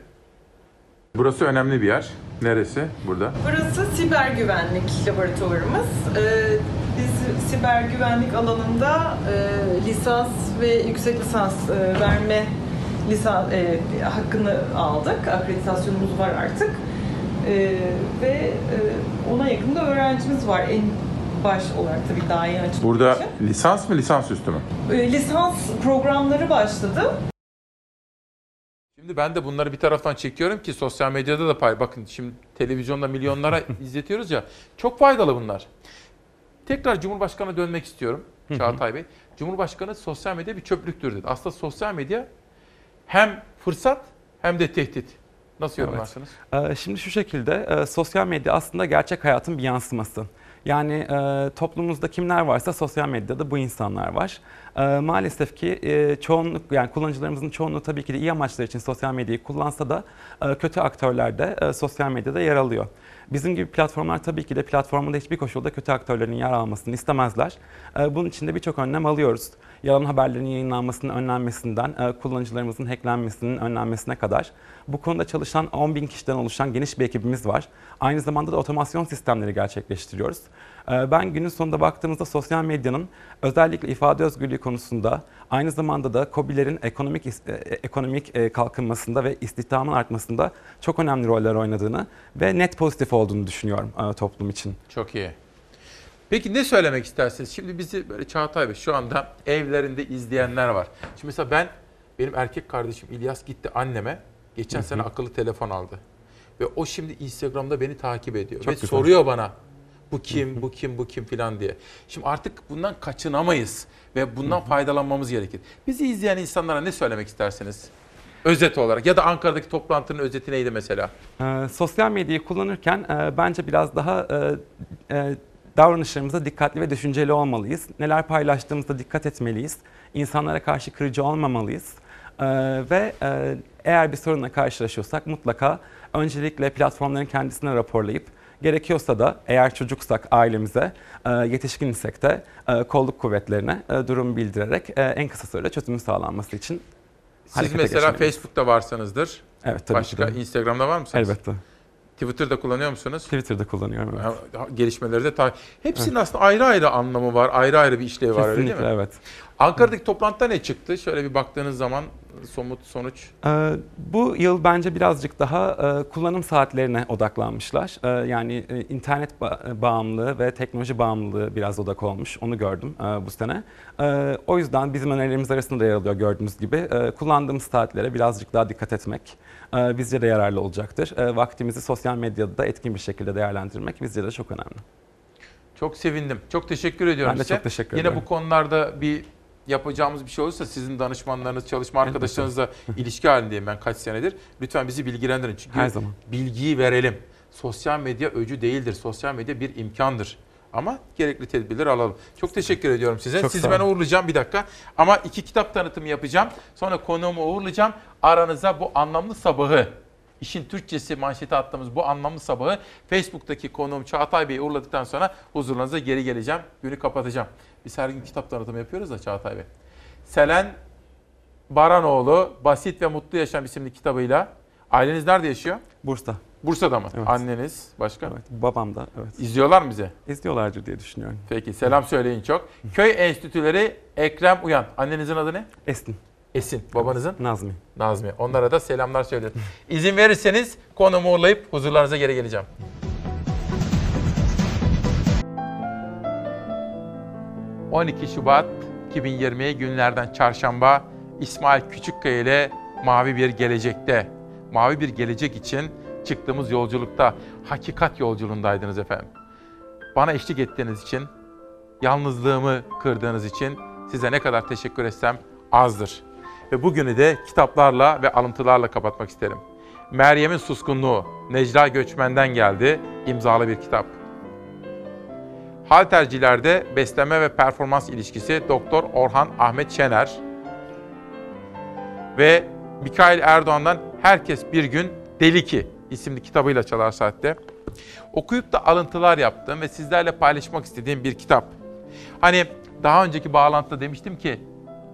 Burası önemli bir yer. Neresi? Burada. Burası siber güvenlik laboratuvarımız. Ee, biz siber güvenlik alanında e, lisans ve yüksek lisans e, verme lisan e, hakkını aldık. Akreditasyonumuz var artık. E, ve e, ona yakın da öğrencimiz var. En baş olarak tabii daha yeni açıldığı Burada için. lisans mı lisans üstü mü? E, lisans programları başladı. Şimdi ben de bunları bir taraftan çekiyorum ki sosyal medyada da pay. Bakın şimdi televizyonda milyonlara izletiyoruz ya. Çok faydalı bunlar. Tekrar Cumhurbaşkanı'na dönmek istiyorum Çağatay Bey. Cumhurbaşkanı sosyal medya bir çöplüktür dedi. Aslında sosyal medya hem fırsat hem de tehdit. Nasıl yorumlarsınız? Ee, Şimdi şu şekilde e, sosyal medya aslında gerçek hayatın bir yansıması. Yani e, toplumumuzda kimler varsa sosyal medyada bu insanlar var. E, maalesef ki e, çoğunluk yani kullanıcılarımızın çoğunluğu tabii ki de iyi amaçlar için sosyal medyayı kullansa da e, kötü aktörler de e, sosyal medyada yer alıyor. Bizim gibi platformlar tabii ki de platformunda hiçbir koşulda kötü aktörlerin yer almasını istemezler. E, bunun için de birçok önlem alıyoruz. Yalan haberlerin yayınlanmasının önlenmesinden, e, kullanıcılarımızın hacklenmesinin önlenmesine kadar. Bu konuda çalışan 10 bin kişiden oluşan geniş bir ekibimiz var. Aynı zamanda da otomasyon sistemleri gerçekleştiriyoruz. E, ben günün sonunda baktığımızda sosyal medyanın özellikle ifade özgürlüğü konusunda aynı zamanda da KOBİ'lerin ekonomik e, ekonomik kalkınmasında ve istihdamın artmasında çok önemli roller oynadığını ve net pozitif olduğunu düşünüyorum toplum için. Çok iyi. Peki ne söylemek istersiniz? Şimdi bizi böyle Çağatay Bey şu anda evlerinde izleyenler var. Şimdi mesela ben, benim erkek kardeşim İlyas gitti anneme. Geçen sene akıllı telefon aldı. Ve o şimdi Instagram'da beni takip ediyor. Çok Ve güzel. soruyor bana bu kim, bu kim, bu kim filan diye. Şimdi artık bundan kaçınamayız ve bundan faydalanmamız gerekir. Bizi izleyen insanlara ne söylemek istersiniz? Özet olarak ya da Ankara'daki toplantının özeti neydi mesela? Ee, sosyal medyayı kullanırken e, bence biraz daha e, e, davranışlarımızda dikkatli ve düşünceli olmalıyız. Neler paylaştığımızda dikkat etmeliyiz. İnsanlara karşı kırıcı olmamalıyız. Ee, ve e, eğer bir sorunla karşılaşıyorsak mutlaka öncelikle platformların kendisine raporlayıp gerekiyorsa da eğer çocuksak ailemize, e, yetişkin isek de e, kolluk kuvvetlerine e, durum bildirerek e, en kısa sürede çözümün sağlanması için Siz mesela geçmeliyiz. Facebook'ta varsanızdır. Evet tabii Başka ki de. Instagram'da var mısınız? Elbette. Twitter'da kullanıyor musunuz? Twitter'da kullanıyorum. Evet. Gelişmeleri de takip. Hepsinin aslında ayrı ayrı anlamı var, ayrı ayrı bir işlevi var öyle değil mi? Kesinlikle evet. Ankara'daki toplantıda ne çıktı? Şöyle bir baktığınız zaman somut sonuç. Ee, bu yıl bence birazcık daha e, kullanım saatlerine odaklanmışlar. Ee, yani e, internet ba- bağımlılığı ve teknoloji bağımlılığı biraz odak olmuş. Onu gördüm e, bu sene. E, o yüzden bizim önerilerimiz arasında da yer alıyor gördüğünüz gibi. E, kullandığımız saatlere birazcık daha dikkat etmek e, bizce de yararlı olacaktır. E, vaktimizi sosyal medyada da etkin bir şekilde değerlendirmek bizce de çok önemli. Çok sevindim. Çok teşekkür ediyorum Ben de size. çok teşekkür Yine ederim. bu konularda bir yapacağımız bir şey olursa sizin danışmanlarınız, çalışma arkadaşlarınızla ilişki halindeyim ben kaç senedir. Lütfen bizi bilgilendirin. Çünkü Her zaman. bilgiyi verelim. Sosyal medya öcü değildir. Sosyal medya bir imkandır. Ama gerekli tedbirleri alalım. Çok teşekkür ediyorum size. Çok Sizi sağ ben uğurlayacağım bir dakika. Ama iki kitap tanıtımı yapacağım. Sonra konuğumu uğurlayacağım. Aranıza bu anlamlı sabahı İşin Türkçesi manşeti attığımız bu anlamlı sabahı Facebook'taki konuğum Çağatay Bey'i uğurladıktan sonra huzurlarınıza geri geleceğim. Günü kapatacağım. Biz her gün kitap tanıtımı yapıyoruz da Çağatay Bey. Selen Baranoğlu Basit ve Mutlu Yaşam isimli kitabıyla. Aileniz nerede yaşıyor? Bursa. Bursa'da mı? Evet. Anneniz başka? Evet, babam da evet. İzliyorlar mı bize? İzliyorlardır diye düşünüyorum. Peki selam söyleyin çok. Köy Enstitüleri Ekrem Uyan. Annenizin adı ne? Esin. Esin. Babanızın? Nazmi. Nazmi. Onlara da selamlar söyleyin. İzin verirseniz konumu uğurlayıp huzurlarınıza geri geleceğim. ...12 Şubat 2020 günlerden çarşamba... ...İsmail Küçükkaya ile Mavi Bir Gelecek'te... ...Mavi Bir Gelecek için çıktığımız yolculukta... ...hakikat yolculuğundaydınız efendim. Bana eşlik ettiğiniz için... ...yalnızlığımı kırdığınız için... ...size ne kadar teşekkür etsem azdır. Ve bugünü de kitaplarla ve alıntılarla kapatmak isterim. Meryem'in Suskunluğu, Necla Göçmen'den geldi, imzalı bir kitap. Haltercilerde beslenme ve performans ilişkisi Doktor Orhan Ahmet Şener ve Mikail Erdoğan'dan Herkes Bir Gün Deli Ki isimli kitabıyla Çalar Saat'te. Okuyup da alıntılar yaptığım ve sizlerle paylaşmak istediğim bir kitap. Hani daha önceki bağlantıda demiştim ki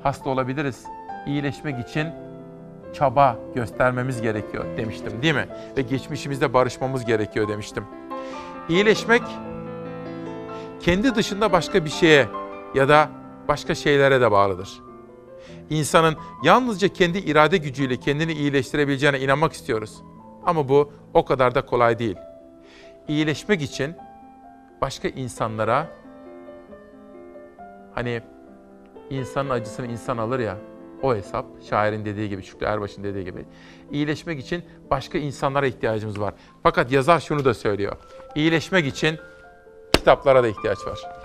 hasta olabiliriz. İyileşmek için çaba göstermemiz gerekiyor demiştim değil mi? Ve geçmişimizde barışmamız gerekiyor demiştim. İyileşmek kendi dışında başka bir şeye ya da başka şeylere de bağlıdır. İnsanın yalnızca kendi irade gücüyle kendini iyileştirebileceğine inanmak istiyoruz. Ama bu o kadar da kolay değil. İyileşmek için başka insanlara hani insanın acısını insan alır ya o hesap şairin dediği gibi Şükrü Erbaş'ın dediği gibi iyileşmek için başka insanlara ihtiyacımız var. Fakat yazar şunu da söylüyor. İyileşmek için kitaplara da ihtiyaç var.